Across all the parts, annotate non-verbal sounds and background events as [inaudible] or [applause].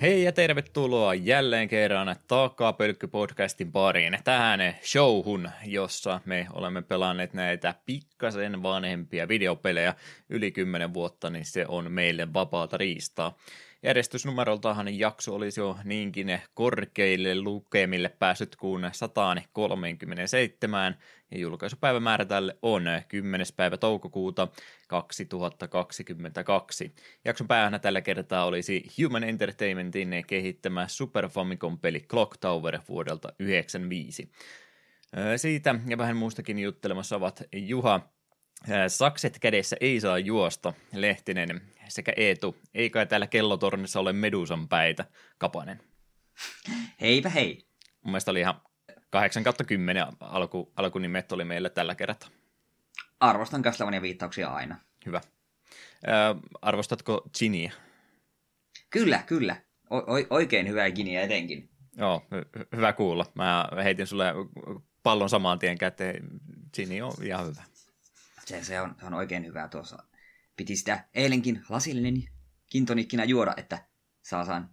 Hei ja tervetuloa jälleen kerran Takapölkky-podcastin pariin tähän showhun, jossa me olemme pelanneet näitä pikkasen vanhempia videopelejä yli 10 vuotta, niin se on meille vapaata riistaa. Järjestysnumeroltahan jakso olisi jo niinkin korkeille lukemille päässyt kuin 137, ja julkaisupäivämäärä tälle on 10. päivä toukokuuta 2022. Jakson päähänä tällä kertaa olisi Human Entertainmentin kehittämä Super Famicom-peli Clock Tower vuodelta 1995. Siitä ja vähän muustakin juttelemassa ovat Juha, Sakset kädessä ei saa juosta, Lehtinen sekä Eetu. Ei kai täällä kellotornissa ole Medusan päitä, Kapanen. Heipä hei. Mun mielestä oli ihan 8 kautta 10 alku, alkunimet oli meillä tällä kertaa. Arvostan Castlevania viittauksia aina. Hyvä. Ö, arvostatko Giniä? Kyllä, kyllä. O- oikein hyvää Giniä etenkin. Joo, hy- hyvä kuulla. Mä heitin sulle pallon samaan tien käteen. Gini on ihan hyvä. Se, se, on, se on oikein hyvää tuossa. Piti sitä eilenkin lasillinen kintonikkina juoda, että saa saan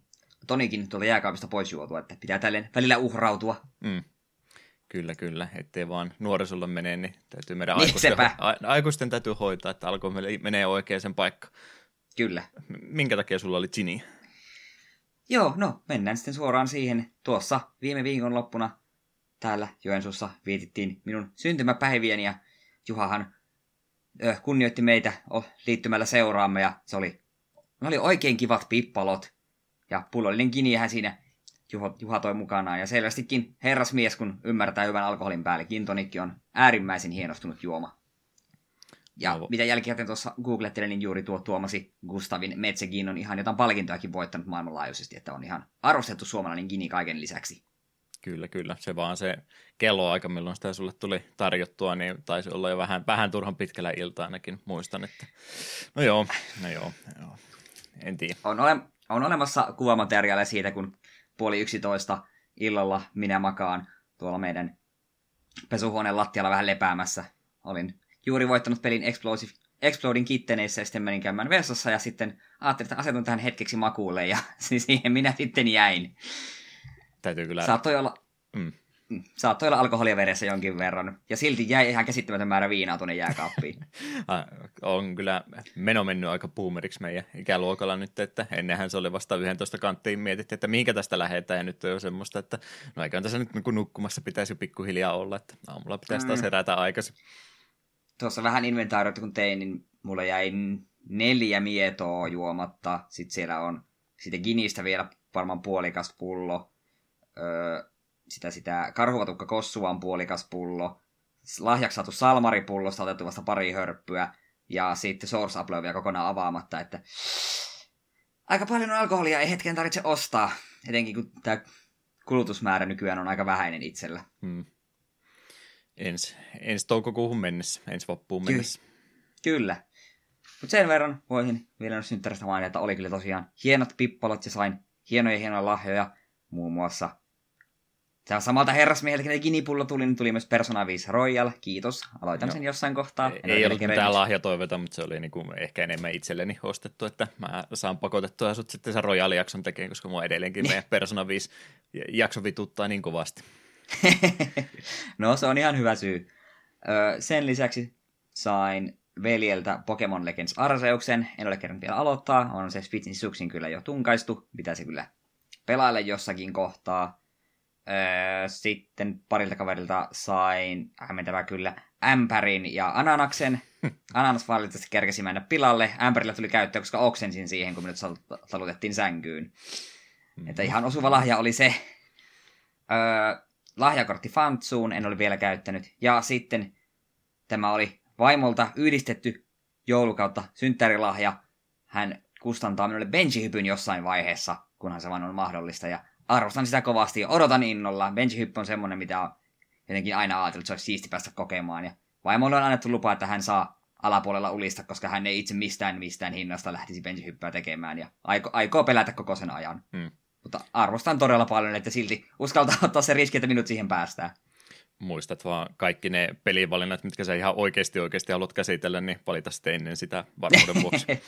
tonikin tuolta jääkaapista pois juotua, että pitää tälleen välillä uhrautua. Mm. Kyllä, kyllä. Ettei vaan nuorisolla mene, niin täytyy meidän niin, aikuisten, a, aikuisten täytyy hoitaa, että alkoi menee oikeaan paikkaan. Kyllä. Minkä takia sulla oli Gini? Joo, no mennään sitten suoraan siihen. Tuossa viime viikon loppuna täällä Joensuussa vietittiin minun syntymäpäiviäni ja Juhahan kunnioitti meitä liittymällä seuraamme ja se oli, ne oli oikein kivat pippalot. Ja pullollinen kiniähän siinä Juha, Juha toi mukanaan. Ja selvästikin herrasmies, kun ymmärtää hyvän alkoholin päälle, kintonikki on äärimmäisen hienostunut juoma. Ja no. mitä jälkikäteen tuossa googlettelin, niin juuri tuo Tuomasi Gustavin Metsegin on ihan jotain palkintoakin voittanut maailmanlaajuisesti, että on ihan arvostettu suomalainen gini kaiken lisäksi. Kyllä, kyllä. Se vaan se kelloaika, milloin sitä sulle tuli tarjottua, niin taisi olla jo vähän, vähän turhan pitkällä ilta ainakin, muistan, että no joo, no joo, joo. en tiedä. On, ole, on olemassa kuvamateriaalia siitä, kun puoli yksitoista illalla minä makaan tuolla meidän pesuhuoneen lattialla vähän lepäämässä. Olin juuri voittanut pelin Explosive, Exploding Kitteneissä ja sitten menin käymään vessassa ja sitten ajattelin, että asetun tähän hetkeksi makuulle ja [laughs] siihen minä sitten jäin. Täytyy kyllä... Saattoi olla, mm. mm. saattoi olla alkoholia veressä jonkin verran. Ja silti jäi ihan käsittämätön määrä viinaa tuonne jääkaappiin. [laughs] on kyllä meno mennyt aika boomeriksi meidän ikäluokalla nyt, että ennenhän se oli vasta 11 kanttiin mietitty, että mihinkä tästä lähdetään ja nyt on jo semmoista, että no eikä tässä nyt niin nukkumassa pitäisi pikkuhiljaa olla, että aamulla pitäisi taas mm. herätä aikaisin. Tuossa vähän inventaariota kun tein, niin mulla jäi neljä mietoa juomatta. Sitten siellä on sitten Ginistä vielä varmaan puolikas pullo öö, sitä, sitä karhuvatukka kossuvan puolikas pullo, lahjaksi saatu salmaripullosta otettu vasta pari hörppyä, ja sitten Source Apple vielä kokonaan avaamatta, että aika paljon on alkoholia, ei hetken tarvitse ostaa, etenkin kun tämä kulutusmäärä nykyään on aika vähäinen itsellä. Hmm. Ensi, ensi toukokuuhun mennessä, ensi vappuun mennessä. Ky- kyllä. Mutta sen verran voisin vielä synttäristä mainita, että oli kyllä tosiaan hienot pippalot ja sain hienoja hienoja lahjoja, muun muassa Tämä samalta herrasmieheltä, kun Ginipullo tuli, niin tuli myös Persona 5 Royal. Kiitos. Aloitan no. sen jossain kohtaa. En ei ollut mitään lahjatoiveita, mutta se oli niinku ehkä enemmän itselleni ostettu, että mä saan pakotettua sut sitten sen Royal-jakson tekemään, koska mua edelleenkin meidän [laughs] Persona 5 jakso vituttaa niin kovasti. [laughs] no se on ihan hyvä syy. Öö, sen lisäksi sain veljeltä Pokemon Legends Arseuksen. En ole kerran vielä aloittaa. On se Switchin suksin kyllä jo tunkaistu. Pitäisi kyllä pelailla jossakin kohtaa. Öö, sitten parilta kaverilta sain, hämmentävä kyllä, ämpärin ja ananaksen. [laughs] Ananas valitettavasti kerkesi mennä pilalle. Ämpärillä tuli käyttöön, koska oksensin siihen, kun minut talutettiin sänkyyn. Mm-hmm. Että ihan osuva lahja oli se. Öö, lahjakortti Fantsuun, en ole vielä käyttänyt. Ja sitten tämä oli vaimolta yhdistetty joulukautta synttärilahja. Hän kustantaa minulle benchihypyn jossain vaiheessa, kunhan se vain on mahdollista. Ja arvostan sitä kovasti ja odotan innolla. Benchihyppy on semmonen, mitä on jotenkin aina ajatellut, että se olisi siisti päästä kokemaan. Ja vaimolle on annettu lupa, että hän saa alapuolella ulista, koska hän ei itse mistään mistään hinnasta lähtisi benchihyppyä tekemään ja aiko, aikoo pelätä koko sen ajan. Hmm. Mutta arvostan todella paljon, että silti uskaltaa [laughs] ottaa se riski, että minut siihen päästään. Muistat vaan kaikki ne pelivalinnat, mitkä sä ihan oikeasti oikeasti haluat käsitellä, niin valita sitten ennen sitä varmuuden vuoksi. [laughs]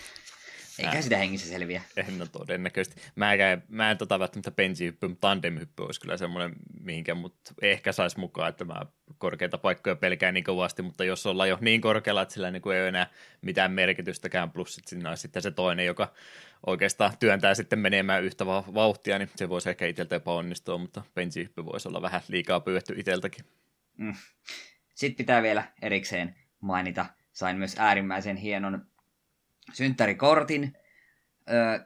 Eikä sitä hengissä selviä. En no todennäköisesti. Mä en, mä en tota välttämättä bensihyppy, mutta tandemhyppy olisi kyllä semmoinen, mihinkä mut ehkä saisi mukaan, että mä korkeita paikkoja pelkään niin kovasti, mutta jos ollaan jo niin korkealla, että sillä niin ei ole enää mitään merkitystäkään, plus että siinä on sitten se toinen, joka oikeastaan työntää sitten menemään yhtä vauhtia, niin se voisi ehkä itseltä epäonnistua, mutta bensihyppy voisi olla vähän liikaa pyydetty itseltäkin. Mm. Sitten pitää vielä erikseen mainita, sain myös äärimmäisen hienon synttärikortin. Öö,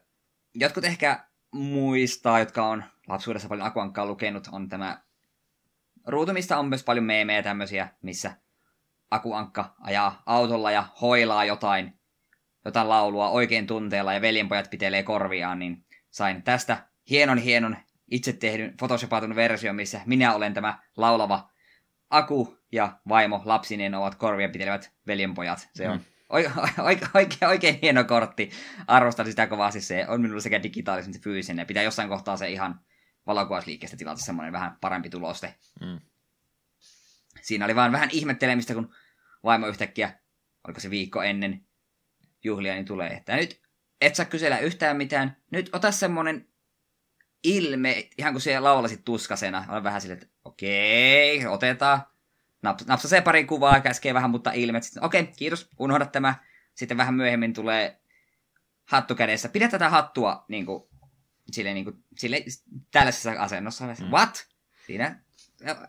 jotkut ehkä muistaa, jotka on lapsuudessa paljon Akuankkaa lukenut, on tämä ruutu, mistä on myös paljon meemejä tämmöisiä, missä Akuankka ajaa autolla ja hoilaa jotain, jotain laulua oikein tunteella ja veljenpojat pitelee korviaan, niin sain tästä hienon hienon itse tehdyn photoshopatun versio, missä minä olen tämä laulava Aku ja vaimo lapsineen ovat korvia pitelevät veljenpojat. Se on mm. Oikein, oikein, [laughs] oikein hieno kortti. Arvostan sitä kovasti. Se on minulla sekä digitaalisen että fyysinen. Pitää jossain kohtaa se ihan valokuvausliikkeestä tilata semmoinen vähän parempi tuloste. Mm. Siinä oli vaan vähän ihmettelemistä, kun vaimo yhtäkkiä, oliko se viikko ennen juhlia, niin tulee, että nyt et saa kysellä yhtään mitään. Nyt ota semmonen ilme, ihan kuin siellä laulasit tuskasena. Olen vähän silleen, että okei, otetaan. Naps, napsasee pari kuvaa, käskee vähän, mutta ilme. Sitten, okei, kiitos, unohda tämä. Sitten vähän myöhemmin tulee hattu kädessä. Pidä tätä hattua niin kuin, sille, niin kuin, sille, tällaisessa asennossa. Mm. What? Siinä.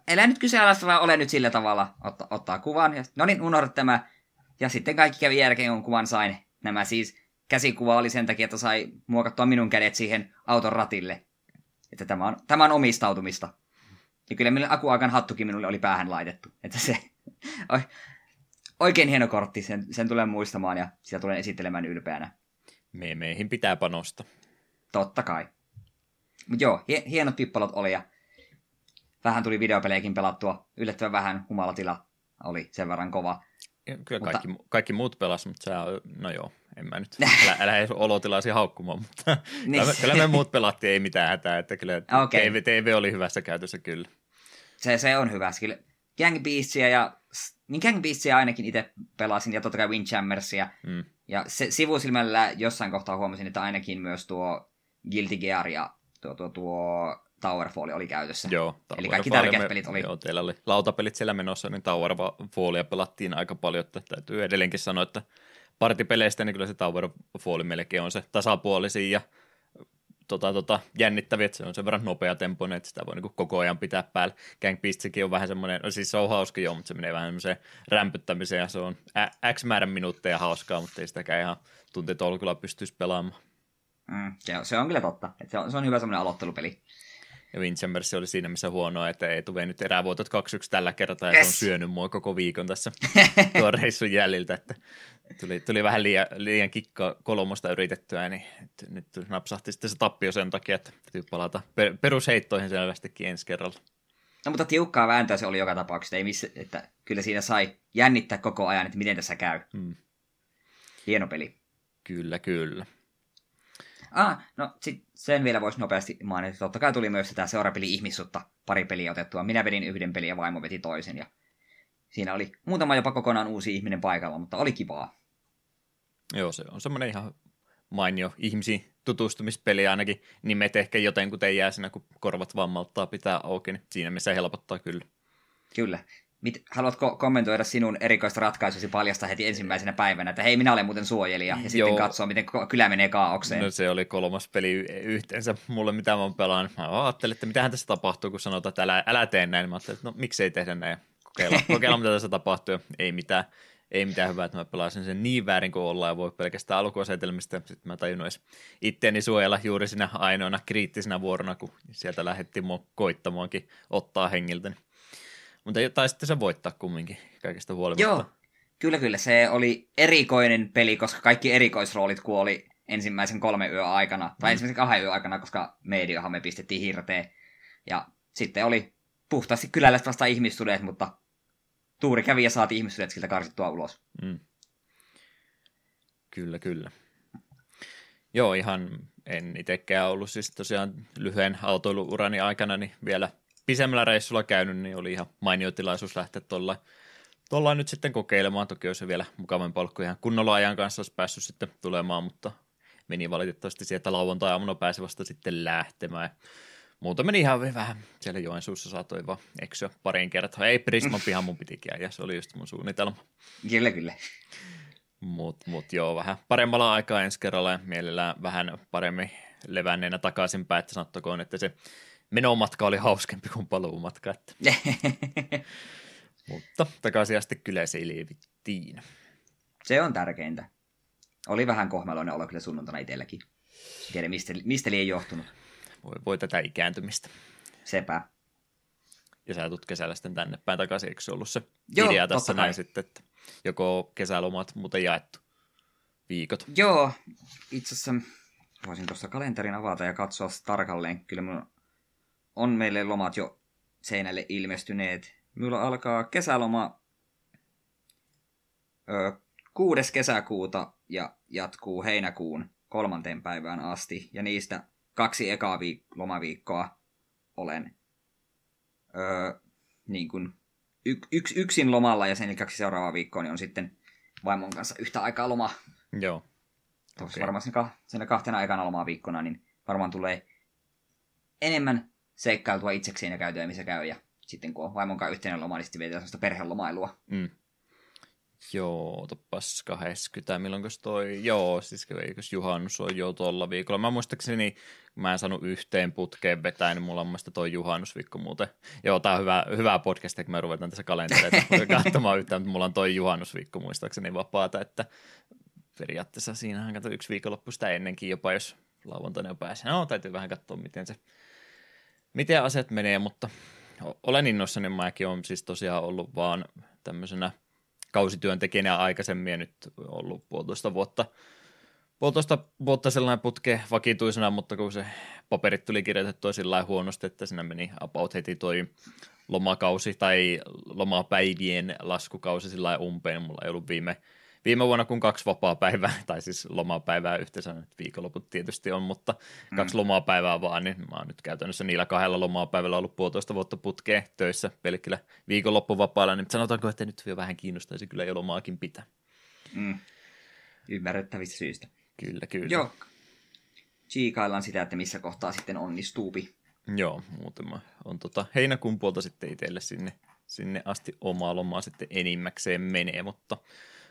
Elä nyt kyseenalaista, vaan ole nyt sillä tavalla. Otta, ottaa kuvan. Ja, no niin, unohda tämä. Ja sitten kaikki kävi jälkeen, kun kuvan sain. Nämä siis käsikuva oli sen takia, että sai muokattua minun kädet siihen auton ratille. Että tämä on, tämä on omistautumista. Ja kyllä meillä Akuakan hattukin minulle oli päähän laitettu. Että se oikein hieno kortti, sen, sen tulen muistamaan ja sitä tulen esittelemään ylpeänä. Meemeihin pitää panosta. Totta kai. Mutta joo, hienot pippalot oli ja vähän tuli videopelejäkin pelattua. Yllättävän vähän humalatila oli sen verran kova. Kyllä mutta... kaikki, kaikki muut pelas, mutta on, no joo, en mä nyt, [laughs] älä, älä edes olotilaisi haukkumaan, mutta niin. kyllä, me muut pelattiin, ei mitään hätää, että kyllä [laughs] okay. TV, TV, oli hyvässä käytössä kyllä. Se, se on hyvä, kyllä Gang Beastia ja, niin Gang Beastia ainakin itse pelasin, ja totta kai Windjammersia, mm. ja se, sivusilmällä jossain kohtaa huomasin, että ainakin myös tuo Guilty Gear ja tuo, tuo, tuo Towerfall oli käytössä. Joo, Eli kaikki tärkeät me, pelit oli. Joo, teillä oli lautapelit siellä menossa, niin Towerfallia pelattiin aika paljon, että täytyy edelleenkin sanoa, että partipeleistä, niin kyllä se Towerfall melkein on se tasapuolisin ja tota, tota, jännittäviä, että se on sen verran nopea tempoinen, että sitä voi niin koko ajan pitää päällä. Gang Beastikin on vähän semmoinen, no siis se on hauska joo, mutta se menee vähän semmoiseen rämpyttämiseen ja se on X määrän minuutteja hauskaa, mutta ei sitäkään ihan tuntitolkulla pystyisi pelaamaan. Mm, se, on, se on kyllä totta. Että se, on, se on hyvä semmoinen aloittelupeli. Ja Windjammers oli siinä missä huonoa, että ei tule nyt erävuotot 2-1 tällä kertaa, ja yes. se on syönyt mua koko viikon tässä [laughs] tuon reissun jäljiltä, että tuli, tuli vähän liian, liian kikka kolmosta yritettyä, niin nyt, nyt napsahti sitten se tappio sen takia, että täytyy palata per, perusheittoihin selvästikin ensi kerralla. No mutta tiukkaa vääntöä se oli joka tapauksessa, ei missä, että kyllä siinä sai jännittää koko ajan, että miten tässä käy. Hmm. Hieno peli. Kyllä, kyllä. Ah, no sit sen vielä voisi nopeasti mainita. Totta kai tuli myös tämä seurapeli ihmissutta pari peliä otettua. Minä vedin yhden pelin ja vaimo veti toisen. Ja siinä oli muutama jopa kokonaan uusi ihminen paikalla, mutta oli kivaa. Joo, se on semmoinen ihan mainio ihmisiin tutustumispeli ainakin nimet ehkä jotenkuten jää siinä, kun korvat vammauttaa pitää auki, niin siinä missä helpottaa kyllä. Kyllä. Mit, haluatko kommentoida sinun erikoista ratkaisusi paljasta heti ensimmäisenä päivänä, että hei, minä olen muuten suojelija, ja Joo. sitten katsoa, miten kylä menee kaaukseen? No se oli kolmas peli yhteensä mulle, mitä mä pelaan. Mä ajattelin, että mitähän tässä tapahtuu, kun sanotaan, että älä, älä tee näin. Mä ajattelin, että no miksei tehdä näin. Kokeilla, [laughs] kokeilla mitä tässä tapahtuu. Ei mitään, ei mitään hyvää, että mä pelasin sen niin väärin kuin ollaan ja voi pelkästään alkuasetelmista. Sitten mä tajunnut edes itteeni suojella juuri siinä ainoana kriittisenä vuorona, kun sieltä lähdettiin mua koittamaankin ottaa hengiltä. Mutta taisitte se voittaa kumminkin kaikesta huolimatta. Joo, kyllä kyllä. Se oli erikoinen peli, koska kaikki erikoisroolit kuoli ensimmäisen kolme yö aikana, tai mm. ensimmäisen kahden yö aikana, koska mediahan me pistettiin hirteen. Ja sitten oli puhtaasti kyläläiset vasta ihmissudet, mutta tuuri kävi ja saatiin ihmissudet siltä karsittua ulos. Mm. Kyllä, kyllä. Joo, ihan en itsekään ollut siis tosiaan lyhyen autoiluurani aikana niin vielä pisemmällä reissulla käynyt, niin oli ihan mainio tilaisuus lähteä tuolla tuolla nyt sitten kokeilemaan. Toki olisi vielä mukavampaa ollut, ihan kunnolla ajan kanssa olisi päässyt sitten tulemaan, mutta meni valitettavasti sieltä lauantai-aamuna pääsi vasta sitten lähtemään. Muuta meni ihan vähän. Siellä Joensuussa saatoi vaan eksyä pariin kertaa. Ei Prisman pihan mun pitikin ja se oli just mun suunnitelma. Kyllä, kyllä. Mut, mut joo, vähän paremmalla aikaa ensi kerralla ja mielellään vähän paremmin levänneenä takaisinpäin, että sanottakoon, että se menomatka oli hauskempi kuin paluumatka. Että. [laughs] Mutta takaisin asti kyllä selvittiin. Se on tärkeintä. Oli vähän kohmeloinen olo kyllä sunnuntaina itselläkin. Tiedä, mistä, mistä ei johtunut. Voi, voi tätä ikääntymistä. Sepä. Ja sä tulet kesällä sitten tänne päin takaisin, eikö se ollut se Joo, idea tässä näin sitten, että joko kesälomat muuten jaettu viikot? Joo, itse asiassa voisin tuossa kalenterin avata ja katsoa tarkalleen. Kyllä mun on meille lomat jo seinälle ilmestyneet. Minulla alkaa kesäloma ö, 6. kesäkuuta ja jatkuu heinäkuun kolmanteen päivään asti. Ja niistä kaksi ekaa viik- lomaviikkoa olen ö, niin kuin y- yks, yksin lomalla ja sen kaksi seuraavaa viikkoa niin on sitten vaimon kanssa yhtä aikaa loma. Joo. Okay. Varmaan sen, sen kahtena aikana lomaa viikkona, niin varmaan tulee enemmän seikkailtua itsekseen ja käytyä, missä käy. Ja sitten kun on vaimon kanssa yhteinen loma, niin sitten vietään sellaista perhelomailua. Mm. Joo, toppas 20, milloin toi, joo, siis eikös juhannus on jo tuolla viikolla. Mä muistaakseni, mä en saanut yhteen putkeen vetää, niin mulla on mielestäni toi juhannusviikko muuten. Joo, tää on hyvä, hyvä podcast, kun me ruvetaan tässä kalentereita [laughs] katsomaan yhtään, mutta mulla on toi juhannusviikko muistaakseni vapaata, että periaatteessa siinähän kato yksi viikonloppu sitä ennenkin jopa, jos lauantaina jo pääsee. No, täytyy vähän katsoa, miten se, miten asiat menee, mutta olen innoissani, mäkin on siis tosiaan ollut vaan tämmöisenä kausityöntekijänä aikaisemmin ja nyt ollut puolitoista vuotta, puolitoista vuotta sellainen putke vakituisena, mutta kun se paperit tuli kirjoitettua sillä huonosti, että siinä meni about heti toi lomakausi tai lomapäivien laskukausi sillä umpeen. Mulla ei ollut viime viime vuonna kun kaksi vapaa-päivää, [laughs] tai siis lomapäivää yhteensä, nyt viikonloput tietysti on, mutta mm. kaksi lomapäivää vaan, niin mä oon nyt käytännössä niillä kahdella lomapäivällä ollut puolitoista vuotta putkeen töissä pelkillä viikonloppuvapailla, niin sanotaanko, että nyt vielä vähän kiinnostaisi kyllä jo lomaakin pitää. Mm. Ymmärrettävistä syistä. Kyllä, kyllä. Joo, Chiikaillaan sitä, että missä kohtaa sitten onnistuupi. Joo, muuten on tota heinäkuun puolta sitten itselle sinne, sinne asti omaa lomaa sitten enimmäkseen menee, mutta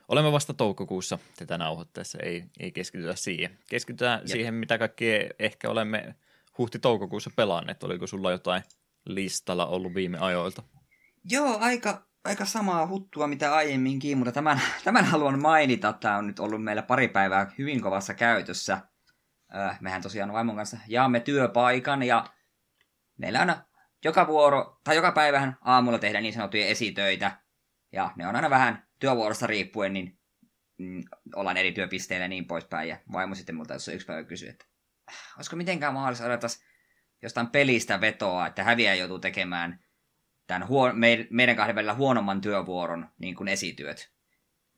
Olemme vasta toukokuussa tätä nauhoittaessa, ei, ei keskitytä siihen. Keskitytään Jep. siihen, mitä kaikki ehkä olemme huhti-toukokuussa pelanneet. Oliko sulla jotain listalla ollut viime ajoilta? Joo, aika, aika samaa huttua mitä aiemminkin, mutta tämän, tämän haluan mainita. Tämä on nyt ollut meillä pari päivää hyvin kovassa käytössä. Äh, mehän tosiaan vaimon kanssa jaamme työpaikan ja meillä on joka vuoro, tai joka päivähän aamulla tehdään niin sanottuja esitöitä. Ja ne on aina vähän työvuorosta riippuen, niin mm, ollaan eri työpisteillä ja niin poispäin. Ja vaimo sitten multa jos yksi päivä kysyi, että äh, olisiko mitenkään mahdollista odottaa jostain pelistä vetoa, että häviä joutuu tekemään tämän huo- meidän kahden välillä huonomman työvuoron niin kuin esityöt.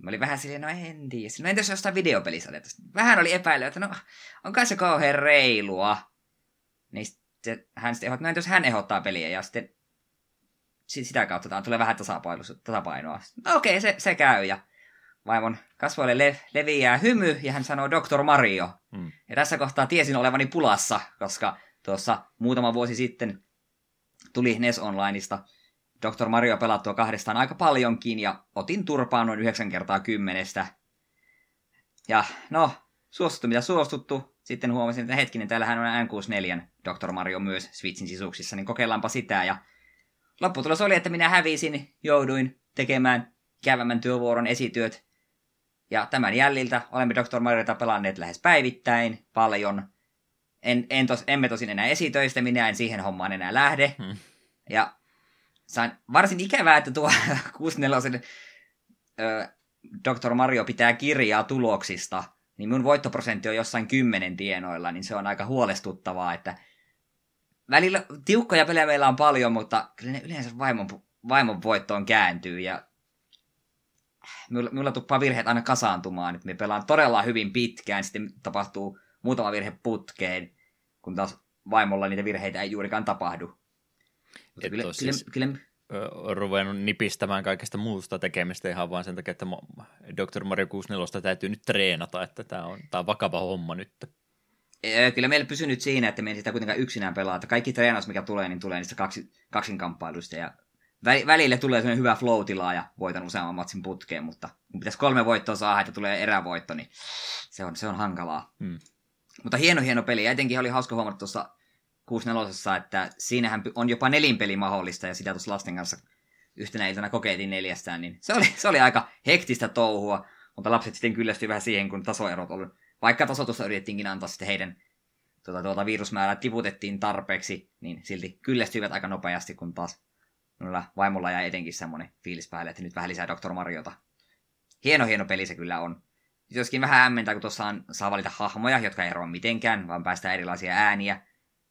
Mä olin vähän silleen, no en tiedä. No entäs jostain videopelissä otettaisiin? Vähän oli epäilyä, että no onko se kauhean reilua. Niin sitten hän sitten ehdottaa, no entäs hän ehdottaa peliä ja sitten sitä kautta tämä tulee vähän tasapainoa. No okei, okay, se, se käy. Ja vaimon kasvoille le- leviää hymy ja hän sanoo Dr. Mario. Mm. Ja tässä kohtaa tiesin olevani pulassa, koska tuossa muutama vuosi sitten tuli NES Onlineista Dr. Mario pelattua kahdestaan aika paljonkin ja otin turpaan noin 9 kertaa kymmenestä. Ja no, suostuttu mitä suostuttu. Sitten huomasin, että hetkinen, täällähän on N64 Dr. Mario myös Switchin sisuksissa, niin kokeillaanpa sitä. Ja lopputulos oli, että minä hävisin, jouduin tekemään ikävämmän työvuoron esityöt. Ja tämän jäljiltä olemme Dr. Mariota pelanneet lähes päivittäin, paljon. En, en tos, emme tosin enää esitöistä, minä en siihen hommaan enää lähde. Hmm. Ja sain varsin ikävää, että tuo [laughs] 64 Dr. Mario pitää kirjaa tuloksista, niin mun voittoprosentti on jossain kymmenen tienoilla, niin se on aika huolestuttavaa, että välillä tiukkoja pelejä meillä on paljon, mutta kyllä ne yleensä vaimon, vaimon voittoon kääntyy ja mulla, mulla tuppaa virheet aina kasaantumaan, että me pelaan todella hyvin pitkään, sitten tapahtuu muutama virhe putkeen, kun taas vaimolla niitä virheitä ei juurikaan tapahdu. Mutta kyllä, siis... kyllä, kyllä, ruvennut nipistämään kaikesta muusta tekemistä ihan vaan sen takia, että Dr. Mario 64 täytyy nyt treenata, että tämä on, tämä on vakava homma nyt. Kyllä meillä pysyy nyt siinä, että me ei sitä kuitenkaan yksinään pelaa. Että kaikki treenaus, mikä tulee, niin tulee niistä kaksi, kaksinkamppailuista. Ja välille tulee sellainen hyvä flow ja voitan useamman matsin putkeen, mutta kun pitäisi kolme voittoa saada, että tulee erävoitto, niin se on, se on hankalaa. Hmm. Mutta hieno, hieno peli. Ja etenkin oli hauska huomata tuossa 64, että siinähän on jopa nelinpeli mahdollista, ja sitä tuossa lasten kanssa yhtenä iltana kokeiltiin neljästään, niin se oli, se oli aika hektistä touhua, mutta lapset sitten kyllästyi vähän siihen, kun tasoerot oli. Vaikka tasotusta yritettiinkin antaa sitten heidän tuota, tuota virusmäärää tiputettiin tarpeeksi, niin silti kyllästyivät aika nopeasti, kun taas minulla vaimolla jäi etenkin semmoinen fiilis päälle, että nyt vähän lisää Dr. Mariota. Hieno, hieno peli se kyllä on. Joskin vähän hämmentää, kun tuossa on, saa valita hahmoja, jotka eroa mitenkään, vaan päästään erilaisia ääniä.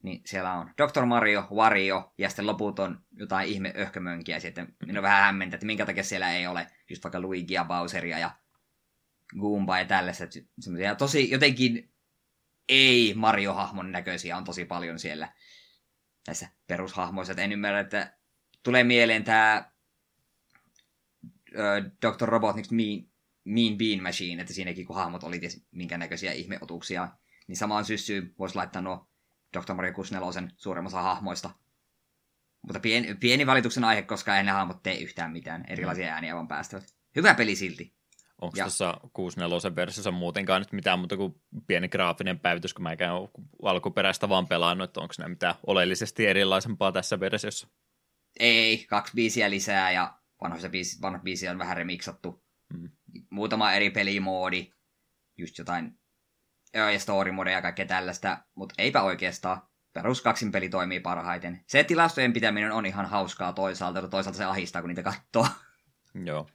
Niin siellä on Dr. Mario, Wario ja sitten loput on jotain ihme öhkömönkiä. Sitten vähän hämmentää, että minkä takia siellä ei ole just vaikka Luigia, Bowseria ja Goomba ja tällaista. Semmoisia tosi jotenkin ei Mario-hahmon näköisiä on tosi paljon siellä näissä perushahmoissa. Et en ymmärrä, että tulee mieleen tämä Dr. Robotnik's mean, mean Bean Machine, että siinäkin kun hahmot oli ties minkä näköisiä ihmeotuksia, niin samaan syssyyn voisi laittaa nuo Dr. Mario 64 suuremmassa hahmoista. Mutta pieni, pieni valituksen aihe, koska ei ne hahmot tee yhtään mitään. Erilaisia mm. ääniä vaan päästävät. Hyvä peli silti. Onko ja... tuossa 64 versiossa muutenkaan nyt mitään muuta kuin pieni graafinen päivitys, kun mä ole alkuperäistä vaan pelannut, että onko nämä mitään oleellisesti erilaisempaa tässä versiossa? Ei, kaksi biisiä lisää ja vanhoissa biisi, vanhat biisiä on vähän remiksattu. Mm. Muutama eri pelimoodi, just jotain ja story mode ja kaikkea tällaista, mutta eipä oikeastaan. Perus kaksin peli toimii parhaiten. Se tilastojen pitäminen on ihan hauskaa toisaalta, mutta toisaalta se ahistaa, kun niitä katsoo. Joo.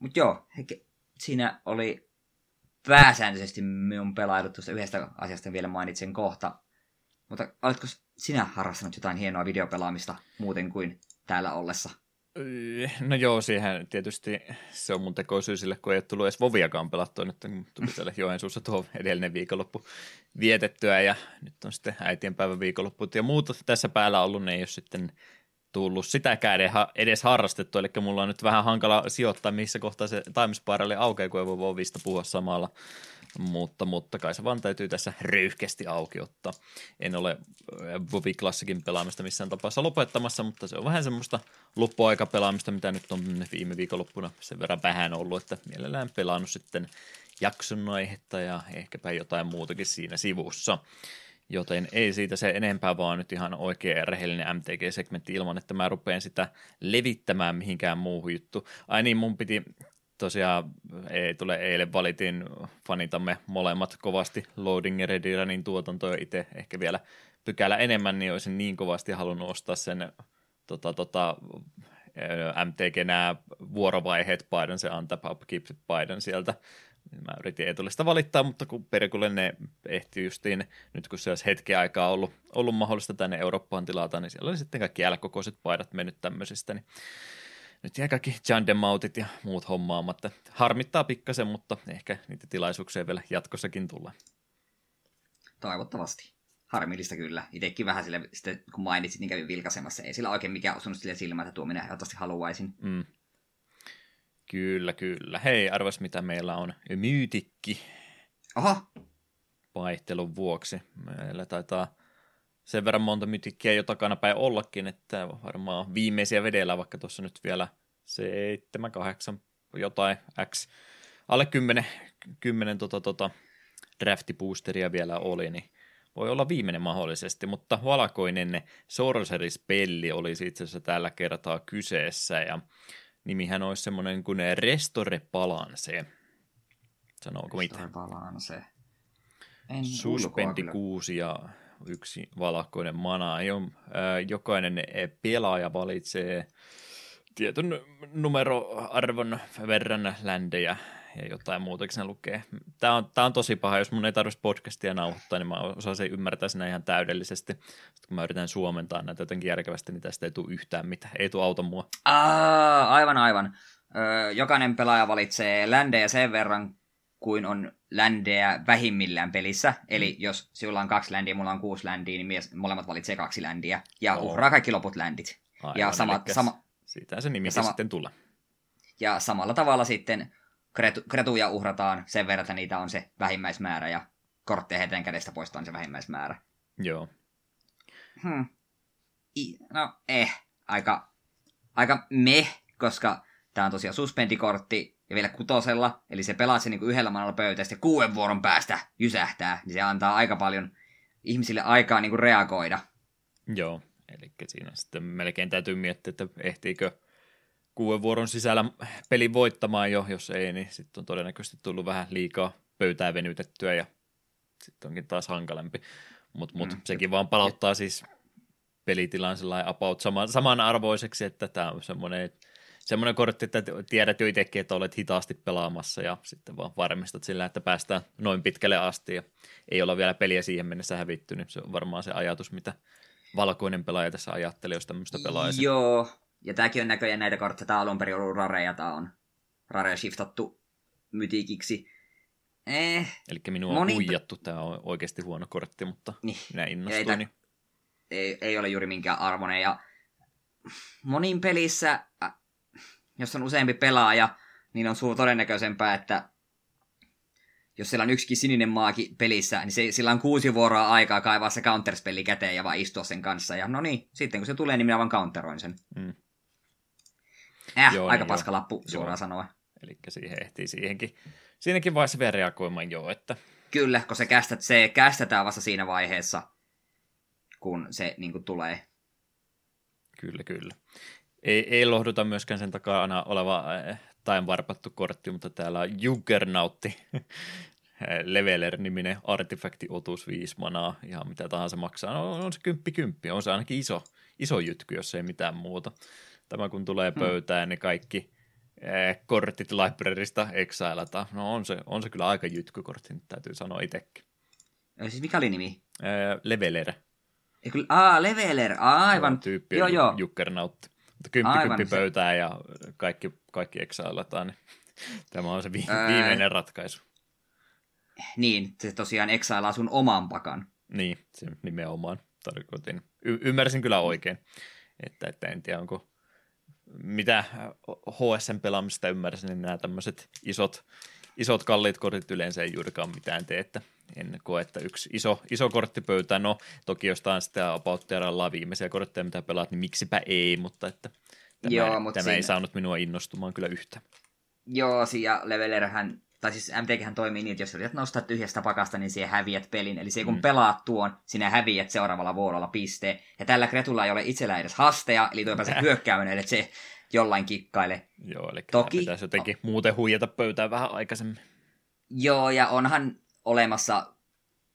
Mutta joo, siinä oli pääsääntöisesti minun pelailut tuosta yhdestä asiasta vielä mainitsen kohta. Mutta oletko sinä harrastanut jotain hienoa videopelaamista muuten kuin täällä ollessa? No joo, siihen tietysti se on mun tekosyy sille, kun ei ole tullut edes Voviakaan pelattua nyt, kun tuli siellä Joensuussa tuo edellinen viikonloppu vietettyä ja nyt on sitten äitienpäivän viikonloppu ja muuta tässä päällä ollut, ne ei ole sitten tullut sitäkään edes harrastettu, eli mulla on nyt vähän hankala sijoittaa, missä kohtaa se Timespiraali aukeaa, kun ei voi Vovista puhua samalla mutta, mutta kai se vaan täytyy tässä röyhkeästi auki ottaa. En ole Vovi Classicin pelaamista missään tapauksessa lopettamassa, mutta se on vähän semmoista loppuaikapelaamista, mitä nyt on viime viikonloppuna sen verran vähän ollut, että mielellään pelannut sitten jakson aihetta ja ehkäpä jotain muutakin siinä sivussa. Joten ei siitä se enempää, vaan nyt ihan oikea ja rehellinen MTG-segmentti ilman, että mä rupean sitä levittämään mihinkään muuhun juttu. Ai niin, mun piti tosiaan ei tule eilen valitin fanitamme molemmat kovasti Loading Ready Runin tuotantoja itse ehkä vielä pykälä enemmän, niin olisin niin kovasti halunnut ostaa sen tota, tota, MTG nämä vuorovaiheet paidan, se Untap Upkeep paidan sieltä. Mä yritin etulista valittaa, mutta kun perkulle ne ehti justiin, nyt kun se olisi hetken aikaa ollut, ollut mahdollista tänne Eurooppaan tilata, niin siellä oli sitten kaikki L-kokoiset paidat mennyt tämmöisistä, niin nyt jää kaikki Jandemautit ja muut hommaamatta. Harmittaa pikkasen, mutta ehkä niitä tilaisuuksia vielä jatkossakin tulee. Toivottavasti. Harmillista kyllä. Itekin vähän sille, sitten, kun mainitsit, niin kävin vilkaisemassa. Ei sillä oikein mikään osunut sille silmään, että tuo minä ehdottomasti haluaisin. Mm. Kyllä, kyllä. Hei, arvas mitä meillä on. Myytikki. Aha. Vaihtelun vuoksi. Meillä taitaa sen verran monta mytikkiä jo takana päin ollakin, että varmaan viimeisiä vedellä, vaikka tuossa nyt vielä 7, 8, jotain X, alle 10, 10 tota, tota, draftiboosteria vielä oli, niin voi olla viimeinen mahdollisesti, mutta valkoinen Sorceris-pelli olisi itse asiassa tällä kertaa kyseessä, ja nimihän olisi semmoinen kuin Restore Balance. Sanooko mitä? Balance. En Suspendi 6 ja yksi valkoinen mana. Jokainen pelaaja valitsee tietyn numeroarvon verran ländejä ja jotain muutakin se lukee. Tämä on, tämä on tosi paha, jos mun ei tarvitsisi podcastia nauhoittaa, niin mä osaisin ymmärtää sinä ihan täydellisesti. Sitten kun mä yritän suomentaa näitä jotenkin järkevästi, niin tästä ei tule yhtään mitään. Ei tule auta mua. Aa, aivan, aivan. Jokainen pelaaja valitsee ländejä sen verran, kuin on ländejä vähimmillään pelissä. Eli mm. jos sinulla on kaksi ländiä, mulla on kuusi ländiä, niin mies, molemmat valitsee kaksi ländiä. Ja oh. uhraa kaikki loput ländit. Aivan, ja sama, sama, siitä se nimi sama, sitten tulee. Ja samalla tavalla sitten kretu, kretuja uhrataan sen verran, että niitä on se vähimmäismäärä, ja kortteja heten kädestä poistaa se vähimmäismäärä. Joo. Hmm. I, no, eh. Aika, aika meh, koska tämä on tosiaan suspendikortti, ja vielä kutosella, eli se pelaa se niinku yhdellä manalla pöytä, ja kuuden vuoron päästä jysähtää, niin se antaa aika paljon ihmisille aikaa niinku reagoida. Joo, eli siinä sitten melkein täytyy miettiä, että ehtiikö kuuden vuoron sisällä pelin voittamaan jo, jos ei, niin sitten on todennäköisesti tullut vähän liikaa pöytää venytettyä ja sitten onkin taas hankalempi. Mutta mut, mm. sekin vaan palauttaa siis pelitilan about saman, samanarvoiseksi, että tämä on semmoinen, semmoinen kortti, että tiedät jo itsekin, että olet hitaasti pelaamassa ja sitten vaan varmistat sillä, että päästään noin pitkälle asti ja ei olla vielä peliä siihen mennessä hävitty, niin se on varmaan se ajatus, mitä valkoinen pelaaja tässä ajatteli, jos tämmöistä pelaisi. Joo, ja tämäkin on näköjään näitä kortteja, tämä alun perin ollut rareja, tämä on rareja shiftattu mytikiksi. Eh, Eli minua moni... on huijattu, tämä on oikeasti huono kortti, mutta niin. minä innostuin. Ei, niin... ei, ei ole juuri minkään arvoinen, ja monin pelissä, jos on useampi pelaaja, niin on suur todennäköisempää, että jos siellä on yksikin sininen maaki pelissä, niin se, sillä on kuusi vuoroa aikaa kaivaa se counterspelli käteen ja vaan istua sen kanssa. Ja no niin, sitten kun se tulee, niin minä vaan counteroin sen. Mm. Äh, joo, aika niin paska lappu suoraan sanoa. Eli siihen ehtii siihenkin, siinäkin vaiheessa vielä reagoimaan jo, että... Kyllä, kun se, kästät, se kästetään vasta siinä vaiheessa, kun se niin kuin, tulee. Kyllä, kyllä. Ei, ei lohduta myöskään sen takana oleva äh, tain varpattu kortti, mutta täällä on Juggernautti, Leveler-niminen artefakti otus 5 manaa, ihan mitä tahansa maksaa. No, on se kymppi kymppi, on se ainakin iso, iso jytky, jos ei mitään muuta. Tämä kun tulee hmm. pöytään, niin kaikki eh, kortit librarysta exailataan. No on se, on se kyllä aika jytkykortti, nyt täytyy sanoa itsekin. Siis mikä oli nimi? Eh, Leveler. Kyllä, aa, Leveler, aivan. Joo, tyyppi joo, joo. Jukkernautti. Mutta kymppi, Aivan, kymppi pöytään ja kaikki, kaikki exailataan, niin [laughs] tämä on se vi- Ää... viimeinen ratkaisu. Niin, se tosiaan exailaa sun oman pakan. Niin, se nimenomaan tarkoitin. Y- ymmärsin kyllä oikein, että, että en tiedä onko mitä HSN pelaamista ymmärsin, niin nämä tämmöiset isot, isot kalliit kortit yleensä ei juurikaan mitään tee, että en koe, että yksi iso, iso korttipöytä, no toki jostain sitä About Terralla viimeisiä kortteja, mitä pelaat, niin miksipä ei, mutta että tämä, Joo, mutta tämä siinä... ei saanut minua innostumaan kyllä yhtä. Joo, ja Levelerhän, tai siis MTGhän toimii niin, että jos yrität nostaa tyhjästä pakasta, niin siihen häviät pelin. Eli se kun mm. pelaat tuon, sinä häviät seuraavalla vuorolla pisteen. Ja tällä Kretulla ei ole itsellä edes hasteja, eli tuo pääsee hyökkäämään, että se jollain kikkaile. Joo, eli Toki, pitäisi jotenkin muuten huijata pöytään vähän aikaisemmin. Joo, ja onhan olemassa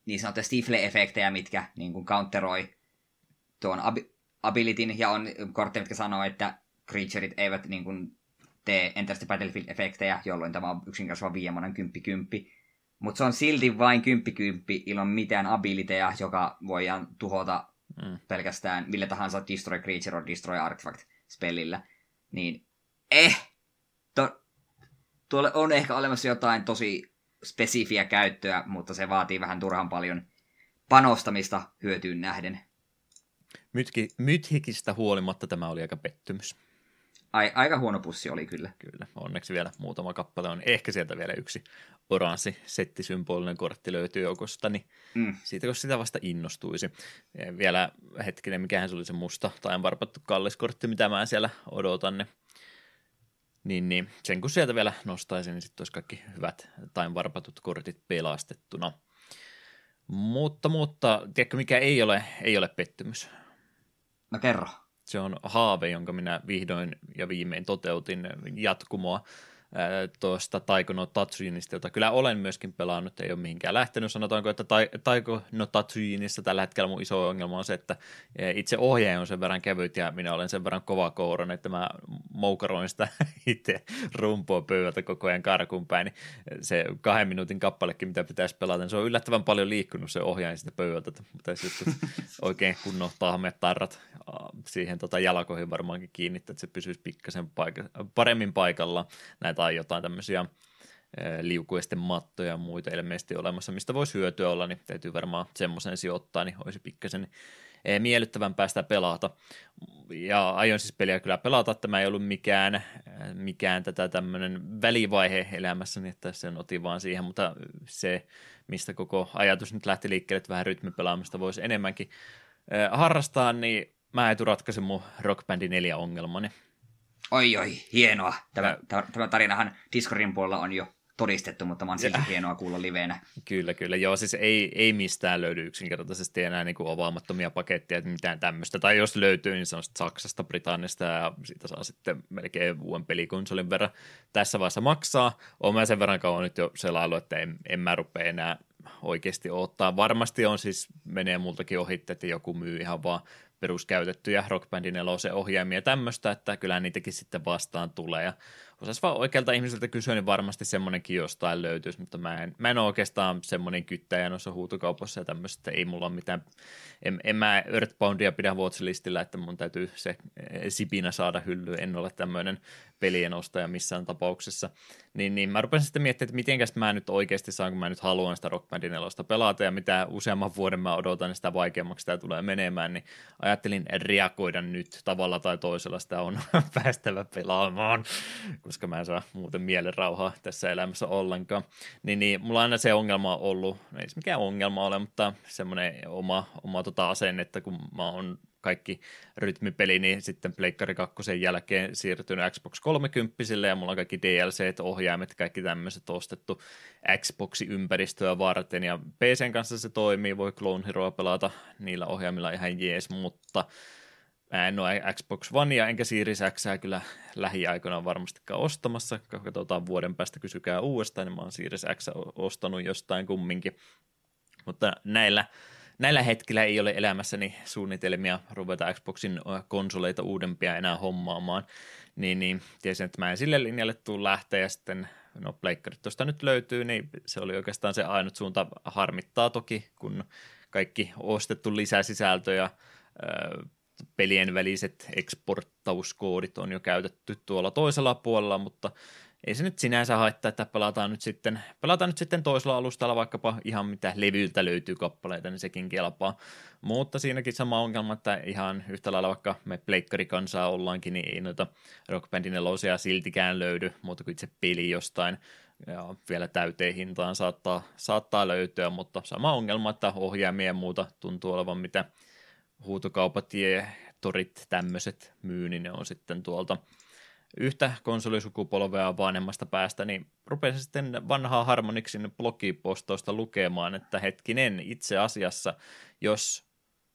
niin sanottuja stifle-efektejä, mitkä niin kuin counteroi tuon ab- abilityn, ja on kortteja, mitkä sanoo, että creatureit eivät niin kuin, tee Enter the Battlefield-efektejä, jolloin tämä on yksinkertaisesti vain viimeinen kymppi-kymppi. Mutta se on silti vain kymppi-kymppi ilman mitään abiliteja, joka voidaan tuhota mm. pelkästään millä tahansa Destroy Creature or Destroy Artifact spellillä. Niin eh, to, tuolle on ehkä olemassa jotain tosi spesifiä käyttöä, mutta se vaatii vähän turhan paljon panostamista hyötyyn nähden. Mytki, mythikistä huolimatta tämä oli aika pettymys. Ai, aika huono pussi oli kyllä. Kyllä, onneksi vielä muutama kappale on. Ehkä sieltä vielä yksi oranssi settisymbolinen kortti löytyy joukosta, niin mm. siitä kun sitä vasta innostuisi. Ja vielä hetkinen, mikähän se oli se musta tai varpattu kallis kortti, mitä mä siellä odotan, niin niin, niin sen kun sieltä vielä nostaisin, niin sitten olisi kaikki hyvät tai varpatut kortit pelastettuna. Mutta, mutta tiedätkö mikä ei ole, ei ole pettymys? No kerro. Se on haave, jonka minä vihdoin ja viimein toteutin jatkumoa tuosta Taiko no Tatsujinista, jota kyllä olen myöskin pelannut, ei ole mihinkään lähtenyt. Sanotaanko, että Taiko no Tatsujinissa tällä hetkellä mun iso ongelma on se, että itse ohjaaja on sen verran kevyt ja minä olen sen verran kova kouran, että mä moukaroin sitä [laughs] itse rumpoa pöydältä koko ajan karkuun päin. Niin se kahden minuutin kappalekin, mitä pitäisi pelata, niin se on yllättävän paljon liikkunut se ohjaaja sitä pöydältä. Mutta [laughs] oikein kunnon tahmeet tarrat siihen tota jalkoihin varmaankin kiinnittää, että se pysyisi pikkasen paik- paremmin paikalla näitä tai jotain tämmöisiä liukuesten mattoja ja muita ilmeisesti olemassa, mistä voisi hyötyä olla, niin täytyy varmaan semmoisen sijoittaa, niin olisi pikkasen miellyttävän päästä pelata. Ja aion siis peliä kyllä pelata, tämä ei ollut mikään, mikään tätä tämmöinen välivaihe elämässäni, että sen otin vaan siihen, mutta se, mistä koko ajatus nyt lähti liikkeelle, että vähän rytmipelaamista voisi enemmänkin harrastaa, niin mä etu ratkaisin mun Rock Band 4 ongelmani. Oi oi, hienoa. Tämä, tämä, tämä tarinahan Discordin puolella on jo todistettu, mutta on silti hienoa kuulla liveenä. Kyllä, kyllä. Joo, siis ei, ei mistään löydy yksinkertaisesti enää niin kuin avaamattomia paketteja, että mitään tämmöistä. Tai jos löytyy, niin se on Saksasta, Britannista ja siitä saa sitten melkein uuden pelikonsolin verran tässä vaiheessa maksaa. Olen mä sen verran kauan nyt jo selailu, että en, en mä rupea enää oikeasti ottaa. Varmasti on siis, menee multakin ohi, että joku myy ihan vaan peruskäytettyjä Rock Bandin nelosen ohjaimia tämmöistä, että kyllä niitäkin sitten vastaan tulee. Ja osas vaan oikealta ihmiseltä kysyä, niin varmasti semmoinenkin jostain löytyisi, mutta mä en, mä en ole oikeastaan semmoinen kyttäjä noissa huutokaupassa ja tämmöistä, ei mulla ole mitään, en, en mä Earthboundia pidä watchlistillä, että mun täytyy se eh, sipinä saada hyllyyn, en ole tämmöinen pelien ostaja missään tapauksessa, niin, niin mä rupesin sitten miettimään, että mitenkäs mä nyt oikeasti saan, kun mä nyt haluan sitä Rock Bandin nelosta pelata ja mitä useamman vuoden mä odotan, niin sitä vaikeammaksi tämä tulee menemään, niin ajattelin reagoida nyt tavalla tai toisella. Sitä on [laughs] päästävä pelaamaan, koska mä en saa muuten mielen rauhaa tässä elämässä ollenkaan. Niin, niin mulla on aina se ongelma ollut, ei se mikään ongelma ole, mutta semmoinen oma, oma tota asenne, että kun mä oon kaikki rytmipeli, niin sitten Pleikkari 2 jälkeen siirtynyt Xbox 30 ja mulla on kaikki DLC, ohjaimet, kaikki tämmöiset ostettu Xbox-ympäristöä varten ja PCn kanssa se toimii, voi Clone Heroa pelata niillä ohjaimilla ihan jees, mutta Mä en ole Xbox Onea enkä Series X kyllä lähiaikoina varmastikaan ostamassa. Katsotaan vuoden päästä, kysykää uudestaan, niin mä oon Series X ostanut jostain kumminkin. Mutta näillä, näillä hetkillä ei ole elämässäni suunnitelmia ruveta Xboxin konsoleita uudempia enää hommaamaan. Niin, niin tiesin, että mä en sille linjalle tuu lähteä ja sitten no pleikkarit tuosta nyt löytyy, niin se oli oikeastaan se ainut suunta. Harmittaa toki, kun kaikki ostettu lisäsisältöjä pelien väliset eksporttauskoodit on jo käytetty tuolla toisella puolella, mutta ei se nyt sinänsä haittaa, että pelataan nyt sitten, pelataan nyt sitten toisella alustalla vaikkapa ihan mitä levyltä löytyy kappaleita, niin sekin kelpaa. Mutta siinäkin sama ongelma, että ihan yhtä lailla vaikka me pleikkarikansaa ollaankin, niin ei noita Rock Bandin nelosia siltikään löydy, muuta kuin itse peli jostain ja vielä täyteen hintaan saattaa, saattaa löytyä, mutta sama ongelma, että ohjaimia ja muuta tuntuu olevan mitä huutokaupat ja torit tämmöiset myy, niin ne on sitten tuolta yhtä konsolisukupolvea vanhemmasta päästä, niin rupesin sitten vanhaa Harmonixin blogipostausta lukemaan, että hetkinen, itse asiassa, jos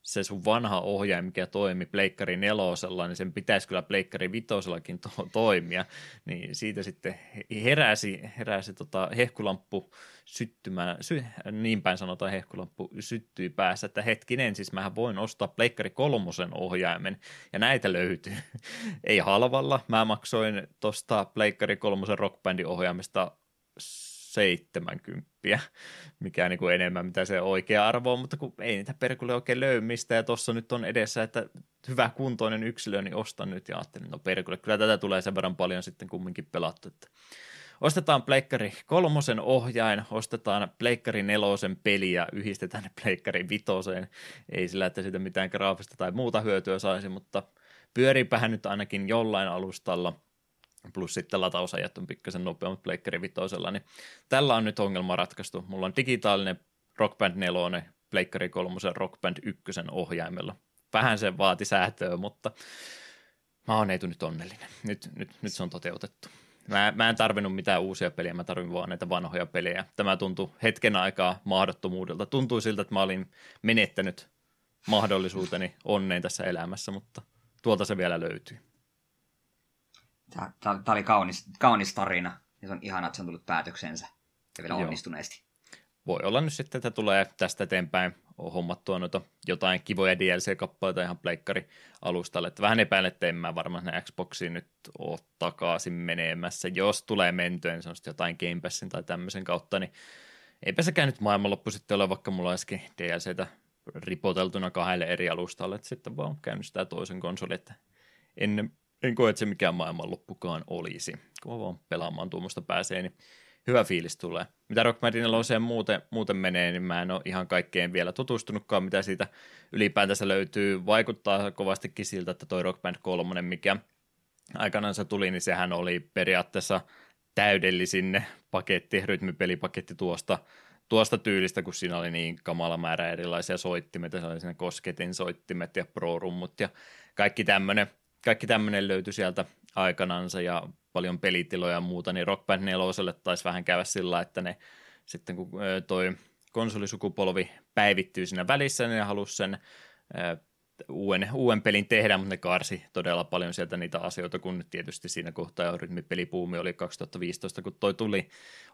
se sun vanha ohjaaja, mikä toimi Pleikkari nelosella, niin sen pitäisi kyllä Pleikkari vitosellakin to- toimia. Niin siitä sitten heräsi, heräsi tota hehkulamppu syttymään, sy- niin päin sanotaan hehkulamppu syttyi päässä, että hetkinen, siis mähän voin ostaa Pleikkari kolmosen ohjaimen, ja näitä löytyy. [laughs] Ei halvalla, mä maksoin tuosta Pleikkari kolmosen rockbandin ohjaimesta 70, mikä niin kuin enemmän mitä se oikea arvo on, mutta kun ei niitä perkulle oikein löy mistä, ja tuossa nyt on edessä, että hyvä kuntoinen yksilö, niin ostan nyt, ja ajattelin, no perkulle, kyllä tätä tulee sen verran paljon sitten kumminkin pelattu, että ostetaan Pleikkari kolmosen ohjain, ostetaan Pleikkari nelosen peli ja yhdistetään ne Pleikkari vitoseen, ei sillä, että siitä mitään graafista tai muuta hyötyä saisi, mutta pyöriipähän nyt ainakin jollain alustalla – plus sitten latausajat on pikkasen nopeammat Pleikkari niin tällä on nyt ongelma ratkaistu. Mulla on digitaalinen Rock Band 4, Pleikkari 3, Rock Band 1 ohjaimella. Vähän se vaati säätöä, mutta mä oon Eetu nyt onnellinen. Nyt, nyt, nyt se on toteutettu. Mä, mä en tarvinnut mitään uusia pelejä, mä tarvin vaan näitä vanhoja pelejä. Tämä tuntui hetken aikaa mahdottomuudelta. Tuntui siltä, että mä olin menettänyt mahdollisuuteni onneen tässä elämässä, mutta tuolta se vielä löytyy. Tämä, oli kaunis, kaunis tarina, ja se on ihana, että se on tullut päätöksensä ja vielä Joo. onnistuneesti. Voi olla nyt sitten, että tulee tästä eteenpäin hommattua noita jotain kivoja DLC-kappaleita ihan pleikkari-alustalle. Että vähän epäilen, että en mä varmaan ne Xboxiin nyt ole takaisin menemässä. Jos tulee mentyä, niin se on sitten jotain Game Passin tai tämmöisen kautta, niin eipä sekään nyt maailmanloppu sitten ole, vaikka mulla olisikin DLCtä ripoteltuna kahdelle eri alustalle, että sitten vaan käynnistää toisen konsolin, että en en koe, että se mikään maailmanloppukaan olisi. Kun vaan pelaamaan tuommoista pääsee, niin hyvä fiilis tulee. Mitä Rock Band 4 muuten, muuten menee, niin mä en ole ihan kaikkeen vielä tutustunutkaan, mitä siitä ylipäätänsä löytyy. Vaikuttaa kovastikin siltä, että toi Rock Band 3, mikä aikanaan se tuli, niin sehän oli periaatteessa täydellisin paketti, rytmipelipaketti tuosta, tuosta tyylistä, kun siinä oli niin kamala määrä erilaisia soittimet, oli siinä kosketin soittimet ja pro-rummut ja kaikki tämmöinen, kaikki tämmöinen löytyi sieltä aikanansa ja paljon pelitiloja ja muuta, niin Rock Band 4 taisi vähän käydä sillä, että ne sitten kun toi konsolisukupolvi päivittyy siinä välissä, niin ne halusi sen uuden, uuden pelin tehdä, mutta ne karsi todella paljon sieltä niitä asioita, kun tietysti siinä kohtaa jo rytmipelipuumi oli 2015, kun toi tuli,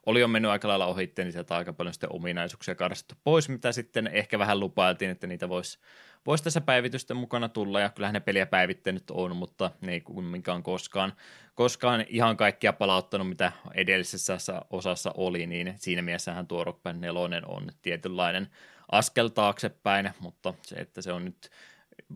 oli jo mennyt aika lailla ohitte, niin sieltä aika paljon sitten ominaisuuksia karsittu pois, mitä sitten ehkä vähän lupailtiin, että niitä voisi vois tässä päivitysten mukana tulla, ja kyllähän ne peliä päivittänyt on, mutta ne ei kumminkaan koskaan, koskaan ihan kaikkia palauttanut, mitä edellisessä osassa oli, niin siinä mielessähän tuo Rock Band 4 on tietynlainen askel taaksepäin, mutta se, että se on nyt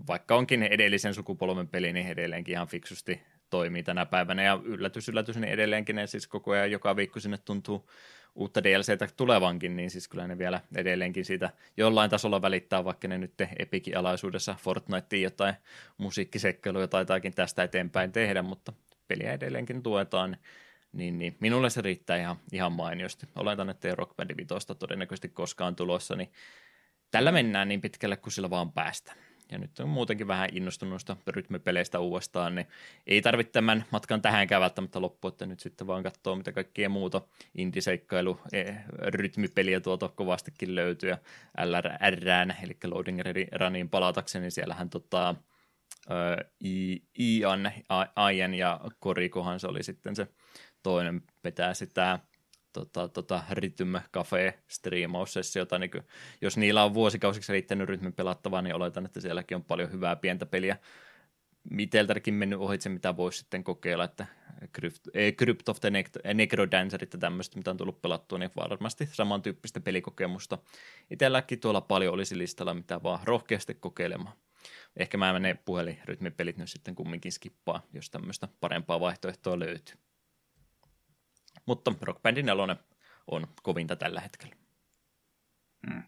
vaikka onkin edellisen sukupolven peli, niin edelleenkin ihan fiksusti toimii tänä päivänä. Ja yllätys, yllätys, niin edelleenkin ne siis koko ajan joka viikko sinne tuntuu uutta DLCtä tulevankin, niin siis kyllä ne vielä edelleenkin siitä jollain tasolla välittää, vaikka ne nyt Epicin alaisuudessa Fortniteen jotain musiikkisekkailuja taitaakin tästä eteenpäin tehdä, mutta peliä edelleenkin tuetaan, niin, niin minulle se riittää ihan, ihan mainiosti. Oletan, että ei Rock Band 5 todennäköisesti koskaan tulossa, niin tällä mennään niin pitkälle kuin sillä vaan päästään ja nyt on muutenkin vähän innostunut rytmipeleistä uudestaan, niin ei tarvitse tämän matkan tähänkään välttämättä loppu, että nyt sitten vaan katsoo, mitä kaikkea muuta indiseikkailu e, rytmipeliä tuolta kovastikin löytyy, ja LRN, eli Loading Runin palatakseni, niin siellähän tota, Ian, Ian ja Korikohan se oli sitten se toinen petää sitä tota, tota, Rhythm Cafe striimaussessiota, niin kuin, jos niillä on vuosikausiksi riittänyt rytmin pelattavaa, niin oletan, että sielläkin on paljon hyvää pientä peliä. Miteltäkin mennyt ohitse, mitä voisi sitten kokeilla, että Crypt, eh, Crypt of the Necrodancerit ja tämmöistä, mitä on tullut pelattua, niin varmasti samantyyppistä pelikokemusta. Itselläkin tuolla paljon olisi listalla, mitä vaan rohkeasti kokeilemaan. Ehkä mä menen puhelinrytmipelit nyt sitten kumminkin skippaa, jos tämmöistä parempaa vaihtoehtoa löytyy. Mutta Rock Bandin 4 on kovinta tällä hetkellä. Hmm.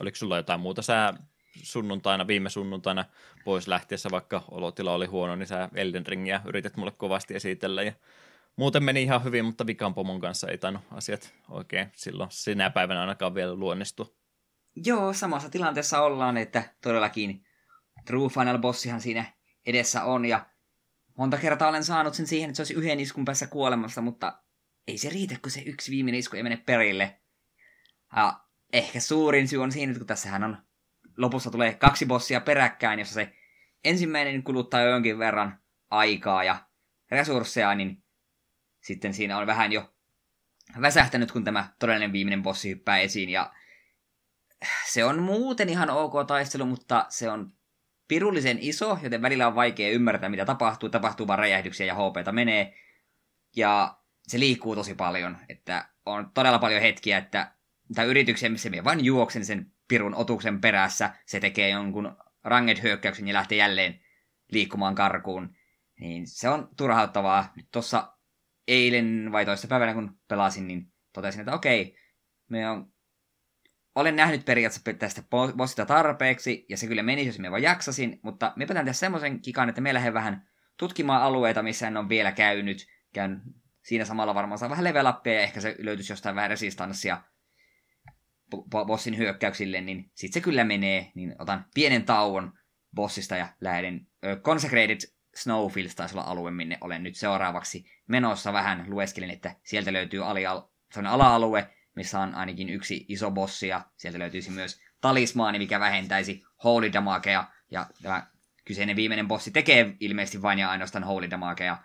Oliko sulla jotain muuta? Sä sunnuntaina, viime sunnuntaina pois lähtiessä, vaikka olotila oli huono, niin sä Elden Ringiä yritit mulle kovasti esitellä ja muuten meni ihan hyvin, mutta Vikan pomon kanssa ei tainnut asiat oikein silloin sinä päivänä ainakaan vielä luonnistua. Joo, samassa tilanteessa ollaan, että todellakin True Final Bossihan siinä edessä on ja monta kertaa olen saanut sen siihen, että se olisi yhden iskun päässä kuolemasta, mutta ei se riitä, kun se yksi viimeinen isku ei mene perille. Ja ehkä suurin syy on siinä, että kun tässähän on lopussa tulee kaksi bossia peräkkäin, jossa se ensimmäinen kuluttaa jo jonkin verran aikaa ja resursseja, niin sitten siinä on vähän jo väsähtänyt, kun tämä todellinen viimeinen bossi hyppää esiin. Ja se on muuten ihan ok taistelu, mutta se on pirullisen iso, joten välillä on vaikea ymmärtää, mitä tapahtuu. Tapahtuu vaan räjähdyksiä ja HPta menee. Ja se liikkuu tosi paljon, että on todella paljon hetkiä, että tai yrityksiä, missä minä vain juoksen sen pirun otuksen perässä, se tekee jonkun ranget hyökkäyksen ja lähtee jälleen liikkumaan karkuun. Niin se on turhauttavaa. Nyt tuossa eilen vai toista päivänä, kun pelasin, niin totesin, että okei, me on... olen nähnyt periaatteessa tästä bossista tarpeeksi, ja se kyllä menisi, jos me vaan jaksasin, mutta me pitää tehdä semmoisen kikan, että me lähden vähän tutkimaan alueita, missä en ole vielä käynyt. Käyn siinä samalla varmaan saa vähän level upia ja ehkä se löytyisi jostain vähän resistanssia bossin hyökkäyksille, niin sit se kyllä menee, niin otan pienen tauon bossista ja lähden. Consecrated Snowfields taisi olla alue, minne olen nyt seuraavaksi menossa. Vähän. Lueskelin, että sieltä löytyy alial, ala-alue, missä on ainakin yksi iso bossi, ja sieltä löytyisi myös talismaani, mikä vähentäisi holy damagea, ja tämä kyseinen viimeinen bossi tekee ilmeisesti vain ja ainoastaan holy damagea,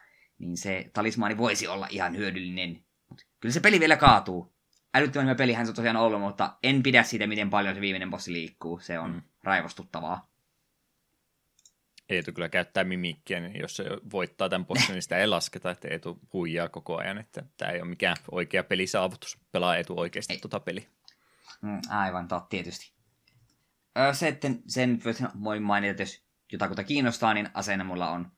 niin se talismaani voisi olla ihan hyödyllinen. Mut kyllä se peli vielä kaatuu. Älyttömän hyvä pelihän se on tosiaan ollut, mutta en pidä siitä, miten paljon se viimeinen bossi liikkuu. Se on mm. raivostuttavaa. Eetu kyllä käyttää mimikkiä, niin jos se voittaa tämän bossin, niin sitä ei lasketa, että Eetu huijaa koko ajan, että tämä ei ole mikään oikea pelisaavutus. Pelaa Eetu oikeasti tuota peliä. Mm, aivan, totta tietysti. Öö, se, että sen voin mainita, että jos jotakuta kiinnostaa, niin aseena mulla on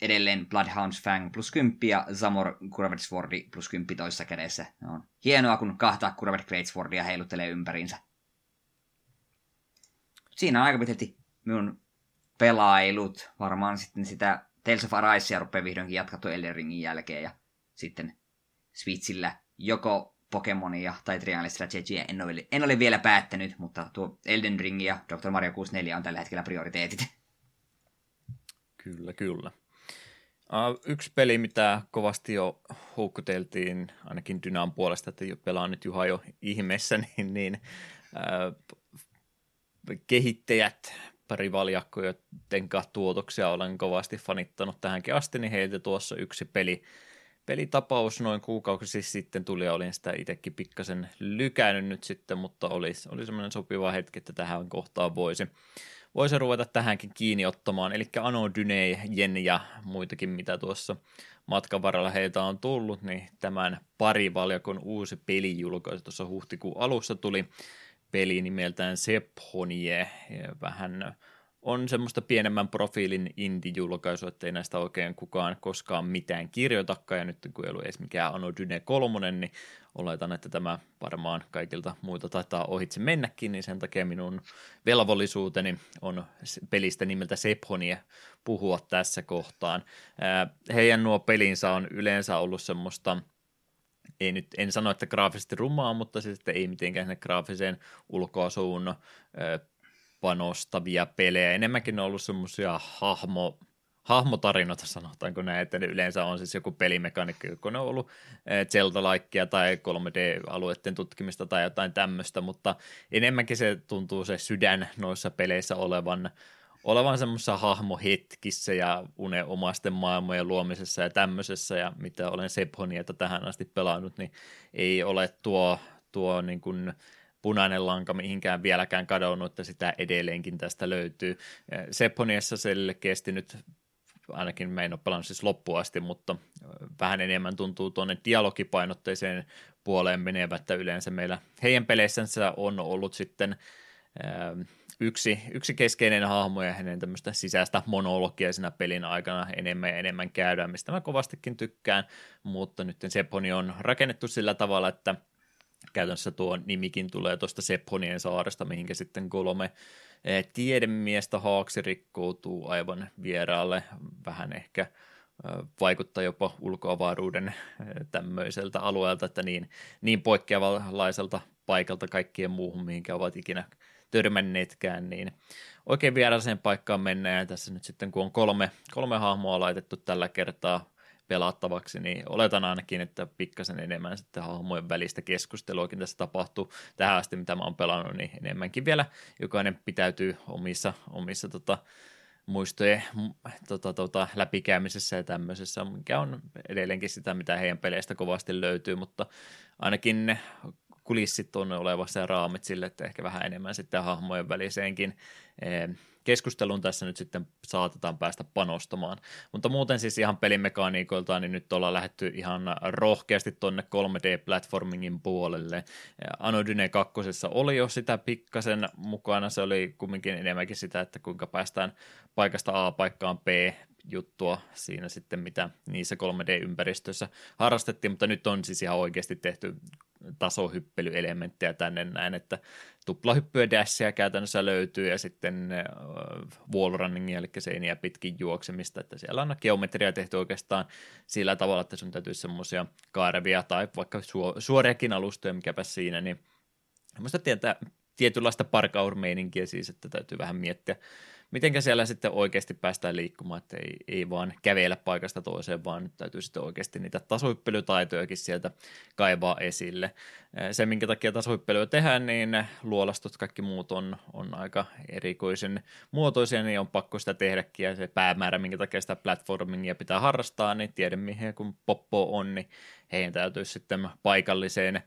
edelleen Bloodhounds Fang plus 10 ja Zamor Curved Swordi plus 10 toisessa kädessä. on hienoa, kun kahta Curved Great Swordia heiluttelee ympäriinsä. Siinä on aika pitkälti minun pelailut. Varmaan sitten sitä Tales of Arisea rupeaa vihdoinkin jatkattu Elden Ringin jälkeen ja sitten Switchillä joko Pokemonia tai Triangle Strategia en ole, en ole vielä päättänyt, mutta tuo Elden Ring ja Dr. Mario 64 on tällä hetkellä prioriteetit. Kyllä, kyllä. Yksi peli, mitä kovasti jo houkkuteltiin, ainakin Dynan puolesta, että pelaa nyt Juha jo ihmeessä, [laughs] niin, niin uh, kehittäjät, pari valjakkoja, tenka tuotoksia olen kovasti fanittanut tähänkin asti, niin heiltä tuossa yksi peli, pelitapaus noin kuukausi sitten tuli ja olin sitä itsekin pikkasen lykännyt nyt sitten, mutta oli, oli semmoinen sopiva hetki, että tähän kohtaan voisi, voisi ruveta tähänkin kiinni ottamaan. Eli Ano Dynei, Jen ja muitakin, mitä tuossa matkan varrella heiltä on tullut, niin tämän pari valjakon uusi pelijulkaisu tuossa huhtikuun alussa tuli peli nimeltään Sephonie, vähän on semmoista pienemmän profiilin indie-julkaisu, ettei näistä oikein kukaan koskaan mitään kirjoitakaan, ja nyt kun ei ollut edes mikään Anno Dyne 3, niin oletan, että tämä varmaan kaikilta muilta taitaa ohitse mennäkin, niin sen takia minun velvollisuuteni on pelistä nimeltä Sephonie puhua tässä kohtaan. Heidän nuo pelinsä on yleensä ollut semmoista ei nyt, en sano, että graafisesti rumaa, mutta siis, että ei mitenkään sinne graafiseen ulkoasuun panostavia pelejä. Enemmänkin on ollut semmoisia hahmo, hahmotarinoita, sanotaanko näin, että ne yleensä on siis joku pelimekaniikka, kun ne on ollut zelda tai 3D-alueiden tutkimista tai jotain tämmöistä, mutta enemmänkin se tuntuu se sydän noissa peleissä olevan olevan semmoisessa hahmohetkissä ja uneomaisten maailmojen luomisessa ja tämmöisessä, ja mitä olen Sephonieta tähän asti pelannut, niin ei ole tuo, tuo niin kuin punainen lanka mihinkään vieläkään kadonnut, että sitä edelleenkin tästä löytyy. Sephoniassa selkeästi nyt ainakin mä en ole pelannut siis loppuun asti, mutta vähän enemmän tuntuu tuonne dialogipainotteiseen puoleen menevä, että yleensä meillä heidän peleissänsä on ollut sitten yksi, yksi keskeinen hahmo ja hänen tämmöistä sisäistä monologia siinä pelin aikana enemmän ja enemmän käydään, mistä mä kovastikin tykkään, mutta nyt Sephoni on rakennettu sillä tavalla, että käytännössä tuo nimikin tulee tuosta Sephonien saaresta, mihinkä sitten kolme eh, tiedemiestä haaksi rikkoutuu aivan vieraalle, vähän ehkä eh, vaikuttaa jopa ulkoavaruuden eh, tämmöiseltä alueelta, että niin, niin poikkeavalaiselta paikalta kaikkien muuhun, mihinkä ovat ikinä törmänneetkään, niin oikein vieraaseen paikkaan mennään, ja tässä nyt sitten kun on kolme, kolme hahmoa laitettu tällä kertaa pelattavaksi, niin oletan ainakin, että pikkasen enemmän sitten hahmojen välistä keskusteluakin tässä tapahtuu. Tähän asti, mitä mä oon pelannut, niin enemmänkin vielä jokainen pitäytyy omissa, omissa tota, muistojen tota, tota, läpikäymisessä ja tämmöisessä, mikä on edelleenkin sitä, mitä heidän peleistä kovasti löytyy, mutta ainakin kulissit on olevassa ja raamit sille, että ehkä vähän enemmän sitten hahmojen väliseenkin eh, keskusteluun tässä nyt sitten saatetaan päästä panostamaan. Mutta muuten siis ihan pelimekaniikoiltaan, niin nyt ollaan lähdetty ihan rohkeasti tonne 3D-platformingin puolelle. Anodyne 2 oli jo sitä pikkasen mukana, se oli kumminkin enemmänkin sitä, että kuinka päästään paikasta A paikkaan B juttua siinä sitten, mitä niissä 3D-ympäristöissä harrastettiin, mutta nyt on siis ihan oikeasti tehty tasohyppelyelementtejä tänne näin, että tuplahyppyä dashia käytännössä löytyy ja sitten uh, wallrunningia, eli seiniä pitkin juoksemista, että siellä on geometria tehty oikeastaan sillä tavalla, että sun täytyy semmoisia kaarevia tai vaikka suoriakin alustoja, mikäpä siinä, niin semmoista tietää, tietynlaista parkour-meininkiä siis, että täytyy vähän miettiä mitenkä siellä sitten oikeasti päästään liikkumaan, että ei, ei vaan kävellä paikasta toiseen, vaan nyt täytyy sitten oikeasti niitä tasohyppelytaitojakin sieltä kaivaa esille. Se, minkä takia tasohyppelyä tehdään, niin luolastot kaikki muut on, on aika erikoisen muotoisia, niin on pakko sitä tehdäkin, ja se päämäärä, minkä takia sitä platformingia pitää harrastaa, niin tiedemiehiä kun Poppo on, niin heidän täytyy sitten paikalliseen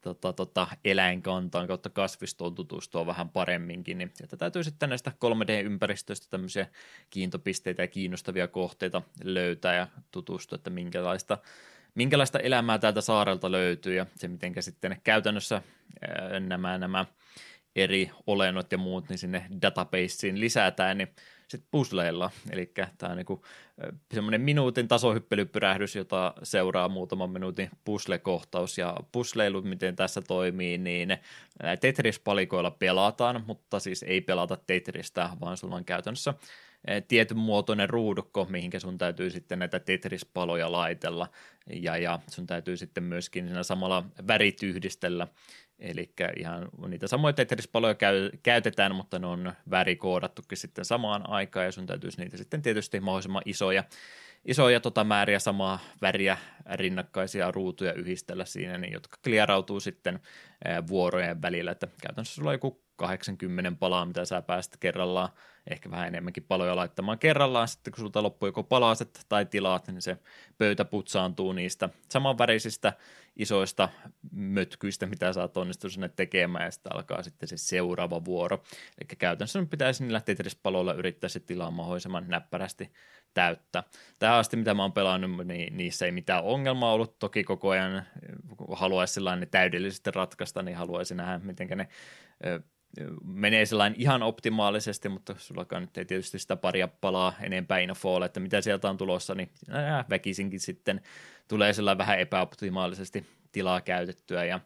tota, tota, eläinkantaan kautta kasvistoon tutustua vähän paremminkin, niin sieltä täytyy sitten näistä 3D-ympäristöistä tämmöisiä kiintopisteitä ja kiinnostavia kohteita löytää ja tutustua, että minkälaista, minkälaista elämää täältä saarelta löytyy ja se, miten sitten käytännössä nämä, nämä eri olennot ja muut niin sinne databaseen lisätään, niin sit puzzleilla. Eli tämä on niinku semmoinen minuutin tasohyppelypyrähdys, jota seuraa muutaman minuutin puzzle-kohtaus. Ja puzzleilu, miten tässä toimii, niin Tetris-palikoilla pelataan, mutta siis ei pelata Tetristä, vaan sulla on käytännössä tietyn muotoinen ruudukko, mihinkä sun täytyy sitten näitä Tetris-paloja laitella, ja, ja sun täytyy sitten myöskin siinä samalla värit yhdistellä, eli ihan niitä samoja Tetris-paloja käy, käytetään, mutta ne on värikoodattukin sitten samaan aikaan, ja sun täytyisi niitä sitten tietysti mahdollisimman isoja, isoja tota määriä samaa väriä rinnakkaisia ruutuja yhdistellä siinä, niin, jotka kliarautuu sitten vuorojen välillä, että käytännössä sulla on joku 80 palaa, mitä sä pääset kerrallaan, ehkä vähän enemmänkin paloja laittamaan kerrallaan, sitten kun sulta loppuu joko palaset tai tilat, niin se pöytä putsaantuu niistä samanvärisistä isoista mötkyistä, mitä sä oot sinne tekemään, ja sitten alkaa sitten se seuraava vuoro. Eli käytännössä pitäisi niillä Tetris-paloilla yrittää se tilaa mahdollisimman näppärästi täyttää. Tähän asti, mitä mä oon pelannut, niin niissä ei mitään ongelmaa ollut. Toki koko ajan haluaisi sellainen täydellisesti ratkaista, niin haluaisin nähdä, miten ne menee sellainen ihan optimaalisesti, mutta sullakaan nyt ei tietysti sitä paria palaa enempää infoa, että mitä sieltä on tulossa, niin äh, väkisinkin sitten tulee sellainen vähän epäoptimaalisesti tilaa käytettyä ja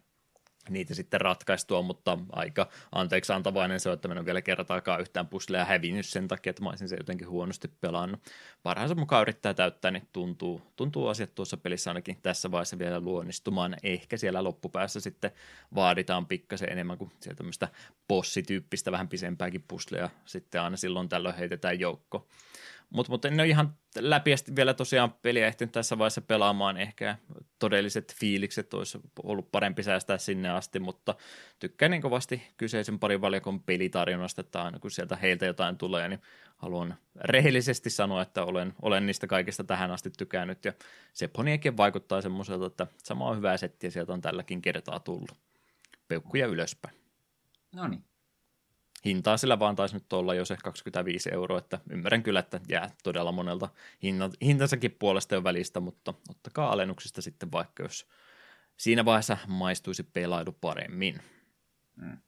niitä sitten ratkaistua, mutta aika anteeksi antavainen se on, että mä en vielä kertaakaan yhtään pusleja hävinnyt sen takia, että mä olisin se jotenkin huonosti pelannut. Parhaansa mukaan yrittää täyttää, niin tuntuu, tuntuu asiat tuossa pelissä ainakin tässä vaiheessa vielä luonnistumaan. Ehkä siellä loppupäässä sitten vaaditaan pikkasen enemmän kuin sieltä tämmöistä bossityyppistä, vähän pisempääkin pusleja sitten aina silloin tällöin heitetään joukko. Mutta mut en ole ihan läpi vielä tosiaan peliä ehtinyt tässä vaiheessa pelaamaan. Ehkä todelliset fiilikset olisi ollut parempi säästää sinne asti, mutta tykkään niin kovasti kyseisen parin valjakon pelitarjonnasta, että aina kun sieltä heiltä jotain tulee, niin haluan rehellisesti sanoa, että olen, olen niistä kaikista tähän asti tykännyt. Ja Seponiakin vaikuttaa semmoiselta, että sama on hyvää settiä sieltä on tälläkin kertaa tullut. Peukkuja ylöspäin. No niin hintaa sillä vaan taisi nyt olla jo se 25 euroa, että ymmärrän kyllä, että jää todella monelta hintansakin puolesta jo välistä, mutta ottakaa alennuksista sitten vaikka, jos siinä vaiheessa maistuisi pelailu paremmin. Mm.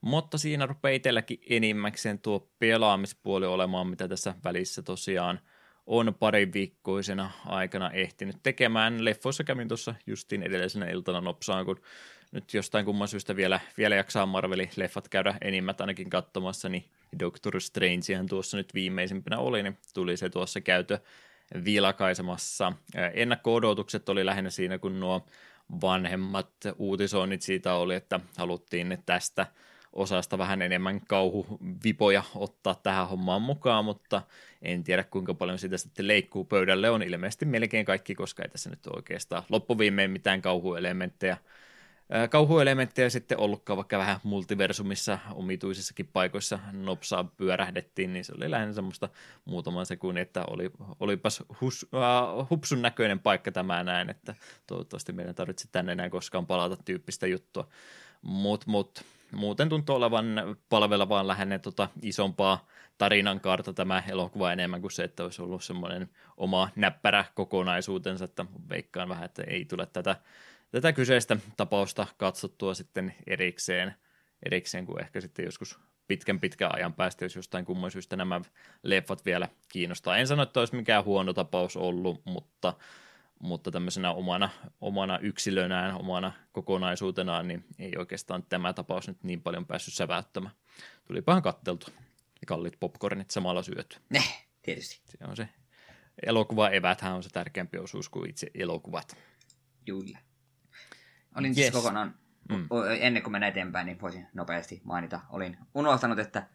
Mutta siinä rupeaa itselläkin enimmäkseen tuo pelaamispuoli olemaan, mitä tässä välissä tosiaan on parin viikkoisena aikana ehtinyt tekemään. Leffoissa kävin tuossa justiin edellisenä iltana nopsaan, kun nyt jostain kumman syystä vielä, vielä jaksaa Marvelin leffat käydä enimmät ainakin katsomassa, niin Doctor Strangehan tuossa nyt viimeisimpänä oli, niin tuli se tuossa käytö vilkaisemassa. Ennakko-odotukset oli lähinnä siinä, kun nuo vanhemmat uutisoinnit siitä oli, että haluttiin tästä osasta vähän enemmän kauhuvipoja ottaa tähän hommaan mukaan, mutta en tiedä kuinka paljon sitä sitten leikkuu pöydälle. On ilmeisesti melkein kaikki, koska ei tässä nyt oikeastaan loppuviimein mitään kauhuelementtejä kauhuelementtejä sitten ollutkaan, vaikka vähän multiversumissa omituisissakin paikoissa nopsaa pyörähdettiin, niin se oli lähinnä semmoista muutaman sekunnin, että oli, olipas hus, uh, hupsun näköinen paikka tämä näin, että toivottavasti meidän tarvitse tänne enää koskaan palata tyyppistä juttua. Mut, mut, muuten tuntuu olevan palvelevaan lähinnä tota isompaa tarinan kaarta tämä elokuva enemmän kuin se, että olisi ollut semmoinen oma näppärä kokonaisuutensa, että veikkaan vähän, että ei tule tätä tätä kyseistä tapausta katsottua sitten erikseen, erikseen kuin ehkä sitten joskus pitkän pitkän ajan päästä, jos jostain kumman syystä nämä leffat vielä kiinnostaa. En sano, että olisi mikään huono tapaus ollut, mutta, mutta tämmöisenä omana, omana yksilönään, omana kokonaisuutenaan, niin ei oikeastaan tämä tapaus nyt niin paljon päässyt säväyttämään. Tulipahan katteltu ja kallit popcornit samalla syöty. Ne, tietysti. Se on se elokuva eväthän on se tärkeämpi osuus kuin itse elokuvat. Kyllä. Olin siis yes. siis kokonaan, mm. ennen kuin mennään eteenpäin, niin voisin nopeasti mainita. Olin unohtanut, että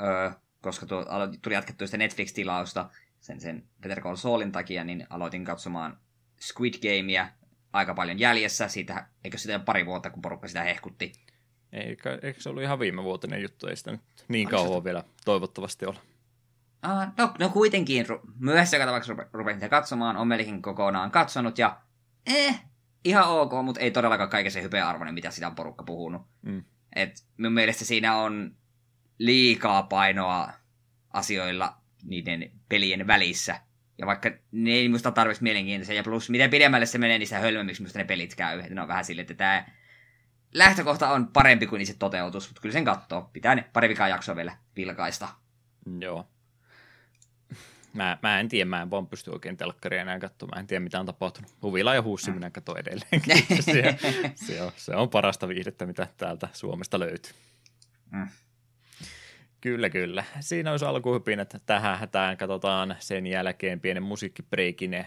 öö, koska tuo, tuli jatkettua sitä Netflix-tilausta sen, sen Better Call Saulin takia, niin aloitin katsomaan Squid Gamea aika paljon jäljessä. Siitä, eikö sitä ole pari vuotta, kun porukka sitä hehkutti? Eikä, eikö se ollut ihan viime vuotinen juttu? Ei sitä nyt niin kauan sitä... vielä toivottavasti olla. Ah, no, no kuitenkin, myös joka tapauksessa rupesin katsomaan, on melkein kokonaan katsonut, ja eh, ihan ok, mutta ei todellakaan kaiken se hypeä arvoinen, mitä sitä on porukka puhunut. Mm. Et mun mielestä siinä on liikaa painoa asioilla niiden pelien välissä. Ja vaikka ne ei musta tarvitsisi mielenkiintoisia, ja plus mitä pidemmälle se menee, niin sitä hölmömmiksi musta ne pelit käy. Et ne on vähän silleen, että tämä lähtökohta on parempi kuin se toteutus, mutta kyllä sen katsoo. Pitää ne pari vikaa jaksoa vielä vilkaista. Joo. Mä, mä en tiedä, mä en vaan pysty oikein telkkaria enää katsomaan. Mä en tiedä, mitä on tapahtunut. Huvila ja huussi mm. minä katson edelleen. [laughs] se, se, on, se on parasta viihdettä, mitä täältä Suomesta löytyy. Mm. Kyllä, kyllä. Siinä olisi että tähän hätään. Katsotaan sen jälkeen pienen musiikkibreikin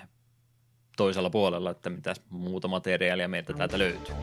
toisella puolella, että mitä muuta materiaalia meiltä täältä löytyy.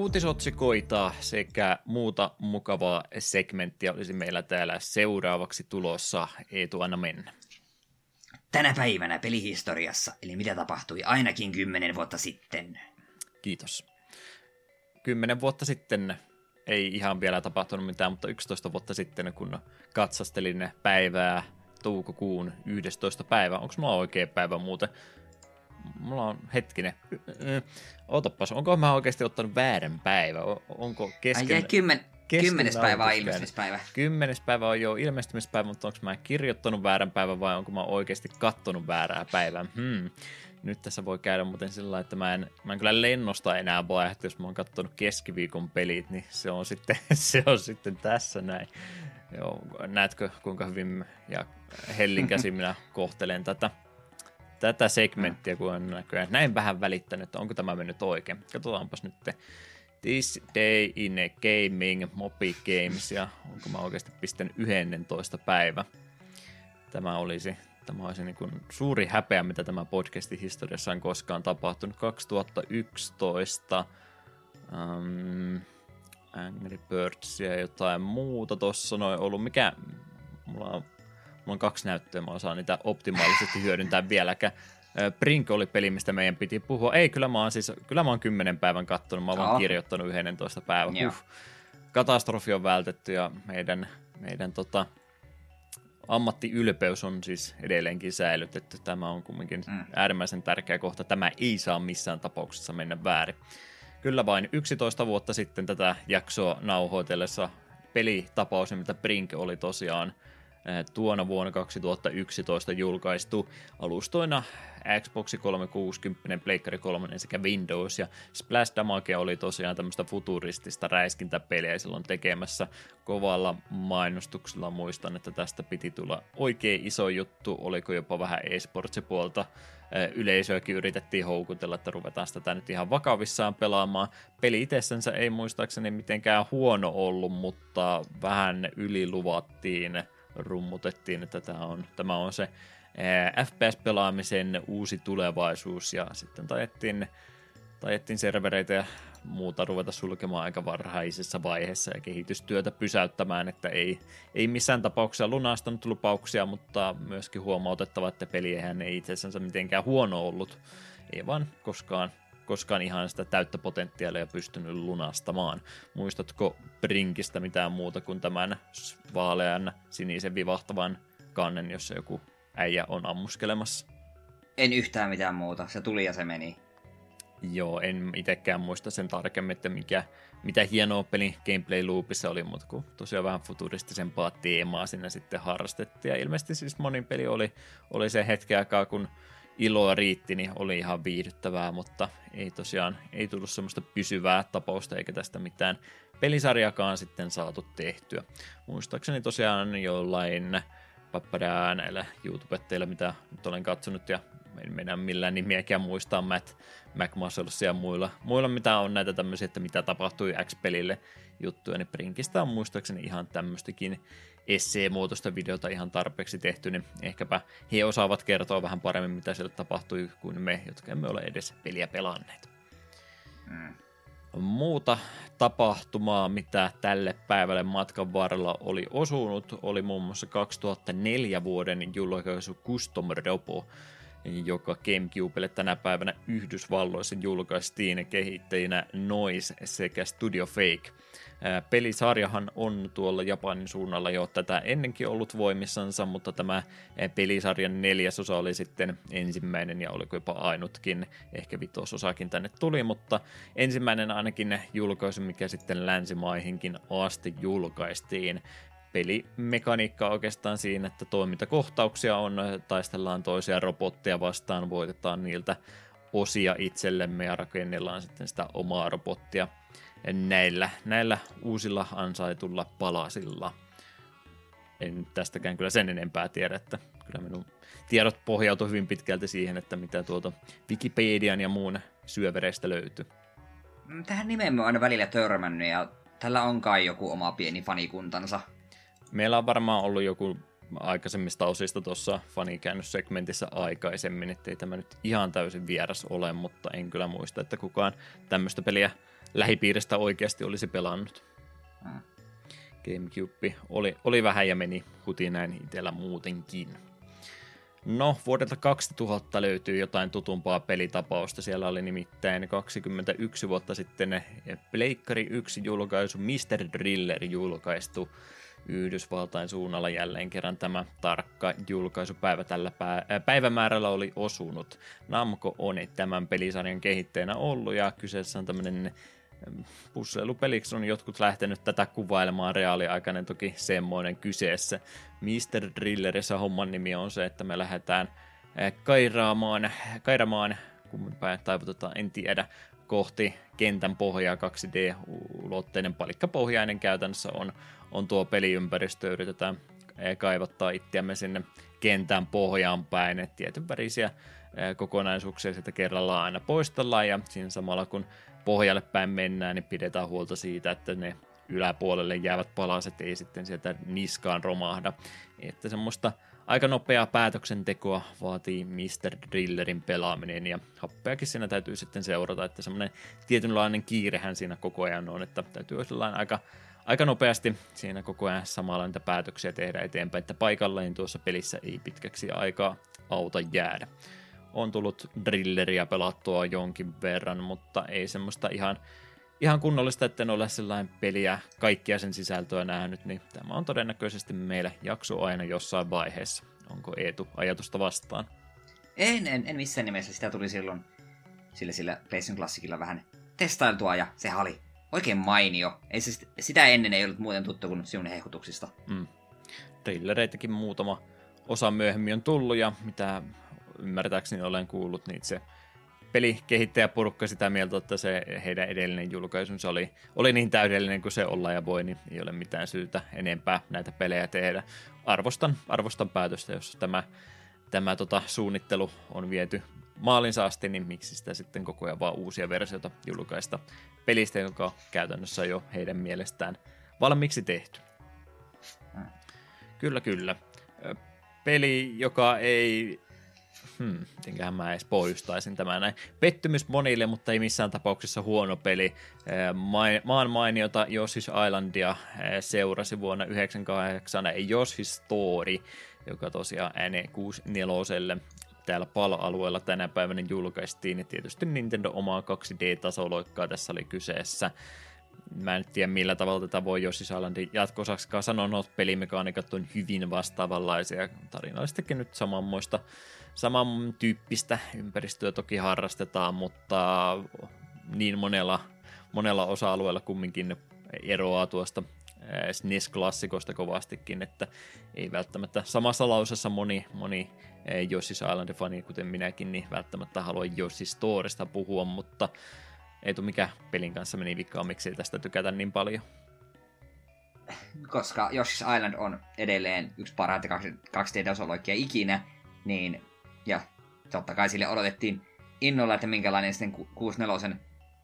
Uutisotsikoita sekä muuta mukavaa segmenttiä olisi meillä täällä seuraavaksi tulossa. Eetu, anna mennä. Tänä päivänä pelihistoriassa, eli mitä tapahtui ainakin kymmenen vuotta sitten. Kiitos. Kymmenen vuotta sitten ei ihan vielä tapahtunut mitään, mutta 11 vuotta sitten, kun katsastelin päivää toukokuun 11. päivä. Onko mulla oikea päivä muuten? Mulla on hetkinen. Otapas, onko mä oikeasti ottanut väärän päivä? Onko kesken... Ai kymmen, kymmenes päivä on ilmestymispäivä. Kymmenes päivä on jo ilmestymispäivä, mutta onko mä kirjoittanut väärän päivän vai onko mä oikeasti kattonut väärää päivää? Hmm. Nyt tässä voi käydä muuten sillä että mä en, mä en kyllä lennosta enää vaihtu, jos mä oon kattonut keskiviikon pelit, niin se on sitten, [laughs] se on sitten tässä näin. Joo, näetkö kuinka hyvin ja hellinkäsin minä kohtelen tätä? Tätä segmenttiä, kun on näköjään näin vähän välittänyt, että onko tämä mennyt oikein. Katsotaanpas nyt This Day in Gaming Mobi Games, ja onko mä oikeasti pistän 11 päivä. Tämä olisi, tämä olisi niin kuin suuri häpeä, mitä tämä podcastin historiassa on koskaan tapahtunut. 2011 um, Angry Birds ja jotain muuta tuossa noin ollut. Mikä, mulla on Mulla on kaksi näyttöä, mä osaan niitä optimaalisesti hyödyntää vieläkään. Brink oli peli, mistä meidän piti puhua. Ei, kyllä mä oon siis, kyllä mä oon kymmenen päivän kattonut, mä oon vaan kirjoittanut 11 päivän. Huh. Katastrofi on vältetty ja meidän, meidän tota, ammattiylpeys on siis edelleenkin säilytetty. Tämä on kumminkin mm. äärimmäisen tärkeä kohta. Tämä ei saa missään tapauksessa mennä väärin. Kyllä vain 11 vuotta sitten tätä jaksoa nauhoitellessa pelitapaus, mitä Brink oli tosiaan tuona vuonna 2011 julkaistu alustoina Xbox 360, Pleikkari 3 sekä Windows, ja Splash Damage oli tosiaan tämmöistä futuristista räiskintäpeliä silloin tekemässä kovalla mainostuksella. Muistan, että tästä piti tulla oikein iso juttu, oliko jopa vähän esportsi puolta eh, yleisöäkin yritettiin houkutella, että ruvetaan sitä nyt ihan vakavissaan pelaamaan. Peli itsessänsä ei muistaakseni mitenkään huono ollut, mutta vähän yliluvattiin rummutettiin, että tämä on, tämä on se FPS-pelaamisen uusi tulevaisuus. Ja sitten tajettiin, tajettiin servereitä ja muuta ruveta sulkemaan aika varhaisessa vaiheessa ja kehitystyötä pysäyttämään, että ei, ei missään tapauksessa lunastanut lupauksia, mutta myöskin huomautettava, että peli eihän ei itsensä mitenkään huono ollut, ei vaan koskaan koskaan ihan sitä täyttä potentiaalia pystynyt lunastamaan. Muistatko Brinkistä mitään muuta kuin tämän vaalean sinisen vivahtavan kannen, jossa joku äijä on ammuskelemassa? En yhtään mitään muuta. Se tuli ja se meni. Joo, en itsekään muista sen tarkemmin, että mikä, mitä hienoa peli gameplay loopissa oli, mutta kun tosiaan vähän futuristisempaa teemaa sinne sitten harrastettiin. Ja ilmeisesti siis monin peli oli, oli se hetki aikaa, kun iloa riitti, niin oli ihan viihdyttävää, mutta ei tosiaan, ei tullut semmoista pysyvää tapausta eikä tästä mitään pelisarjakaan sitten saatu tehtyä. Muistaakseni tosiaan jollain pappadaa näillä YouTubetteilla, mitä nyt olen katsonut ja en mennä millään nimiäkään muistaa Matt McMuscles ja muilla, muilla, mitä on näitä tämmöisiä, että mitä tapahtui X-pelille juttuja, niin Brinkistä on muistaakseni ihan tämmöistäkin essee-muotoista videota ihan tarpeeksi tehty, niin ehkäpä he osaavat kertoa vähän paremmin, mitä siellä tapahtui, kuin me, jotka emme ole edes peliä pelanneet. Mm. Muuta tapahtumaa, mitä tälle päivälle matkan varrella oli osunut, oli muun muassa 2004 vuoden julkaisu Custom Robo, joka Gamecubelle tänä päivänä Yhdysvalloissa julkaistiin kehittäjinä Noise sekä Studio Fake. Pelisarjahan on tuolla Japanin suunnalla jo tätä ennenkin ollut voimissansa, mutta tämä pelisarjan neljäsosa oli sitten ensimmäinen ja oliko jopa ainutkin, ehkä vitososakin tänne tuli, mutta ensimmäinen ainakin julkaisu, mikä sitten länsimaihinkin asti julkaistiin. Pelimekaniikka oikeastaan siinä, että toimintakohtauksia on, taistellaan toisia robotteja vastaan, voitetaan niiltä osia itsellemme ja rakennellaan sitten sitä omaa robottia näillä, näillä uusilla ansaitulla palasilla. En tästäkään kyllä sen enempää tiedä, että kyllä minun tiedot pohjautuu hyvin pitkälti siihen, että mitä tuolta Wikipedian ja muun syövereistä löytyy. Mm, tähän nimeen mä aina välillä törmännyt ja tällä on kai joku oma pieni fanikuntansa. Meillä on varmaan ollut joku aikaisemmista osista tuossa fanikäännössegmentissä aikaisemmin, ettei tämä nyt ihan täysin vieras ole, mutta en kyllä muista, että kukaan tämmöistä peliä lähipiiristä oikeasti olisi pelannut. Hmm. Gamecube oli, oli vähän ja meni huti näin itsellä muutenkin. No, vuodelta 2000 löytyy jotain tutumpaa pelitapausta. Siellä oli nimittäin 21 vuotta sitten Pleikkari 1 julkaisu, Mr. Driller julkaistu Yhdysvaltain suunnalla jälleen kerran tämä tarkka julkaisupäivä tällä päivämäärällä oli osunut. Namco on tämän pelisarjan kehittäjänä ollut ja kyseessä on tämmöinen pusseilupeliksi on jotkut lähtenyt tätä kuvailemaan reaaliaikainen toki semmoinen kyseessä. Mr. Drillerissä homman nimi on se, että me lähdetään kairaamaan, kairaamaan kun päin taivutetaan, en tiedä, kohti kentän pohjaa 2D-ulotteinen palikkapohjainen käytännössä on, on tuo peliympäristö, yritetään kaivattaa itseämme sinne kentän pohjaan päin, että tietyn värisiä kokonaisuuksia sitä kerrallaan aina poistellaan ja siinä samalla kun pohjalle päin mennään, niin pidetään huolta siitä, että ne yläpuolelle jäävät palaset ei sitten sieltä niskaan romahda. Että semmoista aika nopeaa päätöksentekoa vaatii Mr. Drillerin pelaaminen ja happeakin siinä täytyy sitten seurata, että semmoinen tietynlainen kiirehän siinä koko ajan on, että täytyy olla aika, aika nopeasti siinä koko ajan samalla niitä päätöksiä tehdä eteenpäin, että paikalleen tuossa pelissä ei pitkäksi aikaa auta jäädä on tullut drilleria pelattua jonkin verran, mutta ei semmoista ihan, ihan kunnollista, että en ole sellainen peliä kaikkia sen sisältöä nähnyt, niin tämä on todennäköisesti meille jakso aina jossain vaiheessa. Onko Eetu ajatusta vastaan? En, en, en missään nimessä. Sitä tuli silloin sillä, sillä PlayStation Classicilla vähän testailtua ja se oli oikein mainio. Ei se, sitä ennen ei ollut muuten tuttu kuin sinun hehkutuksista. Mm. Trillereitäkin muutama osa myöhemmin on tullut ja mitä ymmärtääkseni olen kuullut, niin se pelikehittäjä porukka sitä mieltä, että se heidän edellinen julkaisunsa oli, oli niin täydellinen kuin se olla ja voi, niin ei ole mitään syytä enempää näitä pelejä tehdä. Arvostan, arvostan päätöstä, jos tämä, tämä tota, suunnittelu on viety maalinsa asti, niin miksi sitä sitten koko ajan vaan uusia versioita julkaista pelistä, joka on käytännössä jo heidän mielestään valmiiksi tehty. Kyllä, kyllä. Peli, joka ei Hmm, mitenköhän mä edes pohjustaisin tämän näin. Pettymys monille, mutta ei missään tapauksessa huono peli. Maan mainiota Yoshi's Islandia seurasi vuonna 1998 Yoshi's Story, joka tosiaan N64 täällä pala-alueella tänä päivänä julkaistiin, ja tietysti Nintendo omaa 2D-tasoloikkaa tässä oli kyseessä. Mä en tiedä millä tavalla tätä voi Yoshi's Islandin jatkosaksikaan sanoa, no pelimekaniikat on hyvin vastaavanlaisia, tarinallistakin nyt samanmoista, samantyyppistä ympäristöä toki harrastetaan, mutta niin monella, monella osa-alueella kumminkin eroaa tuosta SNES-klassikosta kovastikin, että ei välttämättä samassa lausessa moni, moni Yoshi's Island-fani, kuten minäkin, niin välttämättä halua Yoshi Storesta puhua, mutta ei tule mikä pelin kanssa meni vikkaan, miksi tästä tykätä niin paljon. Koska Yoshi's Island on edelleen yksi parhaita 2D-tasoloikkia ikinä, niin ja totta kai sille odotettiin innolla, että minkälainen sitten 64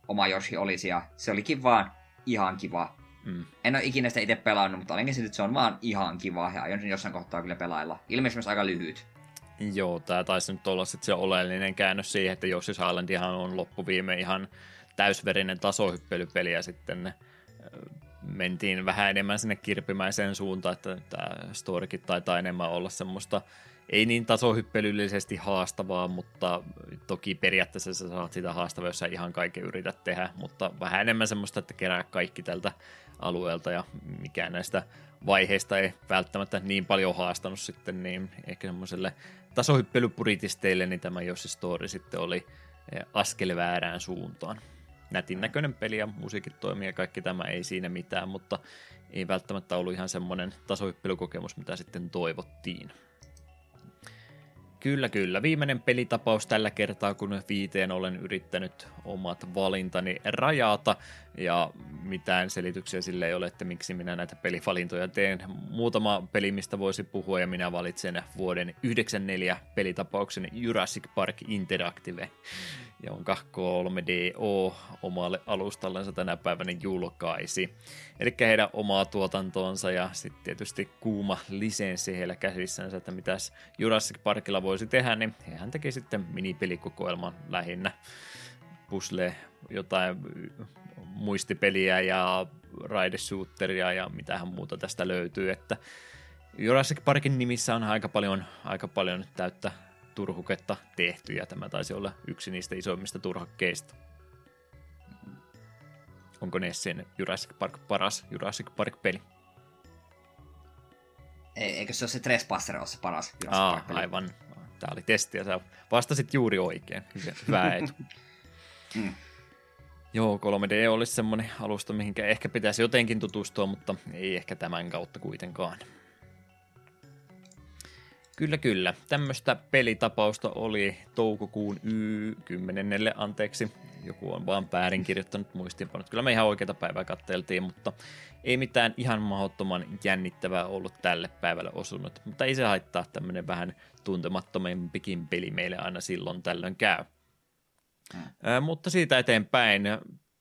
oma Yoshi olisi, ja se olikin vaan ihan kiva. Mm. En ole ikinä sitä itse pelannut, mutta olen käsitynyt, että se on vaan ihan kiva, ja aion jossain kohtaa kyllä pelailla. Ilmeisesti myös aika lyhyt. Joo, tämä taisi nyt olla sitten se oleellinen käännös siihen, että Yoshi's Islandihan on loppuviime ihan täysverinen tasohyppelypeli, ja sitten mentiin vähän enemmän sinne kirpimäiseen suuntaan, että tämä storikin taitaa enemmän olla semmoista ei niin tasohyppelyllisesti haastavaa, mutta toki periaatteessa sä saat sitä haastavaa, jos sä ihan kaiken yrität tehdä, mutta vähän enemmän semmoista, että kerää kaikki tältä alueelta ja mikään näistä vaiheista ei välttämättä niin paljon haastanut sitten, niin ehkä semmoiselle tasohyppelypuritisteille, niin tämä Yossi Story sitten oli eh, askel väärään suuntaan. Nätin näköinen peli ja musiikit toimii ja kaikki tämä ei siinä mitään, mutta ei välttämättä ollut ihan semmoinen tasohyppelykokemus, mitä sitten toivottiin. Kyllä, kyllä. Viimeinen pelitapaus tällä kertaa, kun viiteen olen yrittänyt omat valintani rajata, ja mitään selityksiä sille ei ole, että miksi minä näitä pelivalintoja teen. Muutama peli, mistä voisi puhua, ja minä valitsen vuoden 94 pelitapauksen Jurassic Park Interactive jonka 3DO omalle alustallensa tänä päivänä julkaisi. Eli heidän omaa tuotantoonsa ja sitten tietysti kuuma lisenssi heillä käsissänsä, että mitäs Jurassic Parkilla voisi tehdä, niin hehän teki sitten minipelikokoelman lähinnä pusle jotain muistipeliä ja raideshooteria ja mitähän muuta tästä löytyy, että Jurassic Parkin nimissä on aika paljon, aika paljon täyttä turhuketta tehty, ja tämä taisi olla yksi niistä isoimmista turhakkeista. Onko Nessen Jurassic Park paras Jurassic Park-peli? Eikö se ole se Trespasser ole se paras Jurassic Aa, Park-peli? aivan. Tämä oli testi ja sä vastasit juuri oikein. Hyvä [laughs] etu. mm. Joo, 3D olisi semmoinen alusta, mihinkä ehkä pitäisi jotenkin tutustua, mutta ei ehkä tämän kautta kuitenkaan. Kyllä, kyllä. Tämmöistä pelitapausta oli toukokuun Y10, anteeksi. Joku on vaan väärin kirjoittanut muistiinpanot. Kyllä me ihan oikeita päivää katteltiin, mutta ei mitään ihan mahdottoman jännittävää ollut tälle päivälle osunut. Mutta ei se haittaa, tämmöinen vähän tuntemattomempikin peli meille aina silloin tällöin käy. Hmm. Äh, mutta siitä eteenpäin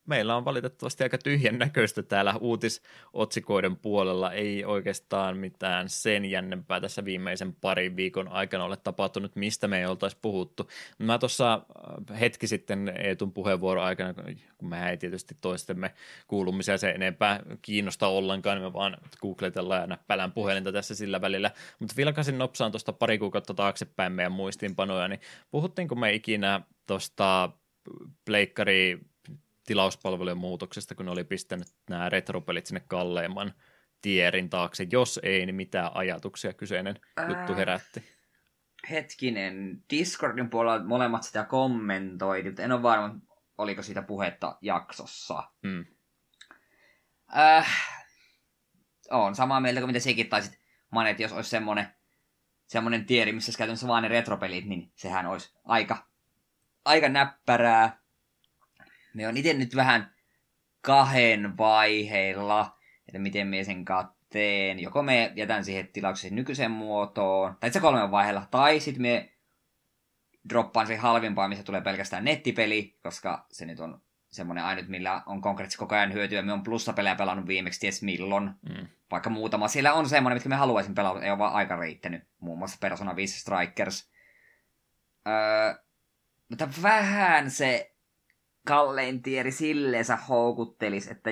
meillä on valitettavasti aika tyhjän näköistä täällä uutisotsikoiden puolella. Ei oikeastaan mitään sen jännempää tässä viimeisen parin viikon aikana ole tapahtunut, mistä me ei oltaisi puhuttu. Mä tuossa äh, hetki sitten Eetun puheenvuoron aikana, kun me ei tietysti toistemme kuulumisia se enempää kiinnosta ollenkaan, niin me vaan googletellaan ja näppälään puhelinta tässä sillä välillä. Mutta vilkaisin nopsaan tuosta pari kuukautta taaksepäin meidän muistiinpanoja, niin puhuttiinko me ikinä tuosta pleikkari tilauspalvelujen muutoksesta, kun ne oli pistänyt nämä retropelit sinne kalleimman tierin taakse. Jos ei, niin mitä ajatuksia kyseinen Ää... juttu herätti? Hetkinen, Discordin puolella molemmat sitä kommentoi, mutta en ole varma, oliko siitä puhetta jaksossa. Hmm. Äh, on samaa mieltä kuin mitä sekin taisit mainita, jos olisi semmoinen, semmoinen tieri, missä olisi käytännössä vaan ne retropelit, niin sehän olisi aika, aika näppärää me on itse nyt vähän kahden vaiheilla, että miten me sen katteen. Joko me jätän siihen tilaukseen nykyiseen muotoon, tai se kolmen vaiheella, tai sitten me droppaan se halvimpaa, missä tulee pelkästään nettipeli, koska se nyt on semmoinen ainut, millä on konkreettisesti koko ajan hyötyä. Me on plussapelejä pelannut viimeksi ties milloin. Mm. Vaikka muutama. Siellä on semmoinen, mitkä me haluaisin pelata, ei ole vaan aika riittänyt. Muun muassa Persona 5 Strikers. Öö, mutta vähän se kallein tieri silleensä houkuttelisi, että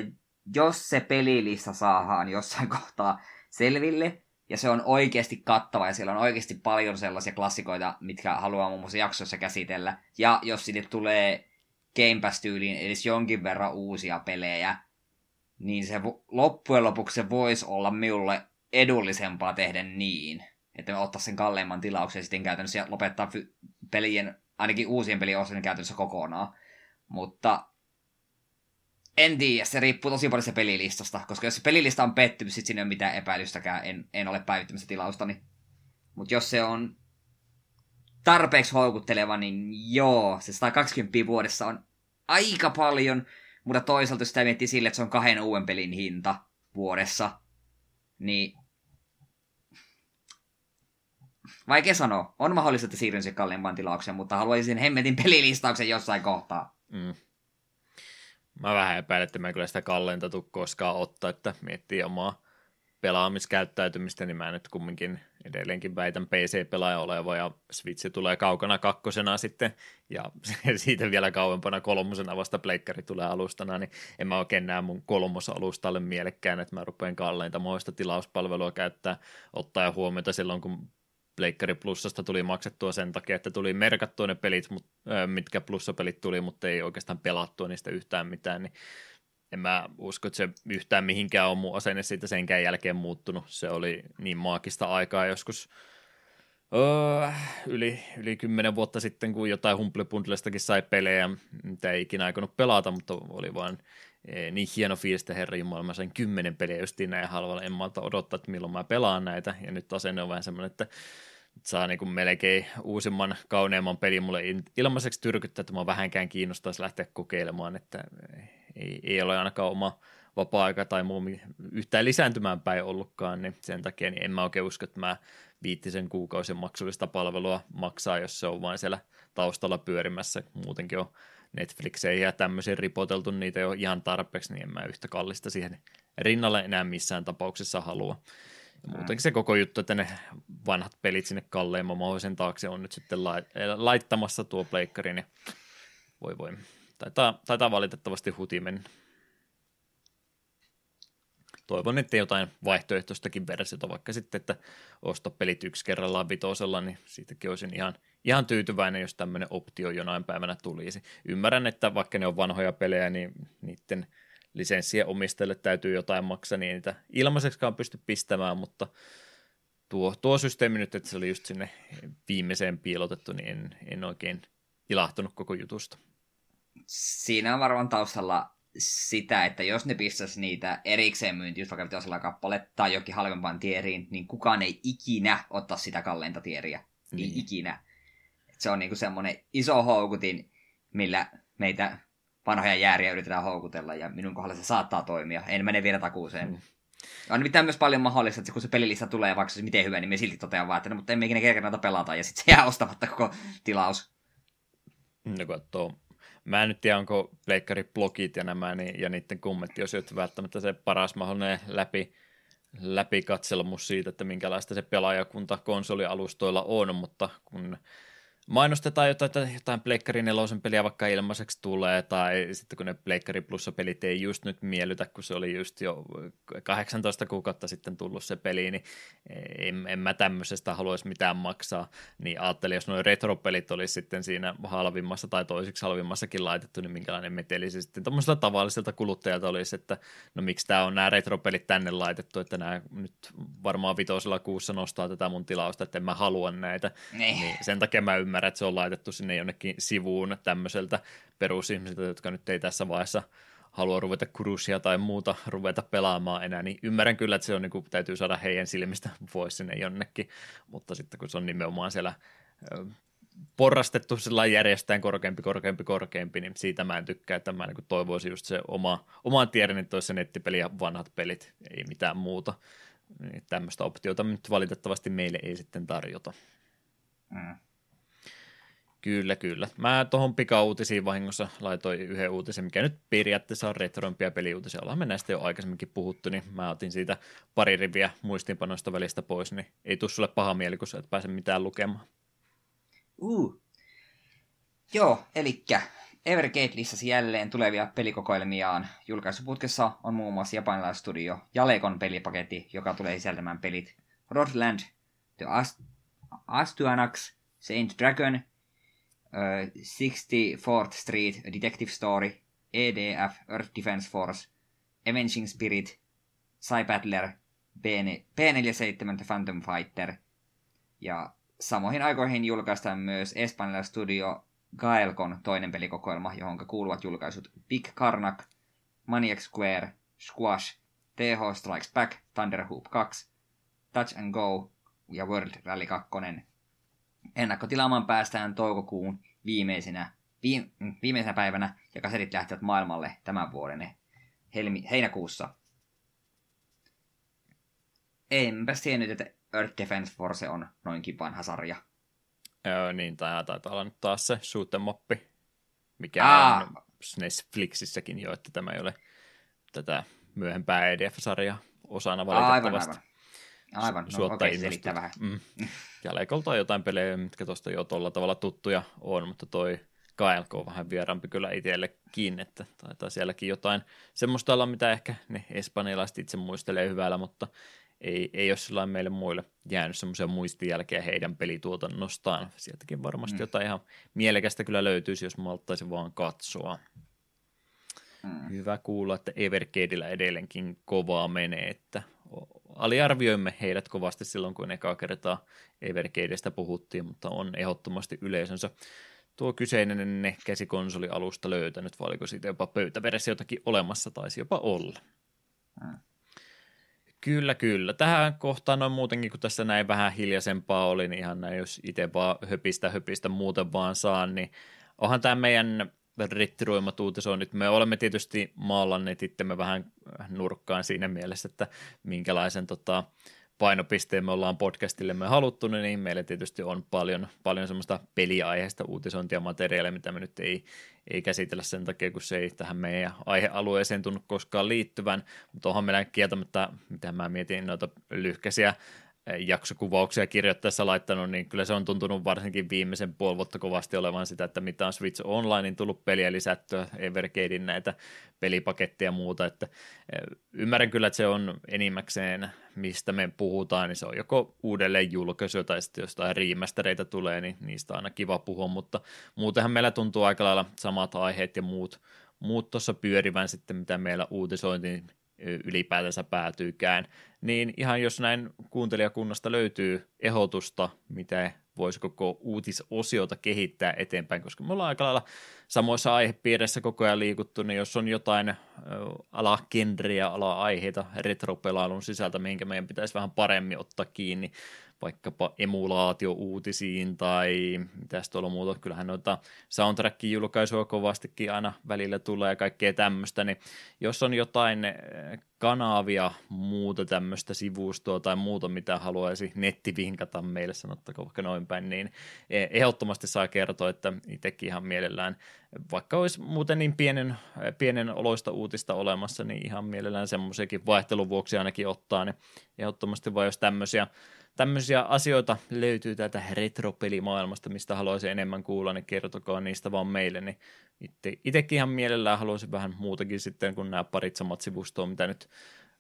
jos se pelilista saadaan jossain [laughs] kohtaa selville, ja se on oikeasti kattava, ja siellä on oikeasti paljon sellaisia klassikoita, mitkä haluaa muun muassa jaksoissa käsitellä, ja jos sinne tulee Game Pass-tyyliin edes jonkin verran uusia pelejä, niin se loppujen lopuksi se voisi olla minulle edullisempaa tehdä niin, että me ottaa sen kalleimman tilauksen ja sitten käytännössä lopettaa pelien, ainakin uusien pelien osin käytännössä kokonaan. Mutta en tiedä, se riippuu tosi paljon se pelilistasta, koska jos se pelilista on pettymys, sitten siinä ei ole mitään epäilystäkään, en, en ole päivittämässä tilaustani. Mutta jos se on tarpeeksi houkutteleva, niin joo, se 120 vuodessa on aika paljon, mutta toisaalta jos sitä miettii sille, että se on kahden uuden pelin hinta vuodessa, niin vaikea sanoa. On mahdollista, että siirryn sen kalliimpaan tilaukseen, mutta haluaisin hemmetin pelilistauksen jossain kohtaa. Mm. Mä vähän epäilen, että mä kyllä sitä kalleinta tuu koskaan ottaa, että miettii omaa pelaamiskäyttäytymistä, niin mä nyt kumminkin edelleenkin väitän PC-pelaaja oleva ja Switch tulee kaukana kakkosena sitten ja [laughs] siitä vielä kauempana kolmosena vasta pleikkari tulee alustana, niin en mä oikein näe mun kolmosalustalle mielekkään, että mä rupean kalleinta muista tilauspalvelua käyttää, ottaa huomiota silloin, kun Pleikkari Plussasta tuli maksettua sen takia, että tuli merkattua ne pelit, mitkä plussapelit tuli, mutta ei oikeastaan pelattua niistä yhtään mitään, niin en mä usko, että se yhtään mihinkään on mun asenne siitä senkään jälkeen muuttunut. Se oli niin maagista aikaa joskus öö, yli, yli kymmenen vuotta sitten, kun jotain Humblebundlestakin sai pelejä, mitä ei ikinä aikonut pelata, mutta oli vaan e, niin hieno fiilis, että herra Jumala, mä sain kymmenen peliä justiin näin halvalla, en malta odottaa, että milloin mä pelaan näitä, ja nyt asenne on vähän semmoinen, että saa niin kuin melkein uusimman, kauneimman pelin. Mulle ilmaiseksi tyrkyttää, että mä vähänkään kiinnostaisi lähteä kokeilemaan, että ei, ei ole ainakaan oma vapaa-aika tai muu yhtään lisääntymään päin ollutkaan, niin sen takia niin en mä oikein usko, että mä viittisen kuukausien maksullista palvelua maksaa, jos se on vain siellä taustalla pyörimässä. Muutenkin on Netflixeen ja tämmöisiä ripoteltu niitä jo ihan tarpeeksi, niin en mä yhtä kallista siihen rinnalle enää missään tapauksessa halua. Ja muutenkin se koko juttu, että ne vanhat pelit sinne kalleimman mahdollisen taakse on nyt sitten laittamassa tuo pleikkari, niin voi voi. Taitaa, taitaa valitettavasti hutimen. Toivon, että jotain vaihtoehtoistakin versiota, vaikka sitten, että ostopelit yksi kerrallaan vitosella, niin siitäkin olisin ihan, ihan tyytyväinen, jos tämmöinen optio jonain päivänä tulisi. Ymmärrän, että vaikka ne on vanhoja pelejä, niin niiden lisenssien omistajille täytyy jotain maksaa, niin niitä ilmaiseksikaan pysty pistämään, mutta tuo, tuo systeemi nyt, että se oli just sinne viimeiseen piilotettu, niin en, en oikein ilahtunut koko jutusta siinä on varmaan taustalla sitä, että jos ne pistäisi niitä erikseen myynti, just vaikka toisella kappale tai jokin halvempaan tieriin, niin kukaan ei ikinä ottaa sitä kalleinta tieriä. Niin. Ei ikinä. Se on niinku semmoinen iso houkutin, millä meitä vanhoja jääriä yritetään houkutella, ja minun kohdalla se saattaa toimia. En mene vielä takuuseen. Mm. On nimittäin myös paljon mahdollista, että kun se pelilista tulee, vaikka se miten hyvä, niin me silti totean vaan, että no, mutta emme ikinä kerkeä pelata, ja sitten se jää ostamatta koko tilaus. No katsoo Mä en nyt tiedä, onko blogit ja nämä niin, ja niiden kommenttiosiot välttämättä se paras mahdollinen läpi, läpikatselmus siitä, että minkälaista se pelaajakunta konsolialustoilla on, mutta kun mainostetaan jotain, että jotain Pleikkari nelosen peliä vaikka ilmaiseksi tulee, tai sitten kun ne Pleikkari plussa pelit ei just nyt miellytä, kun se oli just jo 18 kuukautta sitten tullut se peli, niin en, en mä tämmöisestä haluaisi mitään maksaa, niin ajattelin, jos nuo retropelit olisi sitten siinä halvimmassa tai toisiksi halvimmassakin laitettu, niin minkälainen meteli se sitten tuommoiselta tavalliselta kuluttajalta olisi, että no miksi tämä on nämä retropelit tänne laitettu, että nämä nyt varmaan vitosella kuussa nostaa tätä mun tilausta, että en mä halua näitä, niin, niin sen takia mä ymmärrän ymmärrän, että se on laitettu sinne jonnekin sivuun tämmöiseltä perusihmisiltä, jotka nyt ei tässä vaiheessa halua ruveta kurusia tai muuta ruveta pelaamaan enää, niin ymmärrän kyllä, että se on, niin kuin, täytyy saada heidän silmistä pois sinne jonnekin, mutta sitten kun se on nimenomaan siellä porrastettu sillä järjestään korkeampi, korkeampi, korkeampi, niin siitä mä en tykkää, että mä niin toivoisin just se oma, oman tiedon, että se nettipeli ja vanhat pelit, ei mitään muuta. Niin tämmöistä optiota nyt valitettavasti meille ei sitten tarjota. Mm. Kyllä, kyllä. Mä tuohon pikauutisiin vahingossa laitoin yhden uutisen, mikä nyt periaatteessa on retroimpia peliuutisia. Ollaan me näistä jo aikaisemminkin puhuttu, niin mä otin siitä pari riviä muistiinpanoista välistä pois, niin ei tule sulle paha mieli, kun sä et pääse mitään lukemaan. Uh, Joo, eli Evergate listasi jälleen tulevia pelikokoelmiaan. Julkaisuputkessa on muun muassa japanilaistudio Jalekon pelipaketti, joka tulee sisältämään pelit Rodland, The Ast- Astuanax, Saint Dragon, uh, 64th Street A Detective Story, EDF Earth Defense Force, Avenging Spirit, Cybattler, P47 The Phantom Fighter. Ja samoihin aikoihin julkaistaan myös espanjalainen studio Gaelkon toinen pelikokoelma, johon kuuluvat julkaisut Big Karnak, Maniac Square, Squash, TH Strikes Back, Thunderhoop 2, Touch and Go ja World Rally 2. Ennakkotilaamaan päästään toukokuun viimeisenä, viimeisenä päivänä ja kasetit lähtevät maailmalle tämän vuoden helmi, heinäkuussa. Enpä tiennyt, että Earth Defense Force on noinkin vanha sarja. Joo, niin, tämä taitaa olla nyt taas se shoot'em mikä Aa. on Netflixissäkin jo, että tämä ei ole tätä myöhempää EDF-sarjaa osana valitettavasti. Aivan, aivan. Aivan, no okei, okay, vähän. Mm. [laughs] Ja Leikolta on jotain pelejä, mitkä tuosta jo tuolla tavalla tuttuja on, mutta toi KLK on vähän vierampi kyllä itsellekin, että taitaa sielläkin jotain semmoista olla, mitä ehkä ne espanjalaiset itse muistelee hyvällä, mutta ei, ei ole sillä meille muille jäänyt semmoisia muistijälkeä heidän pelituotannostaan. Sieltäkin varmasti mm. jotain ihan mielekästä kyllä löytyisi, jos malttaisi vaan katsoa. Mm. Hyvä kuulla, että Evercadeillä edelleenkin kovaa menee, että aliarvioimme heidät kovasti silloin, kun ekaa kertaa Evercadeista puhuttiin, mutta on ehdottomasti yleisönsä tuo kyseinen käsikonsolialusta löytänyt, vai oliko siitä jopa pöytäversiotakin olemassa, taisi jopa olla. Mm. Kyllä, kyllä. Tähän kohtaan on muutenkin, kun tässä näin vähän hiljaisempaa oli, niin ihan näin, jos itse vaan höpistä höpistä muuten vaan saan, niin onhan tämä meidän rettiroimat uutisoinnit. Me olemme tietysti maalanneet itsemme vähän nurkkaan siinä mielessä, että minkälaisen tota, painopisteen me ollaan podcastillemme haluttu, niin meillä tietysti on paljon, paljon semmoista peliaiheista uutisointia materiaalia, mitä me nyt ei, ei käsitellä sen takia, kun se ei tähän meidän aihealueeseen tunnu koskaan liittyvän, mutta onhan meillä kieltämättä, mitä mä mietin, noita lyhkäisiä jaksokuvauksia kirjoittaessa laittanut, niin kyllä se on tuntunut varsinkin viimeisen puoli vuotta kovasti olevan sitä, että mitä on Switch Onlinein tullut peliä lisättyä, Evercadein näitä pelipaketteja ja muuta, että ymmärrän kyllä, että se on enimmäkseen, mistä me puhutaan, niin se on joko uudelleen julkaisu tai sitten jostain riimästereitä tulee, niin niistä on aina kiva puhua, mutta muutenhan meillä tuntuu aika lailla samat aiheet ja muut, muut tuossa pyörivän sitten, mitä meillä uutisointiin ylipäätänsä päätyykään, niin ihan jos näin kuuntelijakunnasta löytyy ehdotusta, mitä voisi koko uutisosiota kehittää eteenpäin, koska me ollaan aika lailla samoissa aihepiirissä koko ajan liikuttu, niin jos on jotain ala-genriä, ala-aiheita retropelailun sisältä, minkä meidän pitäisi vähän paremmin ottaa kiinni, vaikkapa emulaatio-uutisiin tai mitäs tuolla muuta, kyllähän noita soundtrackin julkaisua kovastikin aina välillä tulee ja kaikkea tämmöistä, niin jos on jotain eh, kanavia, muuta tämmöistä sivustoa tai muuta, mitä haluaisi nettivinkata meille, sanottako vaikka noin päin, niin eh, ehdottomasti saa kertoa, että itsekin ihan mielellään, vaikka olisi muuten niin pienen, eh, pienen oloista uutista olemassa, niin ihan mielellään semmoisiakin vaihtelun vuoksi ainakin ottaa, niin ehdottomasti vaan jos tämmöisiä tämmöisiä asioita löytyy täältä retropelimaailmasta, mistä haluaisin enemmän kuulla, niin kertokaa niistä vaan meille, niin itse, itsekin ihan mielellään haluaisin vähän muutakin sitten kuin nämä parit samat sivustoa, mitä nyt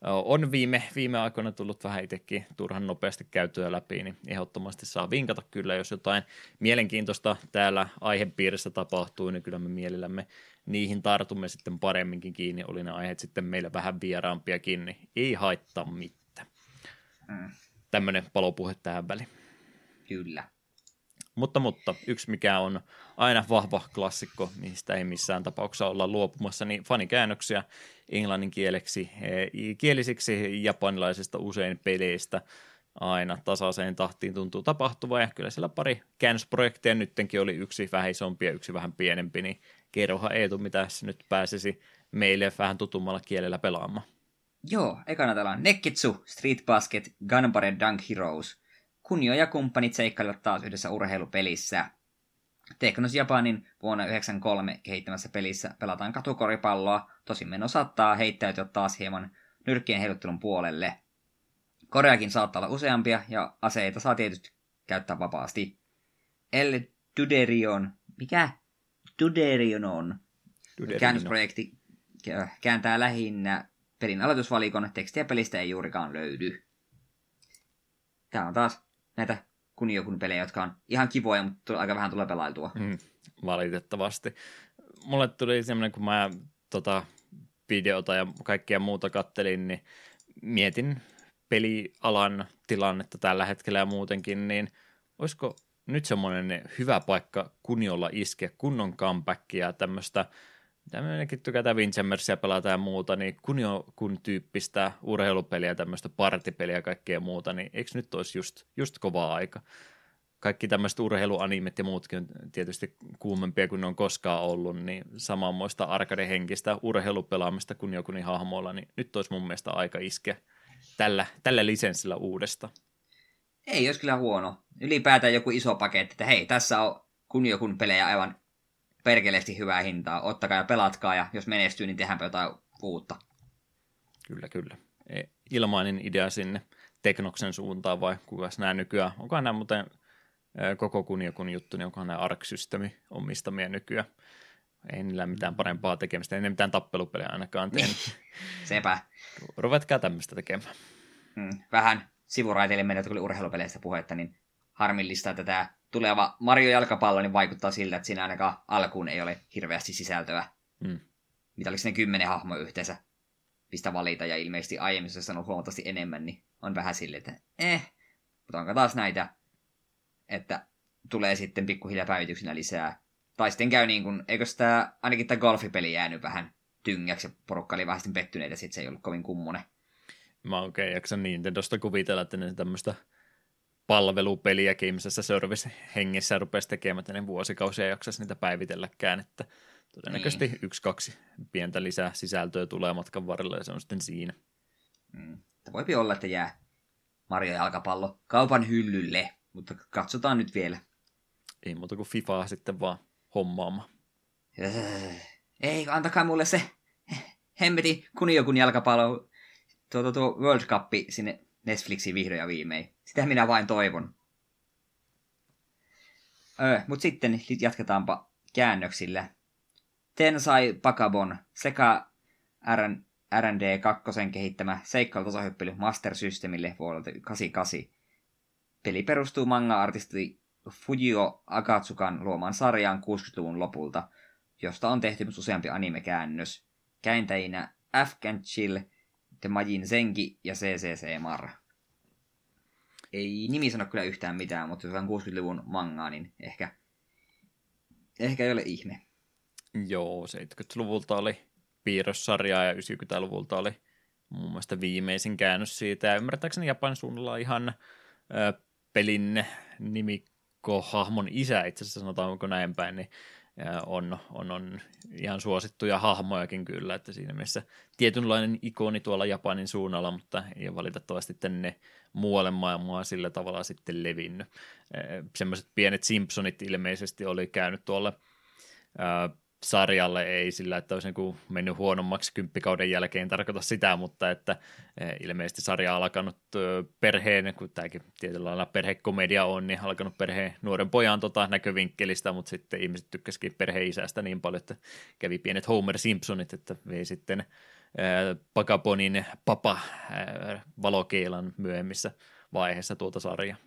on viime, viime aikoina tullut vähän itsekin turhan nopeasti käytyä läpi, niin ehdottomasti saa vinkata kyllä, jos jotain mielenkiintoista täällä aihepiirissä tapahtuu, niin kyllä me mielellämme niihin tartumme sitten paremminkin kiinni, oli ne aiheet sitten meille vähän vieraampiakin, niin ei haittaa mitään. Mm tämmöinen palopuhe tähän väliin. Kyllä. Mutta, mutta yksi mikä on aina vahva klassikko, mistä ei missään tapauksessa olla luopumassa, niin fanikäännöksiä englanninkieleksi, e, kielisiksi japanilaisista usein peleistä aina tasaiseen tahtiin tuntuu tapahtuva ja kyllä siellä pari käännösprojekteja nyttenkin oli yksi vähän isompi ja yksi vähän pienempi, niin kerrohan Eetu, mitä nyt pääsisi meille vähän tutummalla kielellä pelaamaan. Joo, ekana täällä on Nekitsu, Street Basket, Gunpowder Dunk Heroes. Kunio ja kumppanit seikkailevat taas yhdessä urheilupelissä. Teknos Japanin vuonna 1993 kehittämässä pelissä pelataan katukoripalloa, tosin meno saattaa heittäytyä taas hieman nyrkkien heiluttelun puolelle. Koreakin saattaa olla useampia, ja aseita saa tietysti käyttää vapaasti. El Duderion, mikä? Duderionon. Käännösprojekti kääntää lähinnä pelin aloitusvalikon, tekstiä pelistä ei juurikaan löydy. Tämä on taas näitä kuniokun pelejä, jotka on ihan kivoja, mutta aika vähän tulee pelailtua. Mm, valitettavasti. Mulle tuli semmoinen, kun mä tota, videota ja kaikkia muuta kattelin, niin mietin pelialan tilannetta tällä hetkellä ja muutenkin, niin olisiko nyt semmoinen hyvä paikka kuniolla iskeä kunnon comebackia tämmöistä Tämmöinenkin tykätään Windjammersia pelata ja muuta, niin kunio kun tyyppistä urheilupeliä, tämmöistä partipeliä ja kaikkea muuta, niin eikö nyt olisi just, just kova aika? Kaikki tämmöiset urheiluanimet ja muutkin on tietysti kuumempia kuin ne on koskaan ollut, niin samanmoista arcade-henkistä urheilupelaamista kun joku niin hahmoilla, niin nyt olisi mun mielestä aika iskeä tällä, tällä lisenssillä uudesta. Ei olisi kyllä huono. Ylipäätään joku iso paketti, että hei, tässä on kunniokun pelejä aivan perkeleesti hyvää hintaa. Ottakaa ja pelatkaa, ja jos menestyy, niin tehdäänpä jotain uutta. Kyllä, kyllä. E, ilmainen idea sinne Teknoksen suuntaan, vai kuka nämä nykyään? Onkohan nämä muuten e, koko kunniokun juttu, niin onkohan nämä Ark-systeemi omistamia nykyään? Ei niillä mitään parempaa tekemistä, ei ne mitään tappelupelejä ainakaan tehnyt. Sepä. Ruvetkaa tämmöistä tekemään. Hmm, vähän sivuraiteille mennä, kun oli urheilupeleistä puhetta, niin harmillista, että tämä tuleva Mario jalkapallo niin vaikuttaa siltä, että siinä ainakaan alkuun ei ole hirveästi sisältöä. Mm. Mitä oliko ne kymmenen hahmoa yhteensä, mistä valita, ja ilmeisesti aiemmin se sanonut huomattavasti enemmän, niin on vähän silleen, että eh, mutta onko taas näitä, että tulee sitten pikkuhiljaa päivityksinä lisää. Tai sitten käy niin kuin, eikö sitä, ainakin tämä golfipeli jäänyt vähän tyngäksi, ja porukka oli vähän sitten pettyneitä, sitten se ei ollut kovin kummonen. Mä oikein jaksan Nintendosta kuvitella, että ne tämmöistä palvelupeliä Games Service hengessä rupesi tekemään, että ne vuosikausia jaksaisi niitä päivitelläkään, että todennäköisesti niin. yksi, kaksi pientä lisää sisältöä tulee matkan varrella ja se on sitten siinä. Mm. Voipi olla, että jää Mario jalkapallo kaupan hyllylle, mutta katsotaan nyt vielä. Ei muuta kuin FIFAa sitten vaan hommaamaan. Ei, antakaa mulle se hemmeti kuniokun jalkapallo, tuo, tuo, tuo World Cup sinne Netflixiin vihdoin ja viimein. Sitä minä vain toivon. Öö, Mutta sitten jatketaanpa käännöksillä. Tensai Pakabon sekä RN, R&D 2 kehittämä seikkailutasohyppely Master Systemille vuodelta 88. Peli perustuu manga-artisti Fujio Akatsukan luomaan sarjaan 60-luvun lopulta, josta on tehty myös useampi anime-käännös. Kääntäjinä F. Chill, The Majin Zenki ja CCC Mar ei nimi sano kyllä yhtään mitään, mutta jos on 60-luvun mangaa, niin ehkä, ehkä ei ole ihme. Joo, 70-luvulta oli piirrossarjaa ja 90-luvulta oli muun muassa viimeisin käännös siitä. Ja ymmärtääkseni Japanin suunnalla ihan ö, pelin nimikko-hahmon isä, itse asiassa sanotaanko näin päin, niin on, on, on ihan suosittuja hahmojakin kyllä, että siinä mielessä tietynlainen ikoni tuolla Japanin suunnalla, mutta ei valitettavasti tänne muualle maailmaa sillä tavalla sitten levinnyt. Semmoiset pienet Simpsonit ilmeisesti oli käynyt tuolla sarjalle, ei sillä, että olisi niin mennyt huonommaksi kymppikauden jälkeen tarkoita sitä, mutta että eh, ilmeisesti sarja on alkanut perheen, kun tämäkin tietyllä lailla perhekomedia on, niin alkanut perheen nuoren pojan tota näkövinkkelistä, mutta sitten ihmiset tykkäsikin perheen isästä niin paljon, että kävi pienet Homer Simpsonit, että vei sitten Pakaponin papa valokeilan myöhemmissä vaiheessa tuota sarjaa.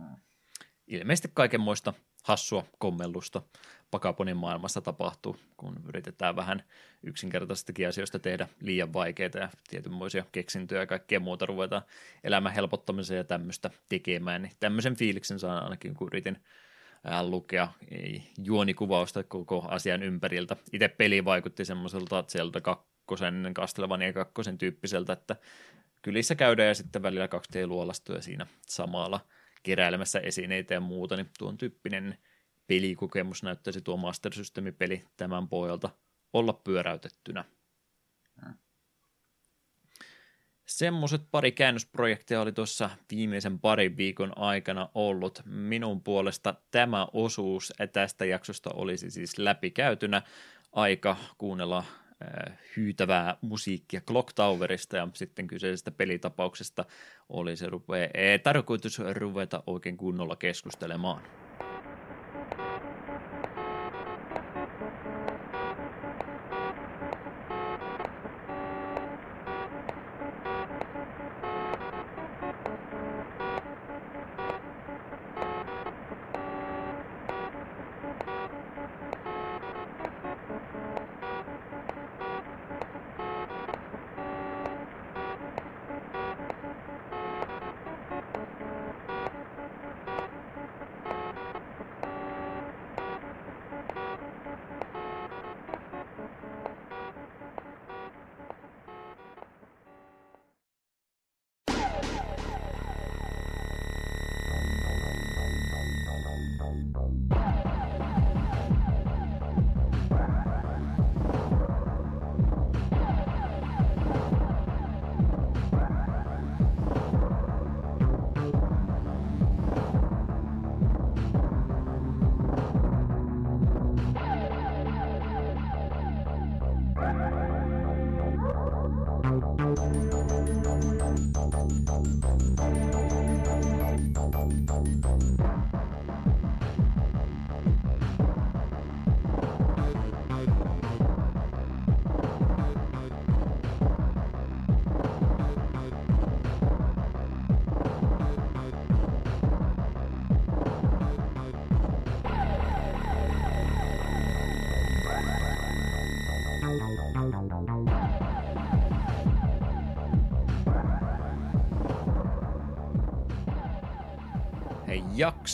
Hmm. Ilmeisesti kaikenmoista hassua kommellusta Pakaponin maailmassa tapahtuu, kun yritetään vähän yksinkertaisestakin asioista tehdä liian vaikeita ja tietynmoisia keksintöjä ja kaikkea muuta ruvetaan elämän helpottamiseen ja tämmöistä tekemään, niin tämmöisen fiiliksen saan ainakin, kun yritin lukea juonikuvausta koko asian ympäriltä. Itse peli vaikutti semmoiselta Zelda 2, Castlevania 2 tyyppiseltä, että kylissä käydään ja sitten välillä 2D-luolastoja siinä samalla keräilemässä esineitä ja muuta, niin tuon tyyppinen pelikokemus näyttäisi tuo Master System-peli tämän pohjalta olla pyöräytettynä. Semmoiset pari käännösprojektia oli tuossa viimeisen parin viikon aikana ollut. Minun puolesta tämä osuus tästä jaksosta olisi siis läpikäytynä. Aika kuunnella hyytävää musiikkia Clock Towerista ja sitten kyseisestä pelitapauksesta oli se rupea, tarkoitus ruveta oikein kunnolla keskustelemaan.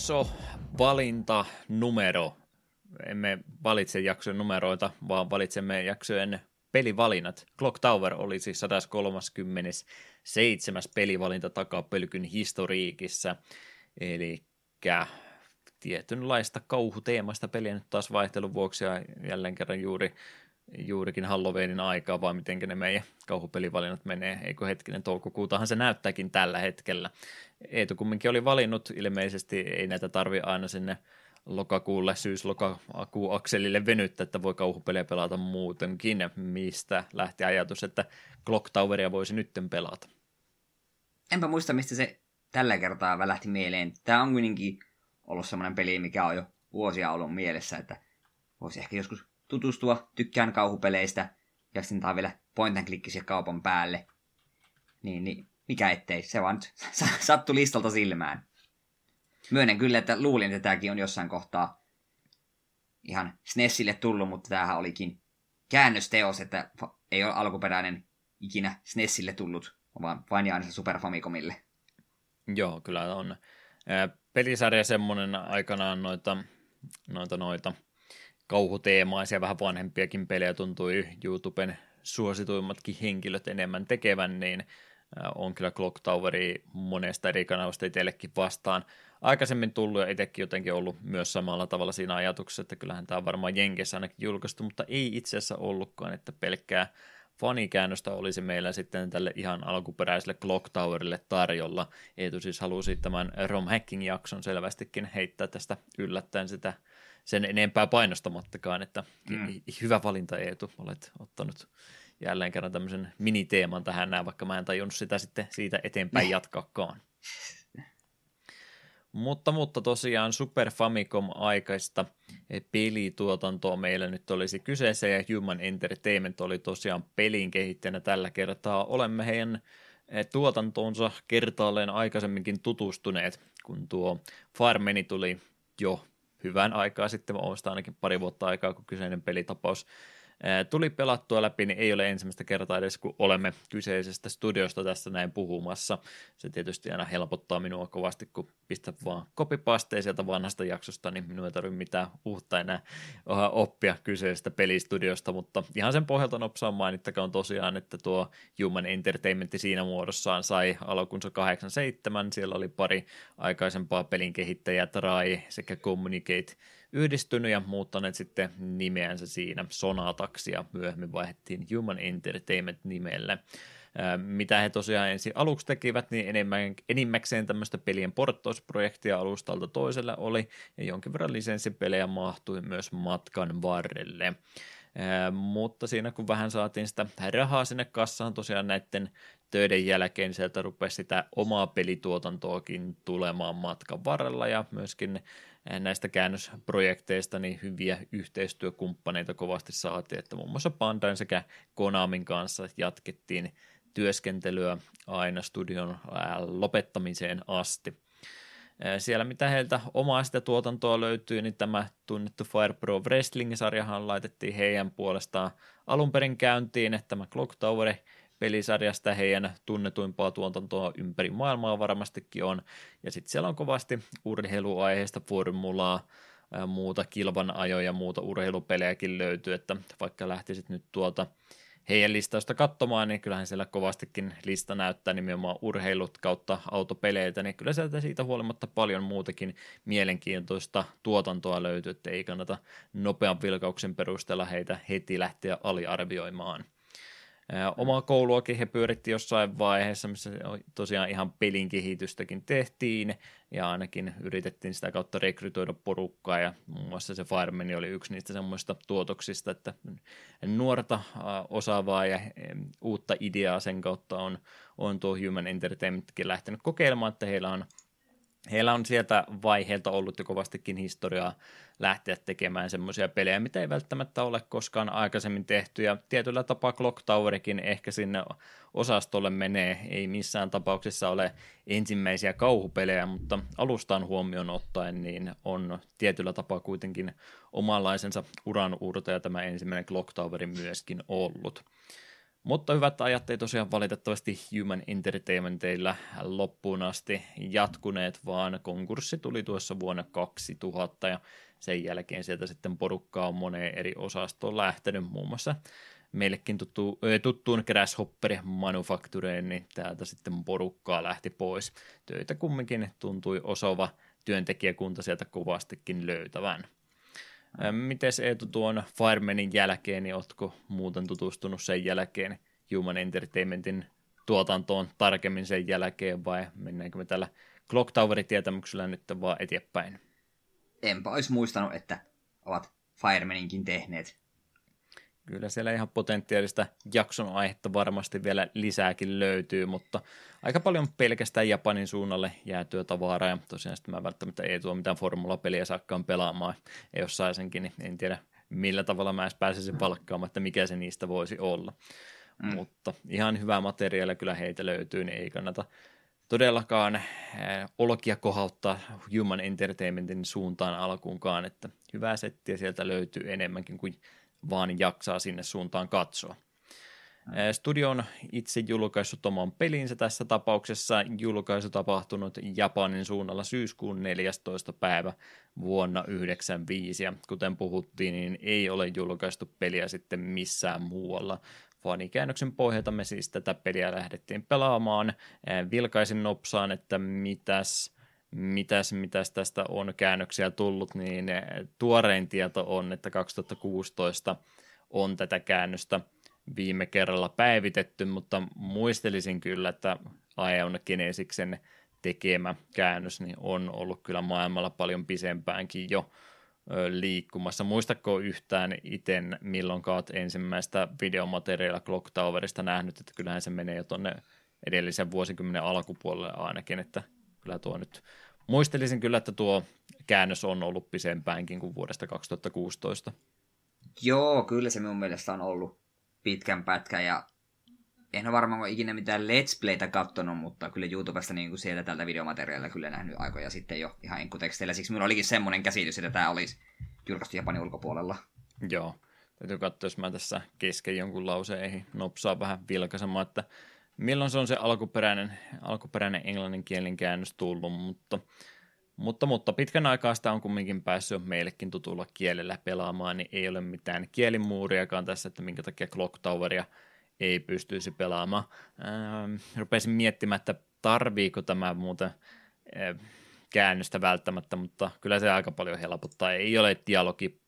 Jakso, valinta, numero. Emme valitse jaksojen numeroita, vaan valitsemme jaksojen pelivalinnat. Clock Tower olisi 137. pelivalinta takapölkyn historiikissa. Eli tietynlaista kauhuteemasta peliä nyt taas vaihtelun vuoksi ja jälleen kerran juuri juurikin Halloweenin aikaa, vai miten ne meidän kauhupelivalinnat menee. Eikö hetkinen, toukokuutahan se näyttääkin tällä hetkellä. Eetu kumminkin oli valinnut, ilmeisesti ei näitä tarvi aina sinne lokakuulle, syys-lokakuun akselille venyttä, että voi kauhupeliä pelata muutenkin, mistä lähti ajatus, että Clock Toweria voisi nytten pelata. Enpä muista, mistä se tällä kertaa välähti mieleen. Tämä on kuitenkin ollut semmoinen peli, mikä on jo vuosia ollut mielessä, että voisi ehkä joskus tutustua, tykkään kauhupeleistä, ja tää vielä point and kaupan päälle. Niin, niin mikä ettei, se vaan nyt [laughs] sattui listalta silmään. Myönnän kyllä, että luulin, että tämäkin on jossain kohtaa ihan SNESille tullut, mutta tämähän olikin käännösteos, että ei ole alkuperäinen ikinä SNESille tullut, vaan vain ja aina Super Famicomille. Joo, kyllä on. Pelisarja semmoinen aikanaan noita, noita, noita kauhuteemaisia, vähän vanhempiakin pelejä tuntui YouTuben suosituimmatkin henkilöt enemmän tekevän, niin on kyllä Clock Toweri monesta eri kanavasta itsellekin vastaan aikaisemmin tullut ja itsekin jotenkin ollut myös samalla tavalla siinä ajatuksessa, että kyllähän tämä on varmaan Jenkessä ainakin julkaistu, mutta ei itse asiassa ollutkaan, että pelkkää fanikäännöstä olisi meillä sitten tälle ihan alkuperäiselle Clock Towerille tarjolla. Eetu siis halusi tämän Rom Hacking-jakson selvästikin heittää tästä yllättäen sitä sen enempää painostamattakaan, että mm. hyvä valinta Eetu, olet ottanut jälleen kerran tämmöisen miniteeman tähän näin, vaikka mä en tajunnut sitä sitten siitä eteenpäin jatkaakaan. Mutta, mutta tosiaan Super Famicom-aikaista pelituotantoa meillä nyt olisi kyseessä ja Human Entertainment oli tosiaan pelin kehittäjänä tällä kertaa. Olemme heidän eh, tuotantoonsa kertaalleen aikaisemminkin tutustuneet, kun tuo Farmeni tuli jo hyvän aikaa sitten, omasta ainakin pari vuotta aikaa, kun kyseinen pelitapaus tuli pelattua läpi, niin ei ole ensimmäistä kertaa edes, kun olemme kyseisestä studiosta tässä näin puhumassa. Se tietysti aina helpottaa minua kovasti, kun pistät vaan kopipasteja sieltä vanhasta jaksosta, niin minun ei tarvitse mitään uutta enää oppia kyseisestä pelistudiosta, mutta ihan sen pohjalta nopsaan mainittakaan tosiaan, että tuo Human Entertainment siinä muodossaan sai alkunsa 87, siellä oli pari aikaisempaa pelin kehittäjää, Trai sekä Communicate yhdistynyt ja muuttaneet sitten nimeänsä siinä Sonataksi ja myöhemmin vaihdettiin Human Entertainment nimelle. Mitä he tosiaan ensin aluksi tekivät, niin enimmäkseen tämmöistä pelien porttoisprojektia alustalta toiselle oli, ja jonkin verran lisenssipelejä mahtui myös matkan varrelle. mutta siinä kun vähän saatiin sitä rahaa sinne kassaan tosiaan näiden töiden jälkeen, sieltä rupesi sitä omaa pelituotantoakin tulemaan matkan varrella ja myöskin näistä käännösprojekteista niin hyviä yhteistyökumppaneita kovasti saatiin, että muun muassa Pandain sekä Konamin kanssa jatkettiin työskentelyä aina studion lopettamiseen asti. Siellä mitä heiltä omaa sitä tuotantoa löytyy, niin tämä tunnettu Fire Pro Wrestling-sarjahan laitettiin heidän puolestaan alun perin käyntiin, että tämä Clock Tower pelisarjasta heidän tunnetuimpaa tuotantoa ympäri maailmaa varmastikin on. Ja sitten siellä on kovasti urheiluaiheista formulaa, muuta kilvan ajoja ja muuta urheilupelejäkin löytyy, että vaikka lähtisit nyt tuota heidän listausta katsomaan, niin kyllähän siellä kovastikin lista näyttää nimenomaan urheilut kautta autopeleitä, niin kyllä sieltä siitä huolimatta paljon muutakin mielenkiintoista tuotantoa löytyy, että ei kannata nopean vilkauksen perusteella heitä heti lähteä aliarvioimaan. Omaa kouluakin he pyöritti jossain vaiheessa, missä tosiaan ihan pelin kehitystäkin tehtiin, ja ainakin yritettiin sitä kautta rekrytoida porukkaa, ja muun muassa se Fireman oli yksi niistä semmoista tuotoksista, että nuorta osaavaa ja uutta ideaa sen kautta on, on tuo Human Entertainmentkin lähtenyt kokeilemaan, että heillä on heillä on sieltä vaiheelta ollut jo kovastikin historiaa lähteä tekemään semmoisia pelejä, mitä ei välttämättä ole koskaan aikaisemmin tehty, ja tietyllä tapaa Clock Towerikin ehkä sinne osastolle menee, ei missään tapauksessa ole ensimmäisiä kauhupelejä, mutta alustaan huomioon ottaen niin on tietyllä tapaa kuitenkin omanlaisensa uran uurtaja tämä ensimmäinen Clock Toweri myöskin ollut. Mutta hyvät ajat ei tosiaan valitettavasti Human Entertainmenteillä loppuun asti jatkuneet, vaan konkurssi tuli tuossa vuonna 2000 ja sen jälkeen sieltä sitten porukkaa on moneen eri osastoon lähtenyt, muun muassa meillekin tuttu, tuttuun Grasshopper Manufactureen, niin täältä sitten porukkaa lähti pois. Töitä kumminkin tuntui osova työntekijäkunta sieltä kovastikin löytävän. Miten Eetu tuon Firemanin jälkeen, niin oletko muuten tutustunut sen jälkeen Human Entertainmentin tuotantoon tarkemmin sen jälkeen vai mennäänkö me tällä Clock Towerin tietämyksellä nyt vaan eteenpäin? Enpä olisi muistanut, että ovat Firemaninkin tehneet kyllä siellä ihan potentiaalista jakson aihetta varmasti vielä lisääkin löytyy, mutta aika paljon pelkästään Japanin suunnalle jäätyä tavaraa, ja tosiaan sitten mä välttämättä ei tuo mitään formulapeliä saakkaan pelaamaan, ja jos saisinkin, niin en tiedä millä tavalla mä edes pääsisin valkkaamaan, että mikä se niistä voisi olla. Mm. Mutta ihan hyvää materiaalia kyllä heitä löytyy, niin ei kannata todellakaan äh, olkia kohauttaa Human Entertainmentin suuntaan alkuunkaan, että hyvää settiä sieltä löytyy enemmänkin kuin vaan jaksaa sinne suuntaan katsoa. Studio on itse julkaissut oman pelinsä tässä tapauksessa. Julkaisu tapahtunut Japanin suunnalla syyskuun 14. päivä vuonna 1995. Ja kuten puhuttiin, niin ei ole julkaistu peliä sitten missään muualla. Fanikäännöksen pohjalta me siis tätä peliä lähdettiin pelaamaan. Vilkaisin nopsaan, että mitäs mitäs, mitäs tästä on käännöksiä tullut, niin tuorein tieto on, että 2016 on tätä käännöstä viime kerralla päivitetty, mutta muistelisin kyllä, että Aeon Kinesiksen tekemä käännös niin on ollut kyllä maailmalla paljon pisempäänkin jo liikkumassa. Muistatko yhtään itse, milloin olet ensimmäistä videomateriaalia Clock Towerista nähnyt, että kyllähän se menee jo tuonne edellisen vuosikymmenen alkupuolelle ainakin, että kyllä tuo nyt, muistelisin kyllä, että tuo käännös on ollut pisempäänkin kuin vuodesta 2016. Joo, kyllä se minun mielestä on ollut pitkän pätkän ja en ole varmaan ikinä mitään Let's Playtä katsonut, mutta kyllä YouTubesta niin kuin sieltä tältä videomateriaalilla kyllä nähnyt aikoja sitten jo ihan enkuteksteillä. Siksi minulla olikin semmoinen käsitys, että tämä olisi julkaistu Japanin ulkopuolella. Joo, täytyy katsoa, jos mä tässä kesken jonkun lauseen nopsaa vähän vilkaisemaan, että milloin se on se alkuperäinen, alkuperäinen englanninkielinen käännös tullut, mutta, mutta, mutta pitkän aikaa sitä on kumminkin päässyt meillekin tutulla kielellä pelaamaan, niin ei ole mitään kielimuuriakaan tässä, että minkä takia Clock Toweria ei pystyisi pelaamaan. Ähm, rupesin miettimään, että tarviiko tämä muuten äh, käännöstä välttämättä, mutta kyllä se aika paljon helpottaa. Ei ole dialogi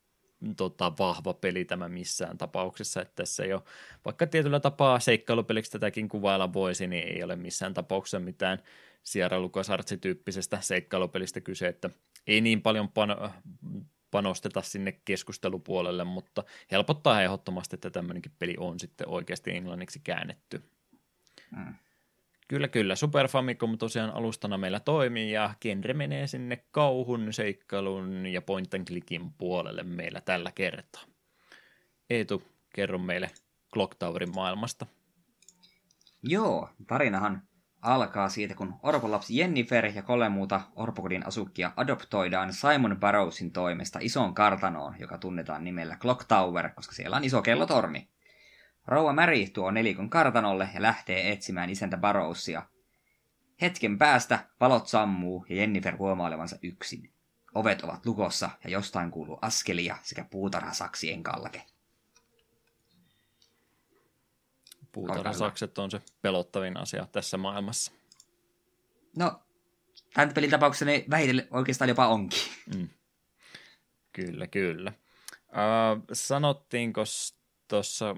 tota, vahva peli tämä missään tapauksessa, että tässä ei ole, vaikka tietyllä tapaa seikkailupeliksi tätäkin kuvailla voisi, niin ei ole missään tapauksessa mitään Sierra Lucas-tyyppisestä seikkailupelistä kyse, että ei niin paljon pan- panosteta sinne keskustelupuolelle, mutta helpottaa ehdottomasti, että tämmöinenkin peli on sitten oikeasti englanniksi käännetty. Hmm. Kyllä, kyllä. Super Famicom tosiaan alustana meillä toimii ja genre menee sinne kauhun, seikkailun ja point and clickin puolelle meillä tällä kertaa. Eetu, kerro meille Clock Towerin maailmasta. Joo, tarinahan alkaa siitä, kun orpolapsi Jennifer ja kolme muuta orpokodin asukkia adoptoidaan Simon Barrowsin toimesta isoon kartanoon, joka tunnetaan nimellä Clock Tower, koska siellä on iso kellotorni. Rouva Mary tuo nelikon kartanolle ja lähtee etsimään isäntä Barrowsia. Hetken päästä valot sammuu ja Jennifer huomaa olevansa yksin. Ovet ovat lukossa ja jostain kuuluu askelia sekä puutarhasaksien kalke. Puutarhasakset on se pelottavin asia tässä maailmassa. No, tämän pelin tapauksessa ne vähitellen oikeastaan jopa onkin. Mm. Kyllä, kyllä. Uh, sanottiinko tuossa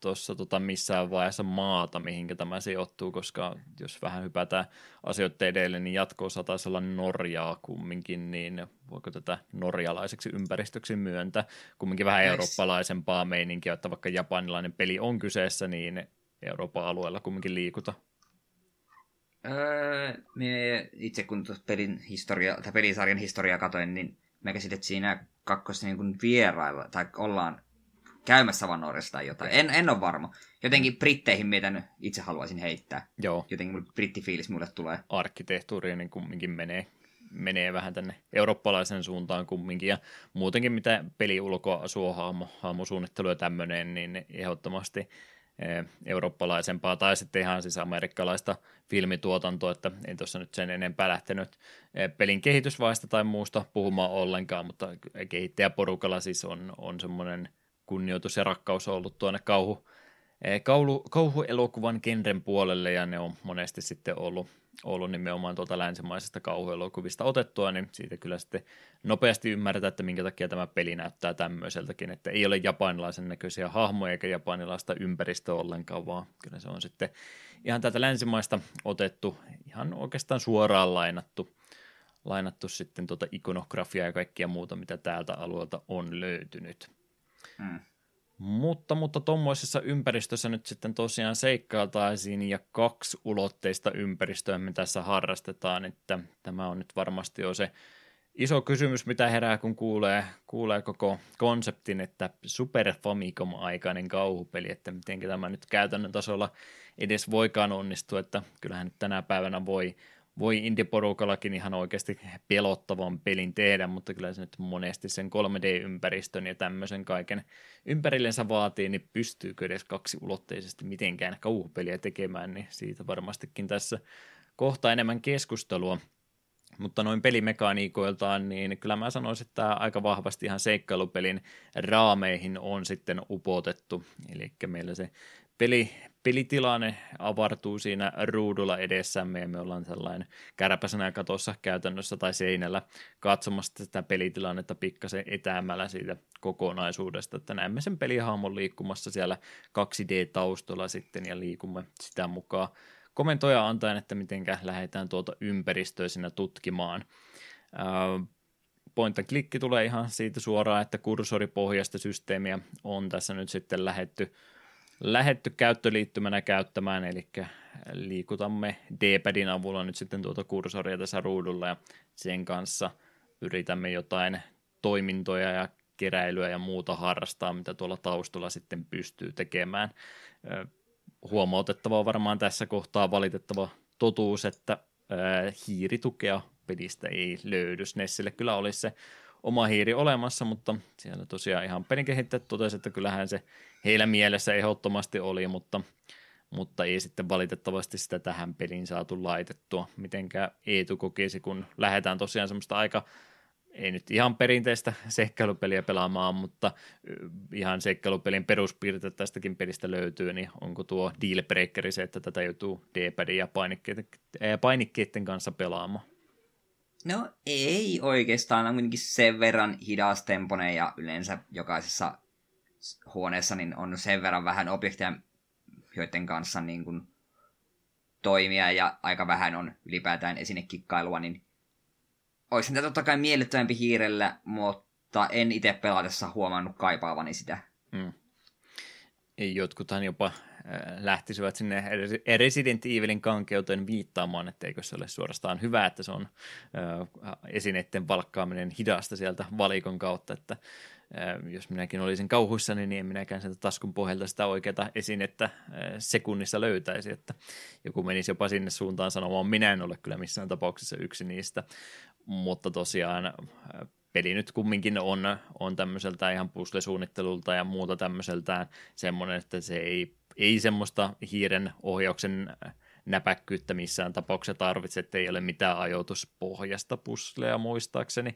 tuossa tota missään vaiheessa maata, mihinkä tämä sijoittuu, koska jos vähän hypätään asioiden edelle, niin jatko taisi olla Norjaa kumminkin, niin voiko tätä norjalaiseksi ympäristöksi myöntää? Kumminkin vähän nice. eurooppalaisempaa meininkiä, että vaikka japanilainen peli on kyseessä, niin Euroopan alueella kumminkin liikuta. Öö, me itse kun pelin historia, tai pelisarjan historiaa katoin, niin mä käsitin, että siinä kakkossa niin vierailla, tai ollaan käymässä vaan Norjassa tai jotain. En, en ole varma. Jotenkin britteihin mietin itse haluaisin heittää. Joo. Jotenkin brittifiilis mulle tulee. Arkkitehtuuri niin kumminkin menee, menee vähän tänne eurooppalaisen suuntaan kumminkin. Ja muutenkin mitä peli ulkoa hahmo, hahmosuunnittelu ja tämmöinen, niin ehdottomasti eurooppalaisempaa tai sitten ihan siis amerikkalaista filmituotantoa, että ei tuossa nyt sen enempää lähtenyt pelin kehitysvaiheesta tai muusta puhumaan ollenkaan, mutta kehittäjäporukalla siis on, on semmoinen kunnioitus ja rakkaus ollut tuonne kauhu, kauhu, kauhuelokuvan genren puolelle ja ne on monesti sitten ollut ollut nimenomaan tuolta länsimaisesta kauhuelokuvista otettua, niin siitä kyllä sitten nopeasti ymmärretään, että minkä takia tämä peli näyttää tämmöiseltäkin, että ei ole japanilaisen näköisiä hahmoja eikä japanilaista ympäristöä ollenkaan, vaan kyllä se on sitten ihan täältä länsimaista otettu, ihan oikeastaan suoraan lainattu, lainattu sitten tuota ikonografiaa ja kaikkia muuta, mitä täältä alueelta on löytynyt. Hmm. Mutta, mutta tuommoisessa ympäristössä nyt sitten tosiaan seikkailtaisiin ja kaksi ulotteista ympäristöä me tässä harrastetaan, että tämä on nyt varmasti jo se iso kysymys, mitä herää, kun kuulee, kuulee koko konseptin, että Super Famicom-aikainen kauhupeli, että miten tämä nyt käytännön tasolla edes voikaan onnistua, että kyllähän nyt tänä päivänä voi voi indie-porukallakin ihan oikeasti pelottavan pelin tehdä, mutta kyllä se nyt monesti sen 3D-ympäristön ja tämmöisen kaiken ympärillensä vaatii, niin pystyykö edes kaksi ulotteisesti mitenkään kauhupeliä tekemään, niin siitä varmastikin tässä kohta enemmän keskustelua. Mutta noin pelimekaniikoiltaan, niin kyllä mä sanoisin, että aika vahvasti ihan seikkailupelin raameihin on sitten upotettu. Eli meillä se peli, pelitilanne avartuu siinä ruudulla edessämme ja me ollaan sellainen kärpäsenä katossa käytännössä tai seinällä katsomassa tätä pelitilannetta pikkasen etäämällä siitä kokonaisuudesta, että näemme sen pelihahmon liikkumassa siellä 2D-taustalla sitten ja liikumme sitä mukaan komentoja antaen, että miten lähdetään tuota ympäristöä siinä tutkimaan. point klikki tulee ihan siitä suoraan, että kursoripohjaista systeemiä on tässä nyt sitten lähetty lähetty käyttöliittymänä käyttämään, eli liikutamme D-padin avulla nyt sitten tuota kursoria tässä ruudulla ja sen kanssa yritämme jotain toimintoja ja keräilyä ja muuta harrastaa, mitä tuolla taustalla sitten pystyy tekemään. Huomautettava on varmaan tässä kohtaa valitettava totuus, että hiiritukea pelistä ei löydy. Nessille kyllä olisi se oma hiiri olemassa, mutta siellä tosiaan ihan pelin kehittäjät totesi, että kyllähän se heillä mielessä ehdottomasti oli, mutta, mutta ei sitten valitettavasti sitä tähän peliin saatu laitettua. Mitenkä Eetu kokisi, kun lähdetään tosiaan semmoista aika ei nyt ihan perinteistä seikkailupeliä pelaamaan, mutta ihan seikkailupelin peruspiirteet tästäkin pelistä löytyy, niin onko tuo dealbreakeri se, että tätä joutuu D-padin ja painikkeiden kanssa pelaamaan? No ei oikeastaan, on kuitenkin sen verran hidastemponen ja yleensä jokaisessa huoneessa niin on sen verran vähän objekteja, joiden kanssa niin kuin toimia ja aika vähän on ylipäätään esinekikkailua, niin olisi niitä totta kai miellyttävämpi hiirellä, mutta en itse pelatessa huomannut kaipaavani sitä. Mm. Jotkuthan jopa lähtisivät sinne Resident Evilin kankeuteen viittaamaan, etteikö se ole suorastaan hyvä, että se on esineiden valkkaaminen hidasta sieltä valikon kautta, että jos minäkin olisin kauhuissani, niin en minäkään sieltä taskun pohjalta sitä oikeaa esinettä sekunnissa löytäisi, että joku menisi jopa sinne suuntaan sanomaan, minä en ole kyllä missään tapauksessa yksi niistä, mutta tosiaan peli nyt kumminkin on, on tämmöiseltä ihan puslesuunnittelulta ja muuta tämmöiseltään semmoinen, että se ei, ei semmoista hiiren ohjauksen näpäkkyyttä missään tapauksessa tarvitse, että ei ole mitään ajoituspohjasta pusleja muistaakseni.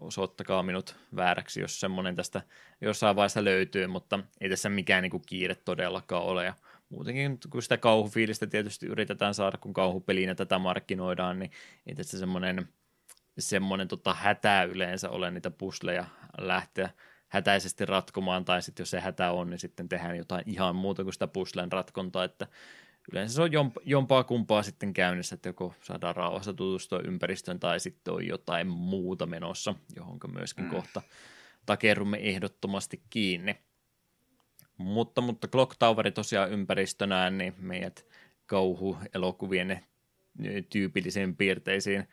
Osoittakaa minut vääräksi, jos semmoinen tästä jossain vaiheessa löytyy, mutta ei tässä mikään niin kuin kiire todellakaan ole. Ja muutenkin kun sitä kauhufiilistä tietysti yritetään saada, kun kauhupelinä tätä markkinoidaan, niin ei tässä semmoinen semmoinen tota, hätä yleensä ole niitä pusleja lähteä hätäisesti ratkomaan, tai sitten jos se hätä on, niin sitten tehdään jotain ihan muuta kuin sitä puslen ratkontaa, että yleensä se on jompaa kumpaa sitten käynnissä, että joko saadaan rauhassa tutustua ympäristöön, tai sitten on jotain muuta menossa, johon myöskin mm. kohta takerrumme ehdottomasti kiinni. Mutta, mutta Clock Toweri tosiaan ympäristönään, niin meidät kauhuelokuvien tyypillisiin piirteisiin